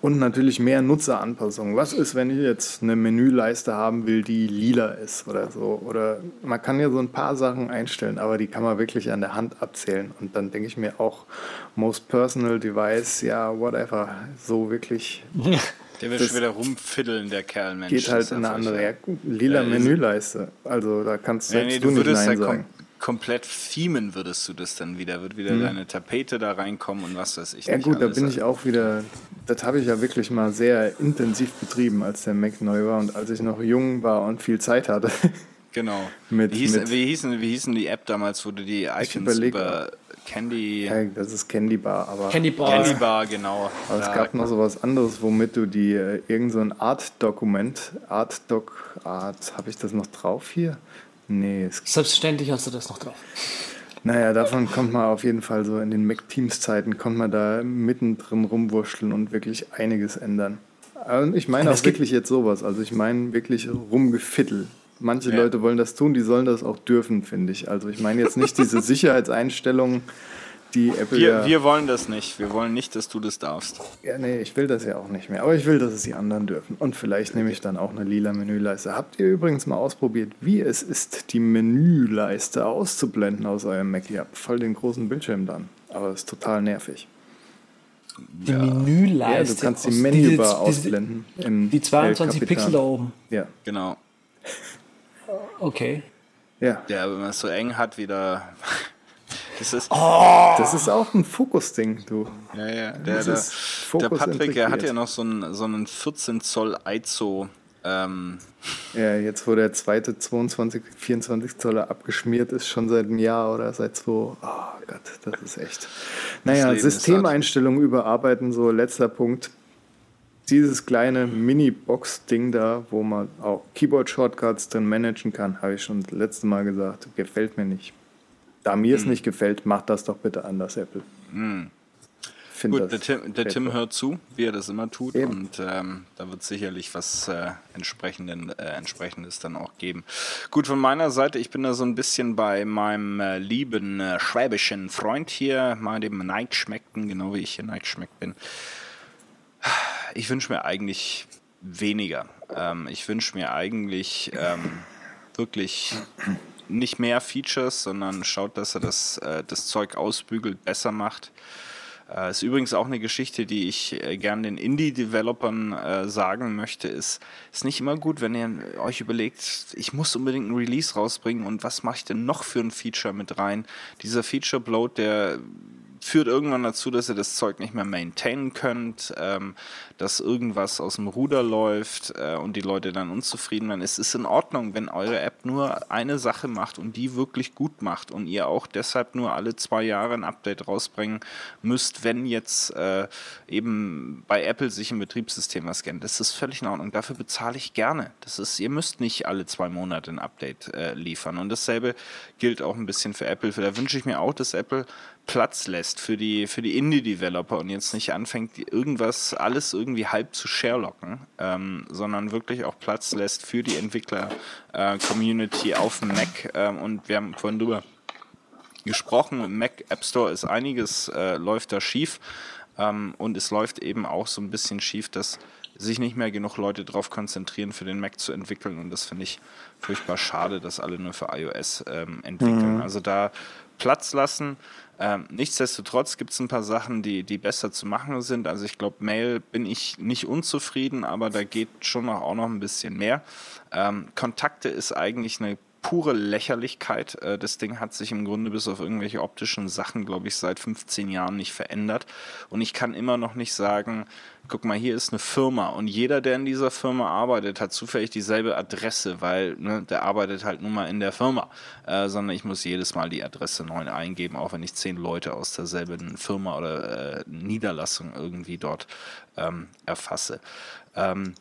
Und natürlich mehr Nutzeranpassungen. Was ist, wenn ich jetzt eine Menüleiste haben will, die lila ist oder so? Oder man kann ja so ein paar Sachen einstellen, aber die kann man wirklich an der Hand abzählen. Und dann denke ich mir auch, Most Personal Device, ja, whatever. So wirklich Der wird schon wieder rumfiddeln, der Kerl, Mensch. Geht halt in eine andere ja, lila ja, Menüleiste. Also da kannst ja, nee, du, nicht Nein sagen. Kom komplett themen würdest du das dann wieder. Wird wieder hm. deine Tapete da reinkommen und was weiß ich. Ja gut, da bin ich auch wieder, das habe ich ja wirklich mal sehr intensiv betrieben, als der Mac neu war und als ich noch jung war und viel Zeit hatte. Genau. mit, wie, hieß, mit, wie, hießen, wie hießen die App damals, wo du die Icons über Candy. Ja, das ist Candy Bar, aber. Candy Bar. Candy Bar, genau. Aber es gab noch so was anderes, womit du die, äh, irgend so ein Art-Dokument, Art-Doc, Art, habe ich das noch drauf hier? Nee. Selbstverständlich hast du das noch drauf. Naja, davon kommt man auf jeden Fall so in den Mac-Teams-Zeiten, kommt man da mittendrin rumwurschteln und wirklich einiges ändern. Und ich meine auch wirklich jetzt sowas. Also ich meine wirklich rumgefittel. Manche ja. Leute wollen das tun, die sollen das auch dürfen, finde ich. Also ich meine jetzt nicht diese Sicherheitseinstellungen, die Apple. Wir, ja, wir wollen das nicht. Wir wollen nicht, dass du das darfst. Ja, nee, ich will das ja auch nicht mehr. Aber ich will, dass es die anderen dürfen. Und vielleicht nehme ich dann auch eine lila Menüleiste. Habt ihr übrigens mal ausprobiert, wie es ist, die Menüleiste auszublenden aus eurem Mac? Ihr habt voll den großen Bildschirm dann. Aber es ist total nervig. Die ja. Menüleiste. Ja, du kannst die Menübar ausblenden. Die 22 Pixel da oben. Ja. Genau. Okay. Ja. Der, wenn man es so eng hat, wieder. Das ist, oh. das ist auch ein Fokus-Ding, du. Ja, ja. Der, der, der Patrick, der hat ja noch so einen, so einen 14 Zoll ISO. Ähm. Ja, jetzt wo der zweite 22, 24 Zoll abgeschmiert ist, schon seit einem Jahr oder seit zwei. Oh Gott, das ist echt. Naja, Systemeinstellungen überarbeiten, so letzter Punkt dieses kleine Mini-Box-Ding da, wo man auch Keyboard-Shortcuts drin managen kann, habe ich schon das letzte Mal gesagt, gefällt mir nicht. Da mir es hm. nicht gefällt, macht das doch bitte anders, Apple. Hm. Gut, der Tim, der Tim, hört zu, wie er das immer tut, Eben. und ähm, da wird sicherlich was äh, entsprechenden, äh, entsprechendes dann auch geben. Gut, von meiner Seite, ich bin da so ein bisschen bei meinem äh, lieben äh, schwäbischen Freund hier, mal dem Neidschmeckten, genau wie ich hier Neidschmeckt bin ich wünsche mir eigentlich weniger. Ähm, ich wünsche mir eigentlich ähm, wirklich nicht mehr Features, sondern schaut, dass er das, äh, das Zeug ausbügelt, besser macht. Äh, ist übrigens auch eine Geschichte, die ich äh, gern den Indie-Developern äh, sagen möchte, ist, ist nicht immer gut, wenn ihr euch überlegt, ich muss unbedingt ein Release rausbringen und was mache ich denn noch für ein Feature mit rein? Dieser Feature-Bloat, der führt irgendwann dazu, dass ihr das Zeug nicht mehr maintainen könnt, ähm, dass irgendwas aus dem Ruder läuft äh, und die Leute dann unzufrieden werden. Es ist in Ordnung, wenn eure App nur eine Sache macht und die wirklich gut macht und ihr auch deshalb nur alle zwei Jahre ein Update rausbringen müsst, wenn jetzt äh, eben bei Apple sich ein Betriebssystem was scannt. Das ist völlig in Ordnung. Dafür bezahle ich gerne. Das ist, ihr müsst nicht alle zwei Monate ein Update äh, liefern. Und dasselbe gilt auch ein bisschen für Apple. Da wünsche ich mir auch, dass Apple Platz lässt für die, für die Indie-Developer und jetzt nicht anfängt, irgendwas, alles irgendwie halb zu Sherlocken, ähm, sondern wirklich auch Platz lässt für die Entwickler-Community äh, auf dem Mac. Ähm, und wir haben vorhin drüber gesprochen, im Mac App Store ist einiges, äh, läuft da schief. Ähm, und es läuft eben auch so ein bisschen schief, dass sich nicht mehr genug Leute darauf konzentrieren, für den Mac zu entwickeln. Und das finde ich furchtbar schade, dass alle nur für iOS ähm, entwickeln. Mhm. Also da Platz lassen. Ähm, nichtsdestotrotz gibt es ein paar Sachen, die, die besser zu machen sind. Also ich glaube, Mail bin ich nicht unzufrieden, aber da geht schon noch, auch noch ein bisschen mehr. Ähm, Kontakte ist eigentlich eine pure Lächerlichkeit. Äh, das Ding hat sich im Grunde bis auf irgendwelche optischen Sachen, glaube ich, seit 15 Jahren nicht verändert. Und ich kann immer noch nicht sagen, guck mal, hier ist eine Firma und jeder, der in dieser Firma arbeitet, hat zufällig dieselbe Adresse, weil ne, der arbeitet halt nun mal in der Firma, äh, sondern ich muss jedes Mal die Adresse neu eingeben, auch wenn ich zehn Leute aus derselben Firma oder äh, Niederlassung irgendwie dort ähm, erfasse. Ähm,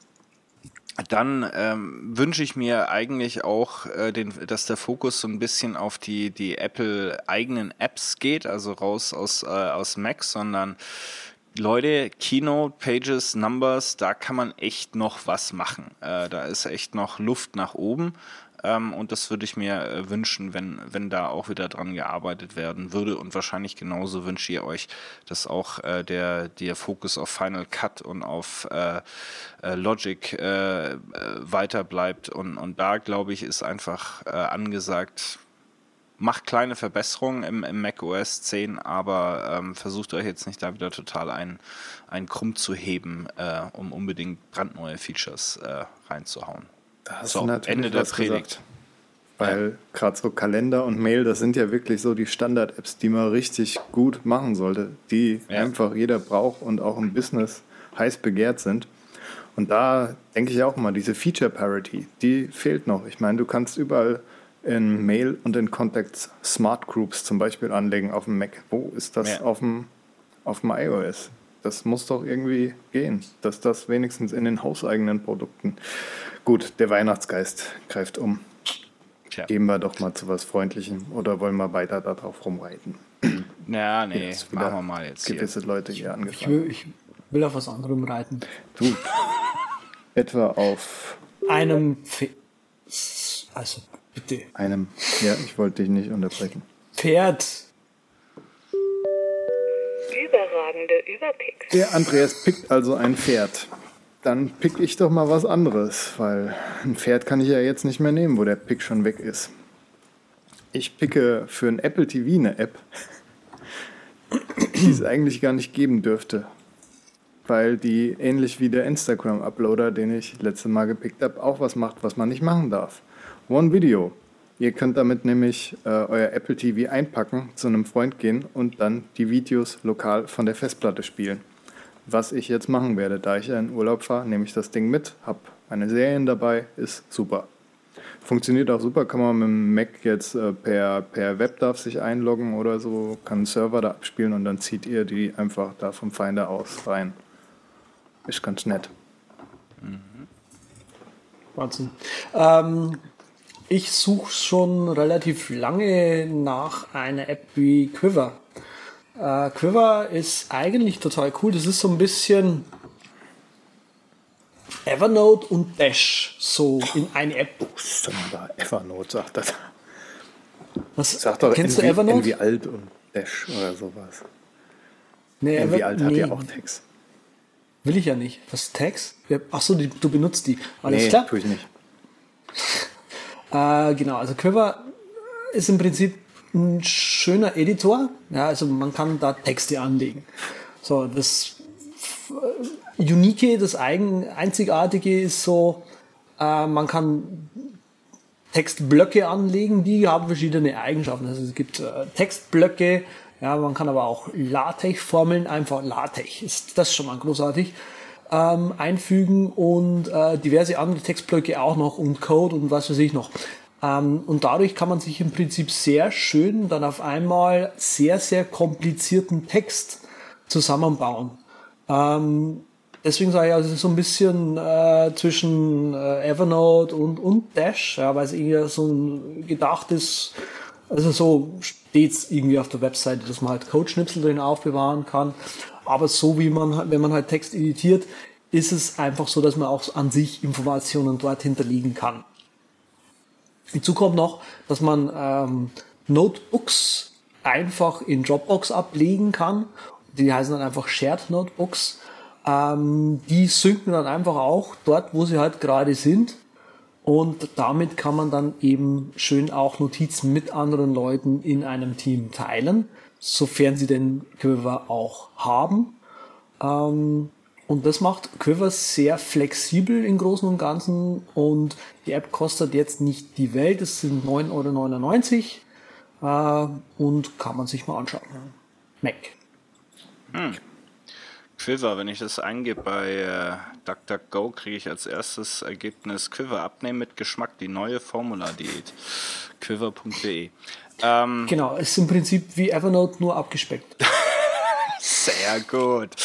dann ähm, wünsche ich mir eigentlich auch, äh, den, dass der Fokus so ein bisschen auf die, die Apple eigenen Apps geht, also raus aus, äh, aus Mac, sondern Leute, Keynote, Pages, Numbers, da kann man echt noch was machen. Äh, da ist echt noch Luft nach oben. Ähm, und das würde ich mir äh, wünschen, wenn, wenn da auch wieder dran gearbeitet werden würde. Und wahrscheinlich genauso wünsche ihr euch, dass auch äh, der, der Fokus auf Final Cut und auf äh, äh, Logic äh, äh, weiter bleibt. Und, und da, glaube ich, ist einfach angesagt, macht kleine Verbesserungen im, im Mac OS 10, aber ähm, versucht euch jetzt nicht da wieder total ein, ein Krumm zu heben, um unbedingt brandneue Features reinzuhauen. Da hast so, du natürlich Ende der Predigt. Gesagt. Weil ja. gerade so Kalender und Mail, das sind ja wirklich so die Standard-Apps, die man richtig gut machen sollte, die ja. einfach jeder braucht und auch im Business heiß begehrt sind. Und da denke ich auch mal, diese Feature Parity, die fehlt noch. Ich meine, du kannst überall in Mail und in Contacts Smart Groups zum Beispiel anlegen auf dem Mac. Wo ist das ja. auf, dem, auf dem iOS? Das muss doch irgendwie gehen, dass das wenigstens in den hauseigenen Produkten. Gut, der Weihnachtsgeist greift um. Tja. Gehen wir doch mal zu was Freundlichem oder wollen wir weiter darauf rumreiten? Ja, nee, machen wir mal jetzt. Gewisse hier. Leute hier angefangen. Ich will, ich will auf was anderem reiten. Du, etwa auf einem. Fe also, Bitte. Einem. Ja, ich wollte dich nicht unterbrechen. Pferd. Überragende Überpicks. Der Andreas pickt also ein Pferd. Dann pick ich doch mal was anderes, weil ein Pferd kann ich ja jetzt nicht mehr nehmen, wo der Pick schon weg ist. Ich picke für ein Apple TV eine App, die es eigentlich gar nicht geben dürfte. Weil die ähnlich wie der Instagram-Uploader, den ich letzte Mal gepickt habe, auch was macht, was man nicht machen darf. One Video. Ihr könnt damit nämlich äh, euer Apple TV einpacken, zu einem Freund gehen und dann die Videos lokal von der Festplatte spielen. Was ich jetzt machen werde, da ich in Urlaub fahre, nehme ich das Ding mit, habe meine Serien dabei, ist super. Funktioniert auch super, kann man mit dem Mac jetzt äh, per, per WebDAV sich einloggen oder so, kann einen Server da abspielen und dann zieht ihr die einfach da vom Finder aus rein. Ist ganz nett. Mhm. Wahnsinn. Ähm, ich suche schon relativ lange nach einer App wie Quiver. Äh, Quiver ist eigentlich total cool. Das ist so ein bisschen Evernote und Dash so in eine App. Denn da Evernote, sagt das. Was, Sag doch, kennst Envy, du Evernote? Envy alt und Dash oder sowas. Nee, Envy alt hat nee. ja auch Text. Will ich ja nicht. Was Tags? Achso, du benutzt die. Alles nee, klar? tue ich nicht. Äh, genau, also Quiver ist im Prinzip ein schöner Editor. Ja, also man kann da Texte anlegen. So, das Unique, das Eigen, Einzigartige ist so, äh, man kann Textblöcke anlegen, die haben verschiedene Eigenschaften. Also es gibt äh, Textblöcke, ja, man kann aber auch LaTeX-Formeln einfach LaTeX, ist das schon mal großartig ähm, einfügen und äh, diverse andere Textblöcke auch noch und Code und was weiß ich noch. Ähm, und dadurch kann man sich im Prinzip sehr schön dann auf einmal sehr, sehr komplizierten Text zusammenbauen. Ähm, deswegen sage ich also so ein bisschen äh, zwischen äh, Evernote und, und Dash, ja, weil es eher so ein gedachtes, also so steht's irgendwie auf der Webseite, dass man halt Codeschnipsel drin aufbewahren kann. Aber so wie man, wenn man halt Text editiert, ist es einfach so, dass man auch an sich Informationen dort hinterlegen kann. Hinzu kommt noch, dass man ähm, Notebooks einfach in Dropbox ablegen kann. Die heißen dann einfach Shared Notebooks. Ähm, die synken dann einfach auch dort, wo sie halt gerade sind. Und damit kann man dann eben schön auch Notizen mit anderen Leuten in einem Team teilen, sofern sie den Quiver auch haben. Ähm, und das macht Quiver sehr flexibel im Großen und Ganzen. Und die App kostet jetzt nicht die Welt, es sind 9,99 Euro. Äh, und kann man sich mal anschauen. Mac. Hm. Quiver, wenn ich das eingebe bei äh, DuckDuckGo, kriege ich als erstes Ergebnis Quiver abnehmen mit Geschmack, die neue Formula-Diät. Quiver.de. Ähm, genau, es ist im Prinzip wie Evernote, nur abgespeckt. Sehr gut.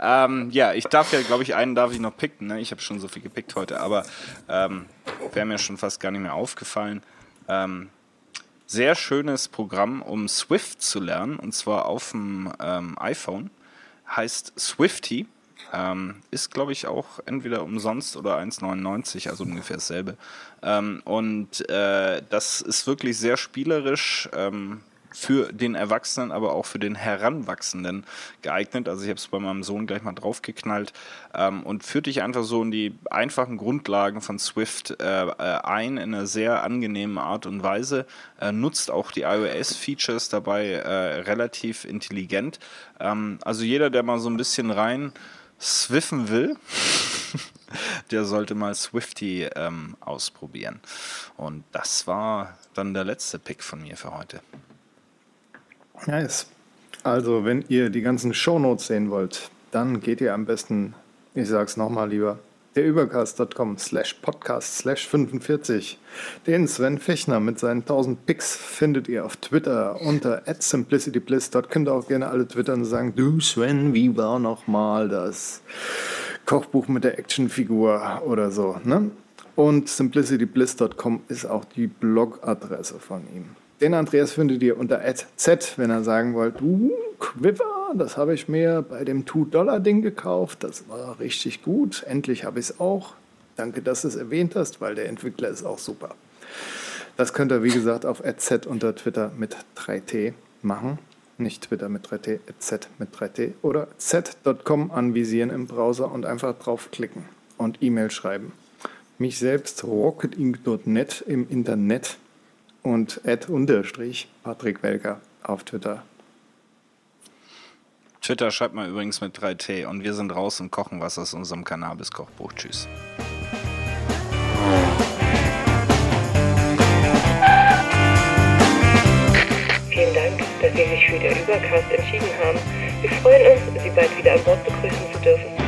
Ähm, ja, ich darf ja, glaube ich, einen darf ich noch picken. Ne? Ich habe schon so viel gepickt heute, aber ähm, wäre mir schon fast gar nicht mehr aufgefallen. Ähm, sehr schönes Programm, um Swift zu lernen, und zwar auf dem ähm, iPhone. Heißt Swifty. Ähm, ist, glaube ich, auch entweder umsonst oder 1,99, also ungefähr dasselbe. Ähm, und äh, das ist wirklich sehr spielerisch. Ähm, für den Erwachsenen, aber auch für den Heranwachsenden geeignet. Also ich habe es bei meinem Sohn gleich mal draufgeknallt ähm, und führt dich einfach so in die einfachen Grundlagen von Swift äh, äh, ein in einer sehr angenehmen Art und Weise. Äh, nutzt auch die iOS-Features dabei äh, relativ intelligent. Ähm, also jeder, der mal so ein bisschen rein swiffen will, der sollte mal Swifty ähm, ausprobieren. Und das war dann der letzte Pick von mir für heute. Nice. Also, wenn ihr die ganzen Shownotes sehen wollt, dann geht ihr am besten, ich sag's nochmal lieber, derübercast.com slash podcast slash 45. Den Sven Fechner mit seinen 1000 Picks findet ihr auf Twitter unter simplicitybliss. Dort könnt ihr auch gerne alle twittern und sagen, du Sven, wie war nochmal das Kochbuch mit der Actionfigur oder so. Ne? Und simplicitybliss.com ist auch die Blogadresse von ihm. Den Andreas findet ihr unter Z, wenn er sagen wollt, uh, Quiver, das habe ich mir bei dem 2-Dollar-Ding gekauft, das war richtig gut, endlich habe ich es auch. Danke, dass du es erwähnt hast, weil der Entwickler ist auch super. Das könnt ihr, wie gesagt, auf Z unter Twitter mit 3T machen. Nicht Twitter mit 3T, Z mit 3T. Oder z.com anvisieren im Browser und einfach draufklicken und E-Mail schreiben. Mich selbst rocketinc.net im Internet und Patrick Welker auf Twitter. Twitter schreibt mal übrigens mit 3T und wir sind raus und kochen was aus unserem Cannabis-Kochbuch. Tschüss. Vielen Dank, dass Sie sich für den Übercast entschieden haben. Wir freuen uns, Sie bald wieder an Bord begrüßen